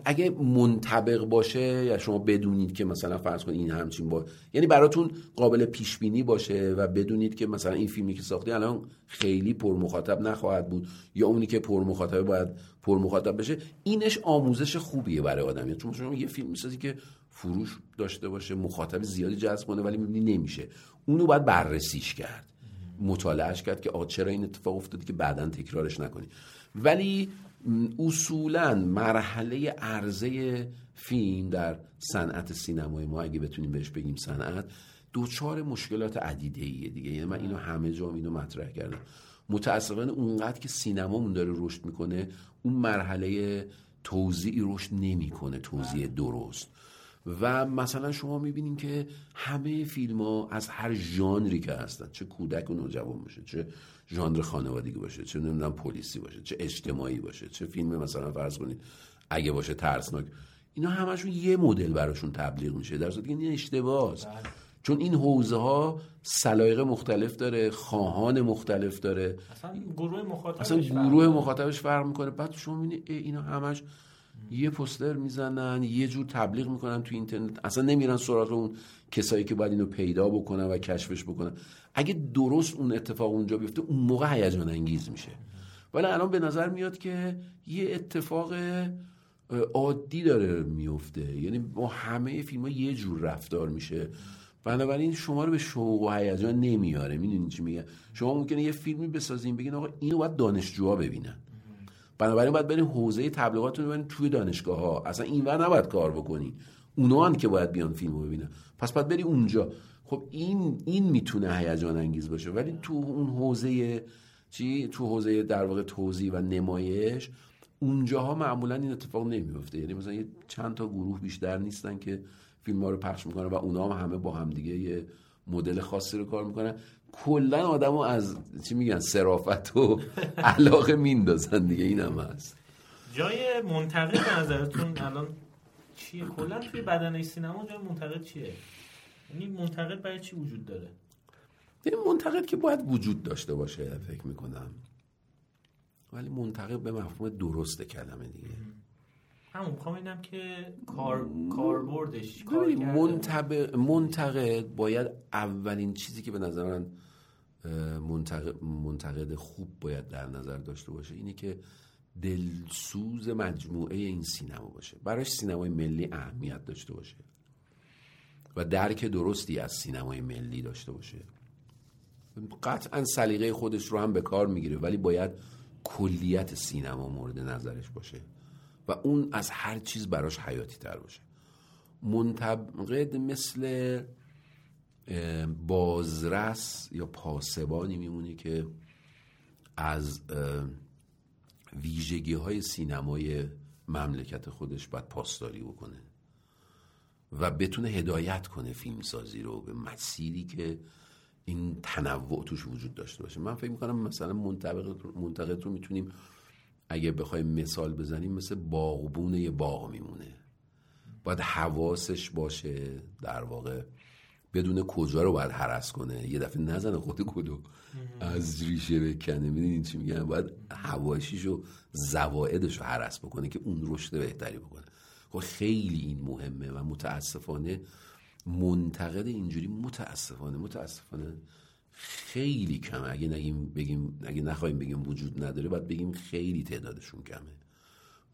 اگه منطبق باشه یا شما بدونید که مثلا فرض کنید این همچین با یعنی براتون قابل پیش بینی باشه و بدونید که مثلا این فیلمی که ساختی الان خیلی پر مخاطب نخواهد بود یا اونی که پر مخاطب باید پر مخاطب بشه اینش آموزش خوبیه برای آدم چون شما یه فیلم می‌سازی که فروش داشته باشه مخاطب زیادی جذب کنه ولی می‌بینی نمیشه. اونو باید بررسیش کرد. مطالعهش کرد که آ چرا این اتفاق افتاده که بعدا تکرارش نکنی. ولی اصولا مرحله عرضه فیلم در صنعت سینمای ما اگه بتونیم بهش بگیم صنعت دوچار مشکلات عدیده ایه دیگه. یعنی من اینو همه جا اینو مطرح کردم. متاسفانه اونقدر که سینمامون داره رشد می‌کنه اون مرحله توضیعی رشد نمی‌کنه توضیح درست. و مثلا شما می‌بینین که همه فیلم ها از هر ژانری که هستن چه کودک و نوجوان باشه چه ژانر خانوادگی باشه چه نمی‌دونم پلیسی باشه چه اجتماعی باشه چه فیلم مثلا فرض کنید اگه باشه ترسناک اینا همشون یه مدل براشون تبلیغ میشه در صورتی که این اشتباهه چون این حوزه ها سلایق مختلف داره خواهان مختلف داره. اصلا گروه مخاطبش اصلا گروه مخاطبش فرق می‌کنه. بعد شما می‌بینی اینا همش یه پوستر می‌زنن یه جور تبلیغ می‌کنن تو اینترنت. اصلا نمیرن سراغ اون کسایی که باید اینو پیدا بکنن و کشفش بکنن. اگه درست اون اتفاق اونجا بیفته اون موقع هیجان انگیز میشه. ولی الان به نظر میاد که یه اتفاق عادی داره میفته. یعنی با همه فیلم ها یه جور رفتار میشه. بنابراین شما رو به شوق و هیجان نمیاره. می‌دونین چی میگه شما ممکنه یه فیلمی بسازین بگین آقا اینو باید دانشجوها ببینن. بنابراین باید برین حوزه تبلیغاتتون برین توی دانشگاه ها اصلا اینور نباید کار بکنی اونا هم که باید بیان فیلمو ببینن. پس باید بری اونجا. خب این این می‌تونه هیجان انگیز باشه. ولی تو اون حوزه چی؟ تو حوزه در واقع توضیح و نمایش اونجاها معمولا این اتفاق نمیفته یعنی مثلا یه چند تا گروه بیشتر نیستن که فیلم ها رو پخش می‌کنن و اونا هم همه با همدیگه یه مدل خاصی رو کار می‌کنن. کلا آدمو از چی میگن صرافت و (laughs) علاقه میندازن دیگه این هم هست. جای منتقد به نظرتون الان چیه؟ کلا توی بدنه سینما جای منتقد چیه؟ یعنی منتقد برای چی وجود داره؟ یعنی منتقد که باید وجود داشته باشه فکر می‌کنم. ولی منتقد به مفهوم درست کلمه دیگه. همون می‌خوام اینم که کار کاربردش منتقد منتقد باید اولین چیزی که به نظر من منتقد, خوب باید در نظر داشته باشه اینه که دلسوز مجموعه این سینما باشه. براش سینمای ملی اهمیت داشته باشه. و درک درستی از سینمای ملی داشته باشه. قطعا سلیقه خودش رو هم به کار می‌گیره ولی باید کلیت سینما مورد نظرش باشه و اون از هر چیز براش حیاتی تر باشه. منتقد مثل بازرس یا پاسبانی میمونه که از ویژگی های سینمای مملکت خودش باید پاسداری بکنه و بتونه هدایت کنه فیلمسازی رو به مسیری که این تنوع توش وجود داشته باشه. من فکر می‌کنم مثلا منتقد رو می‌تونیم اگه بخوایم مثال بزنیم مثل باغبون یه باغ میمونه. باید حواسش باشه در واقع بدون کجا رو باید حرس کنه. یه دفعه نزنه خود کدو. از ریشه بکنه. می‌دونین چی میگن باید حواشیش و زوائدش رو حرس بکنه که اون رشد بهتری بکنه. خب خیلی این مهمه و متاسفانه منتقد اینجوری متاسفانه متاسفانه خیلی کمه. اگه نگیم بگیم اگه نخواهیم بگیم وجود نداره باید بگیم خیلی تعدادشون کمه.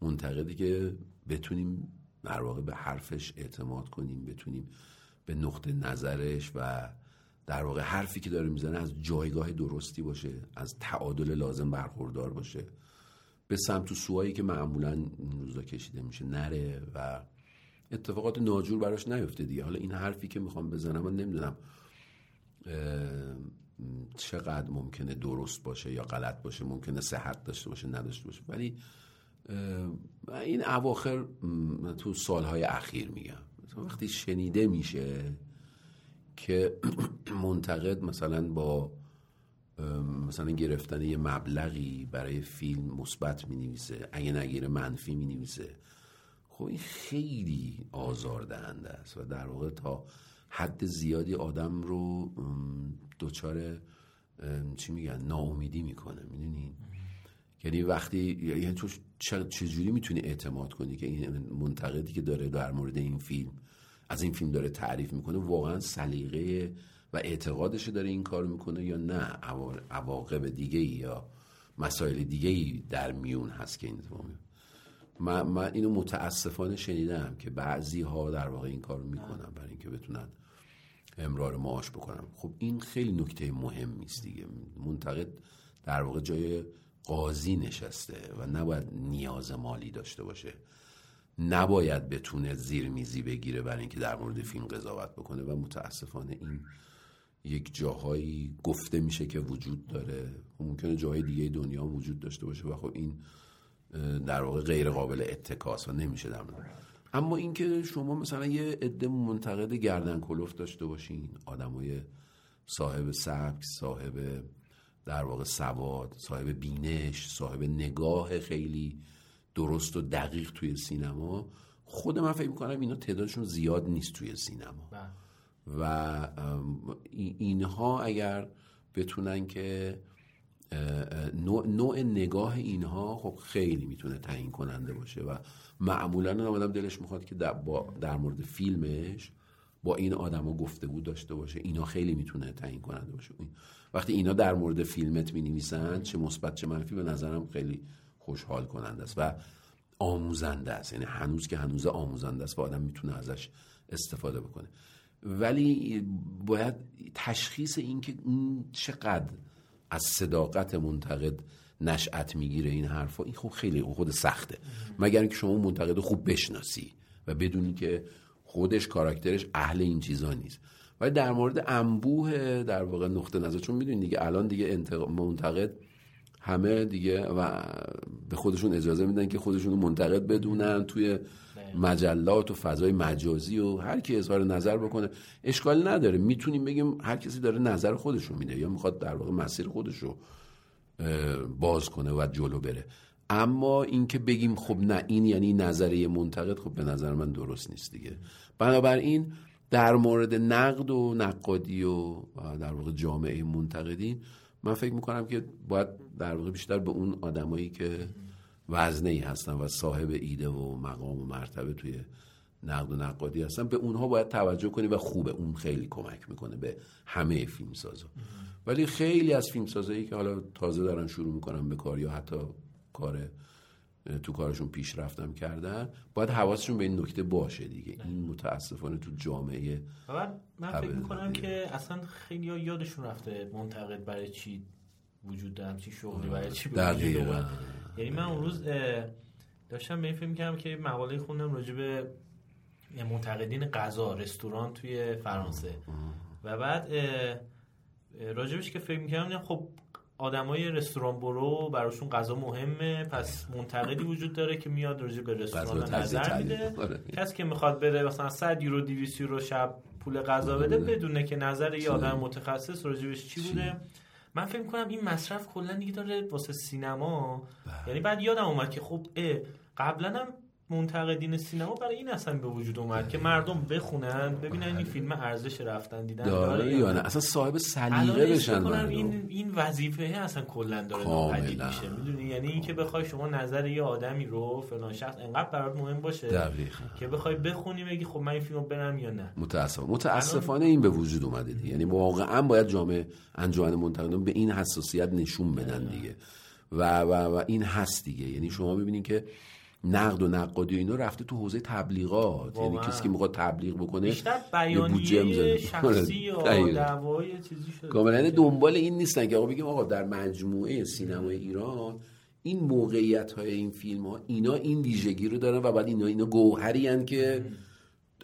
منتقدی که بتونیم در واقع به حرفش اعتماد کنیم بتونیم به نقطه نظرش و در واقع حرفی که داره می‌زنه از جایگاه درستی باشه از تعادل لازم برخوردار باشه. به سمت و سوایی که معمولا این روزا کشیده میشه نره و اتفاقات ناجور براش نیفته دیگه. حالا این حرفی که می‌خوام بزنم من نمی‌دونم چقدر ممکنه درست باشه یا غلط باشه ممکنه صحت داشته باشه نداشته باشه. ولی این اواخر تو سالهای اخیر میگم. وقتی شنیده میشه که (clears throat) منتقد مثلا با مثلا گرفتن یه مبلغی برای فیلم مثبت می نویسه اگه نگیره منفی می نویسه خب این خیلی آزاردهنده است و در واقع تا حد زیادی آدم رو دچار چی میگن ناامیدی می‌کنه می‌دونین یعنی وقتی یعنی تو چجوری می‌تونی اعتماد کنی که این منتقدی که داره در مورد این فیلم از این فیلم داره تعریف می‌کنه واقعا سلیقه و اعتقادش داره این کار می‌کنه یا نه؟ عواقب دیگه ای یا مسائل دیگه ای در میون هست که این اتفاق من, من اینو متاسفانه شنیدم که بعضی ها در واقع این کار می‌کنن برای اینکه بتونن امرار معاش بکنم خب این خیلی نکته مهم است دیگه. منتقد در واقع جای قاضی نشسته و نباید نیاز مالی داشته باشه. نباید بتونه زیر میزی بگیره برای اینکه در مورد فیلم قضاوت بکنه و متاسفانه این یک جاهایی گفته میشه که وجود داره. ممکنه جاهای دیگه دنیا وجود داشته باشه و خب این در واقع غیر قابل اتکاس و نمیشه در اما اینکه شما مثلا یه عده منتقد گردن کلفت داشته باشین آدمای صاحب سبک صاحب در واقع سواد صاحب بینش صاحب نگاه خیلی درست و دقیق توی سینما خود من فکر می‌کنم اینا تعدادشون زیاد نیست توی سینما. بله. و اینها اگر بتونن که نوع, نوع نگاه اینها خب خیلی می‌تونه تعیین کننده باشه و معمولا آدم دلش می‌خواد که در, با در مورد فیلمش با این آدما گفتگو داشته باشه. اینا خیلی می‌تونه تعیین کننده باشه. وقتی اینا در مورد فیلمت می نویسن چه مثبت چه منفی به نظرم خیلی خوشحال کننده است و آموزنده است. یعنی هنوز که هنوز آموزنده است و آدم می‌تونه ازش استفاده بکنه. ولی باید تشخیص این که چقدر از صداقت منتقد نشأت می‌گیره این حرفا این خب خیلی خود سخته. مگر اینکه شما منتقد خوب بشناسی و بدونی که خودش کاراکترش اهل این چیزا نیست. ولی در مورد انبوه در واقع نقطه نظر چون می‌دونی دیگه الان دیگه منتقد همه دیگه و به خودشون اجازه میدن که خودشون رو منتقد بدونن توی مجلات و فضای مجازی و هر کی اظهار نظر بکنه. اشکال نداره. می‌تونیم بگیم هر کسی داره نظر خودش رو میده یا می‌خواد در واقع مسیر خودش رو باز کنه و جلو بره. اما اینکه بگیم خب نه این یعنی نظریه منتقد خب به نظر من درست نیست دیگه. بنابراین در مورد نقد و نقادی و در واقع جامعه منتقدین من فکر می‌کنم که باید در واقع بیشتر به اون آدمایی که وزنه ای هستن و صاحب ایده و مقام و مرتبه توی نقد و نقادی هستن به اونها باید توجه کنی و خوبه. اون خیلی کمک می‌کنه به همه فیلمسازا. ولی خیلی از فیلمسازایی که حالا تازه دارن شروع می‌کنن به کار یا حتی کار تو کارشون پیشرفتم کردن باید حواسشون به این نکته باشه دیگه. این متاسفانه تو جامعه من فکر. می‌کنم که اصلا خیلی یادشون رفته منتقد برای چی وجود دارم چی شغلی برای چی وجود. اومد. یعنی من اون روز داشتم به این فکر می‌کردم که مقاله خوندم راجع به منتقدین غذا رستوران توی فرانسه. و بعد راجبش که فکر می‌کردم خب آدمای رستوران برو براشون غذا مهمه پس منتقدی وجود داره که میاد راجع به رستوران نظر میده. می‌کنه. کسی که می‌خواد بده مثلا 100 یورو 200 یورو شب پول غذا بده بدونه که نظر یه آدم متخصص راجبش چی بوده. من فکر کنم این مصرف کلا دیگه داره واسه سینما. یعنی بعد یادم اومد که خب قبلا هم منتقدین سینما برای این اصلا به وجود اومد که مردم بخونن. ببینن این فیلم ارزش رفتن دیدن. داره یا نه. اصلا صاحب سلیقه بشن. این این وظیفه اصلا کلا داره. ناپدید میشه. می‌دونی؟ یعنی اینکه بخوای شما نظر یه آدمی رو فلان شخص انقدر برات مهم باشه دقیقاً. که بخوای بخونی بگی خب من این فیلمو برم یا نه. متاسف متاسفانه این به وجود اومده دیگه. یعنی واقعا باید جامعه انجمن منتقدان به این حساسیت نشون بدن دیگه. و, و, و این هست دیگه. یعنی شما ببینید که نقد و نقادی و اینا رفته تو حوزه تبلیغات یعنی. کسی که می‌خواد تبلیغ بکنه بیشتر بیانیه. شخصی یا دقیقاً. دعوای چیزی شده کاملا دنبال این نیستن که آقا بگیم آقا در مجموعه سینمای ایران این موقعیت های این فیلم ها اینا این ویژگی رو دارن و بعد اینا اینا گوهری هن که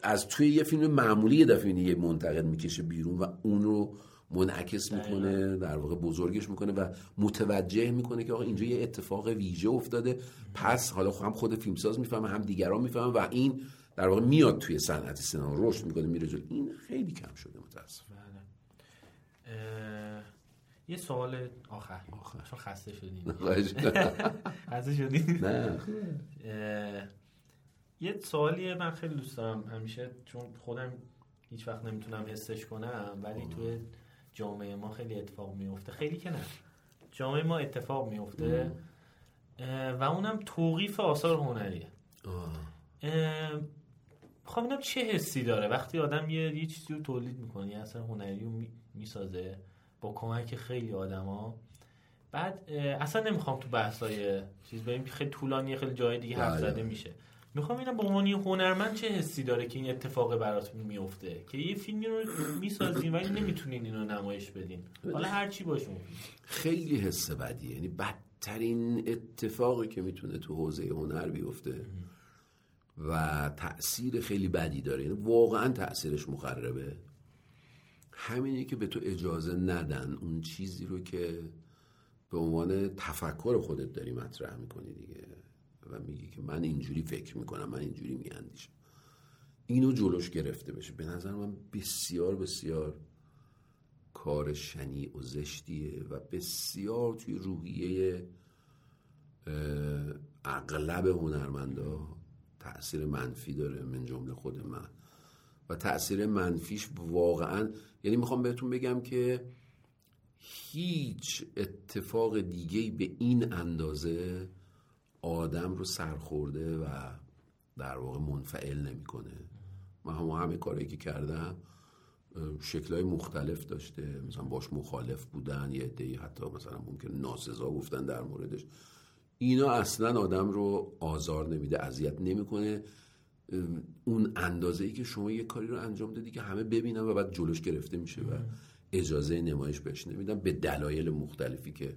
از توی یه فیلم معمولی یه دفعه یه منتقد می‌کشه بیرون و اون رو منعکس می‌کنه در واقع بزرگش می‌کنه و متوجه می‌کنه که آقا اینجا یه اتفاق ویژه افتاده. پس حالا هم خود فیلمساز می‌فهمه هم دیگران می‌فهمن و این در واقع میاد توی صنعت سینما. رشد می‌کنه میره جلو. این خیلی کم شده متاسف بله. اه، یه سوال آخر. چون خسته شدیم (laughs) (laughs) خسته شدیم نه. یه سوالیه من خیلی دوست دارم همیشه چون خودم هیچ وقت نمی‌تونم حسش کنم ولی توی جامعه ما خیلی اتفاق میفته خیلی که نه. جامعه ما اتفاق میفته و اونم توقیف آثار هنریه. می‌خوام ببینم چه حسی داره؟ وقتی آدم یه, یه چیزی رو تولید می‌کنه یه اثر هنری رو می- می‌سازه با کمک خیلی آدما. بعد اصلا نمی‌خوام تو بحثای چیز بریم که خیلی طولانیه خیلی جای دیگه حرف بله. زده میشه. می‌خوام ببینم به عنوان یه هنرمند چه حسی داره که این اتفاق برات میفته که یه فیلمی رو می‌سازین ولی نمی‌تونین اینو نمایش بدین. حالا هر چی باشه. خیلی حس بدیه. یعنی بدترین اتفاقی که می‌تونه تو حوزه هنر بیفته و تاثیر خیلی بدی داره. یعنی واقعا تاثیرش مخربه. همینه که به تو اجازه ندن اون چیزی رو که به عنوان تفکر خودت داری مطرح می‌کنی دیگه. و میگی که من اینجوری فکر می‌کنم من اینجوری میاندیشم. اینو جلوش گرفته بشه. به نظر من بسیار بسیار کار شنی و زشتیه و بسیار توی روحیه اغلب هنرمندا تاثیر منفی داره من جمله خود من. و تاثیر منفیش واقعا یعنی می‌خوام بهتون بگم که هیچ اتفاق دیگه به این اندازه آدم رو سرخورده و در واقع منفعل نمی‌کنه. من هم همه کاری که کردم شکلهای مختلف داشته. مثلا باش مخالف بودن یه عده‌ای حتی مثلا ممکن ناسزا گفتن در موردش. اینا اصلا آدم رو آزار نمیده اذیت نمی‌کنه. اون اندازه ای که شما یه کاری رو انجام دادی که همه ببینن و بعد جلوش گرفته میشه و اجازه نمایش بهش نمیدن به دلایل مختلفی که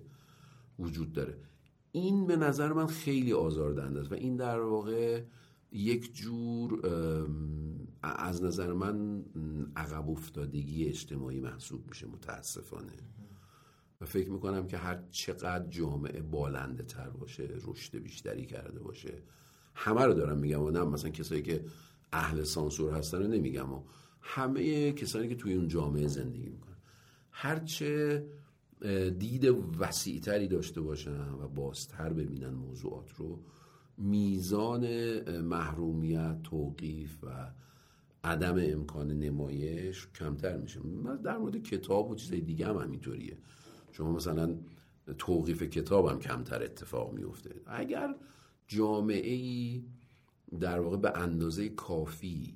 وجود داره. این به نظر من خیلی آزاردهنده است و این در واقع یک جور از نظر من عقب افتادگی اجتماعی محسوب میشه متاسفانه. و فکر می‌کنم که هر چقدر جامعه بالنده تر باشه رشد بیشتری کرده باشه همه رو دارم میگم و نه مثلا کسایی که اهل سانسور هستن رو نمیگم و همه کسانی که توی اون جامعه زندگی می‌کنن. هرچه دید وسیعتری داشته باشن و بازتر ببینن موضوعات رو. میزان محرومیت توقیف و عدم امکان نمایش کمتر میشه. در مورد کتاب و چیزای دیگه هم همینطوریه. شما مثلا توقیف کتاب هم کمتر اتفاق میفته. اگر جامعه ای در واقع به اندازه کافی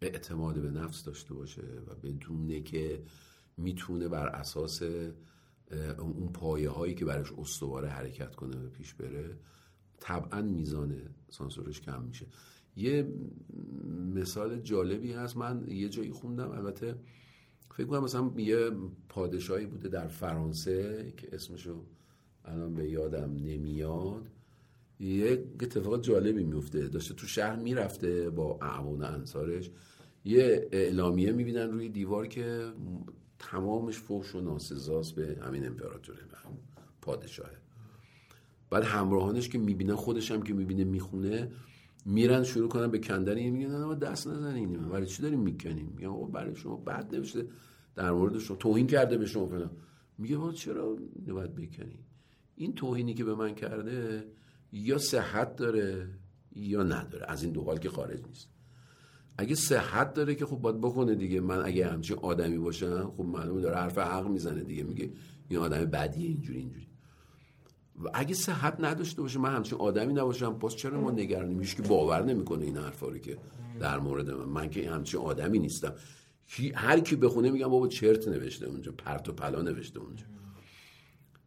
اعتماد به نفس داشته باشه و بدونه که می‌تونه بر اساس اون پایه هایی که براش استواره حرکت کنه و پیش بره طبعا میزان سانسورش کم میشه. یه مثال جالبی هست. من یه جایی خوندم. البته فکر کنم مثلا یه پادشاهی بوده در فرانسه که اسمشو الان به یادم نمیاد. یه اتفاق جالبی میفته داشته تو شهر می‌رفته با اعوان انصارش. یه اعلامیه می‌بینن روی دیوار که تمامش فوش و ناسزاست به همین امپراتوره پادشاهه. بعد همراهانش که می‌بینن خودش هم که می‌بینه می‌خونه میرن شروع کنن به کندن. این میگن ما دست نزنین. برای چی داریم می‌کنیم میگن آقا برای شما بد نوشته. در مورد شما توهین کرده به شما فلان. میگه ها چرا نباید بکنی این توهینی که به من کرده یا صحت داره یا نداره. از این دو حال که خارج نیست. اگه صحت داره که خب باید بکنه دیگه. من اگه همچین آدمی باشم خب معلومه داره حرف حق می‌زنه دیگه. میگه این آدم بدیه اینجوری اینجوری. و اگه صحت نداشته باشه من همچین آدمی نباشم. پس چرا ما نگرانیم؟ هیچ که باور نمی‌کنه این حرفا رو که در مورد من. من که همچین آدمی نیستم. هر کی بخونه میگم بابا چرت نوشته اونجا. پرت و پلا نوشته اونجا.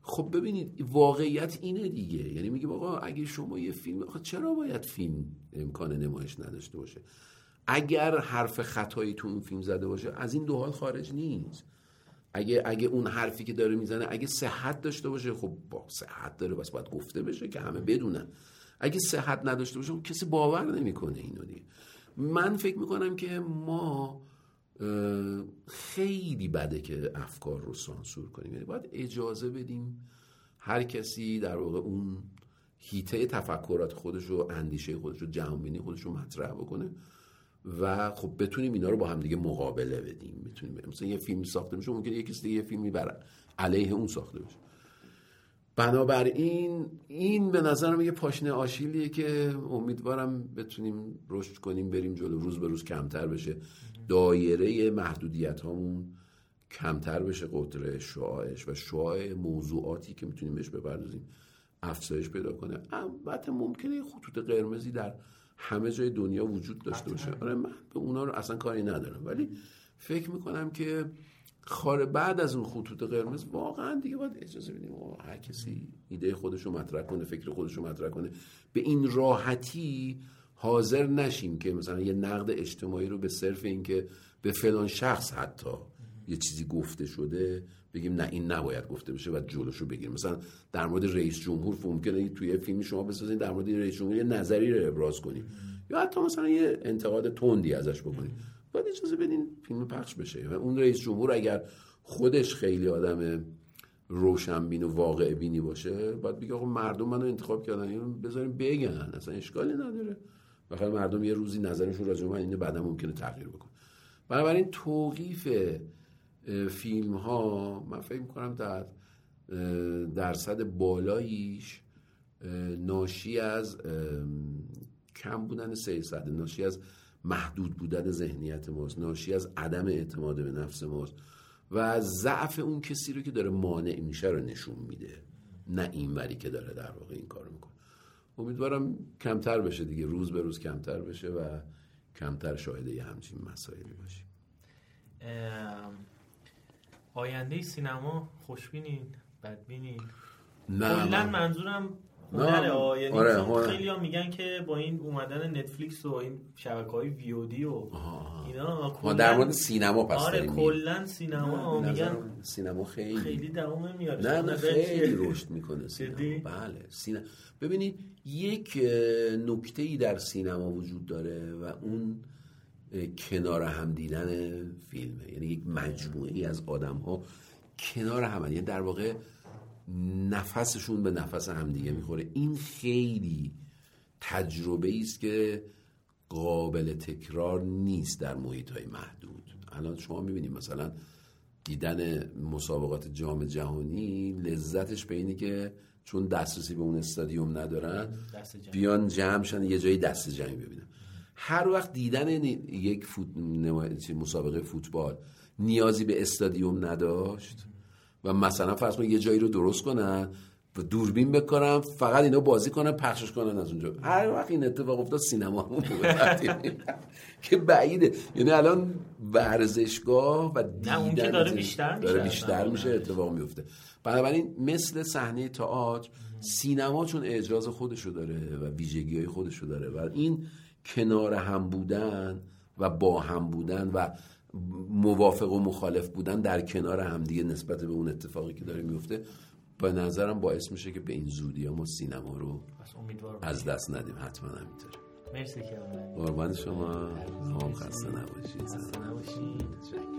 خب ببینید واقعیت اینه دیگه. یعنی میگه آقا اگه شما یه فیلم آقا چرا باید فیلم امکان نمایش نداشته باشه؟ اگر حرف خطایی تو اون فیلم زده باشه از این دو حال خارج نیست. اگه اگه اون حرفی که داره می‌زنه اگه صحت داشته باشه خب با صحت داره بس باید گفته بشه که همه بدونن. اگه صحت نداشته باشه کسی باور نمی‌کنه اینو دیگه. من فکر می‌کنم که ما خیلی بده که افکار رو سانسور کنیم. یعنی باید اجازه بدیم هر کسی در واقع اون هیته تفکرات خودش رو اندیشه خودش رو جهانبینی خودش رو مطرح بکنه. و خب بتونیم اینا رو با هم دیگه مقابله بدیم. بتونیم مثلا یه فیلم ساخته میشه ممکنه یه کسی یه فیلمی بر علیه اون ساخته بشه. بنابراین این به نظرم یه پاشنه آشیلیه که امیدوارم بتونیم رشد کنیم بریم جلو. روز به روز کمتر بشه. دایره محدودیت هامون کمتر بشه قدر شعاعش و شعاع موضوعاتی که می‌تونیم بهش بپردازیم افزایش پیدا کنه. البته ممکنه خطوط قرمزی در همه جای دنیا وجود داشته باشه. آره من به اونا رو اصلا کاری ندارم. ولی فکر می‌کنم که خار بعد از اون خطوط قرمز واقعا دیگه باید اجازه بدیم هر کسی ایده خودش رو مطرح کنه فکر خودش رو مطرح کنه. به این راحتی حاضر نشیم که مثلا یه نقد اجتماعی رو به صرف اینکه به فلان شخص حتی یه چیزی گفته شده بگیم نه این نباید گفته بشه و جلوشو بگیریم. مثلا در مورد رئیس جمهور ممکنه توی فیلم شما بسازین در مورد رئیس جمهور یه نظری رو ابراز کنیم. یا حتی مثلا یه انتقاد تندی ازش بکنیم. باید اجازه بدین فیلم پخش بشه. و اون رئیس جمهور اگر خودش خیلی آدم روشنبین و واقع بینی باشه باید بگه آقا مردم منو انتخاب کردن. اینو بذاریم بگن. اصلا اشکالی نداره. بخاطر مردم یه روزی نظرشون راجع به من اینه بعدا ممکنه تغییر بکنه. بنابراین توقیف فیلم ها من فکر می‌کنم در درصد بالاییش ناشی از کم بودن سیصد ناشی از محدود بودن ذهنیت ماست ناشی از عدم اعتماد به نفس ماست. و ضعف اون کسی رو که داره مانع میشه رو نشون میده نه این وری که داره در واقع این کار می‌کنه. امیدوارم کمتر بشه دیگه روز به روز کمتر بشه و کمتر شاهده یه همچین مسائلی باشیم. آینده سینما خوشبینین بدبینین. نه کلا منظورم هنره. یعنی آره. خیلی ها میگن که با این اومدن نتفلیکس و این شبکه های ویودی و اینا ما در مورد سینما پس آره کلا سینما میگن سینما خیلی خیلی دوام میاره نه نه خیلی رشد می‌کنه سینما. بله سینما ببینید یک نکته ای در سینما وجود داره و اون کنار هم دیدن فیلمه. یعنی یک مجموعه ای از آدم ها کنار هم یعنی در واقع نفسشون به نفس همدیگه می‌خوره. این خیلی تجربه است که قابل تکرار نیست در محیط های محدود. الان شما می‌بینید مثلا دیدن مسابقات جام جهانی لذتش به اینی که چون دسترسی به اون استادیوم ندارن بیان جمع شن یه جایی دست جمعی ببینن. هر وقت دیدن یک فوت... مسابقه فوتبال نیازی به استادیوم نداشت و مثلا فرض یه جایی رو درست کنن و دوربین بکنم فقط اینا بازی کنن پخشش کنن از اونجا. هر وقت این اتفاق افتاد سینما (laughs) که بعیده. یعنی الان ورزشگاه و دیدن که داره بیشتر میشه داره بیشتر میشه اتفاق میفته. بنابراین مثل صحنه تئاتر سینما چون اعجاز خودشو داره و ویژگی های خودشو داره و این کنار هم بودن و با هم بودن و موافق و مخالف بودن در کنار همدیگه نسبت به اون اتفاقی که داره میفته به نظرم باعث میشه که به این زودی ها ما سینما رو از دست ندیم حتما همینطوره مرسی که قربان شما. هم خسته نباشید. خسته نباشید.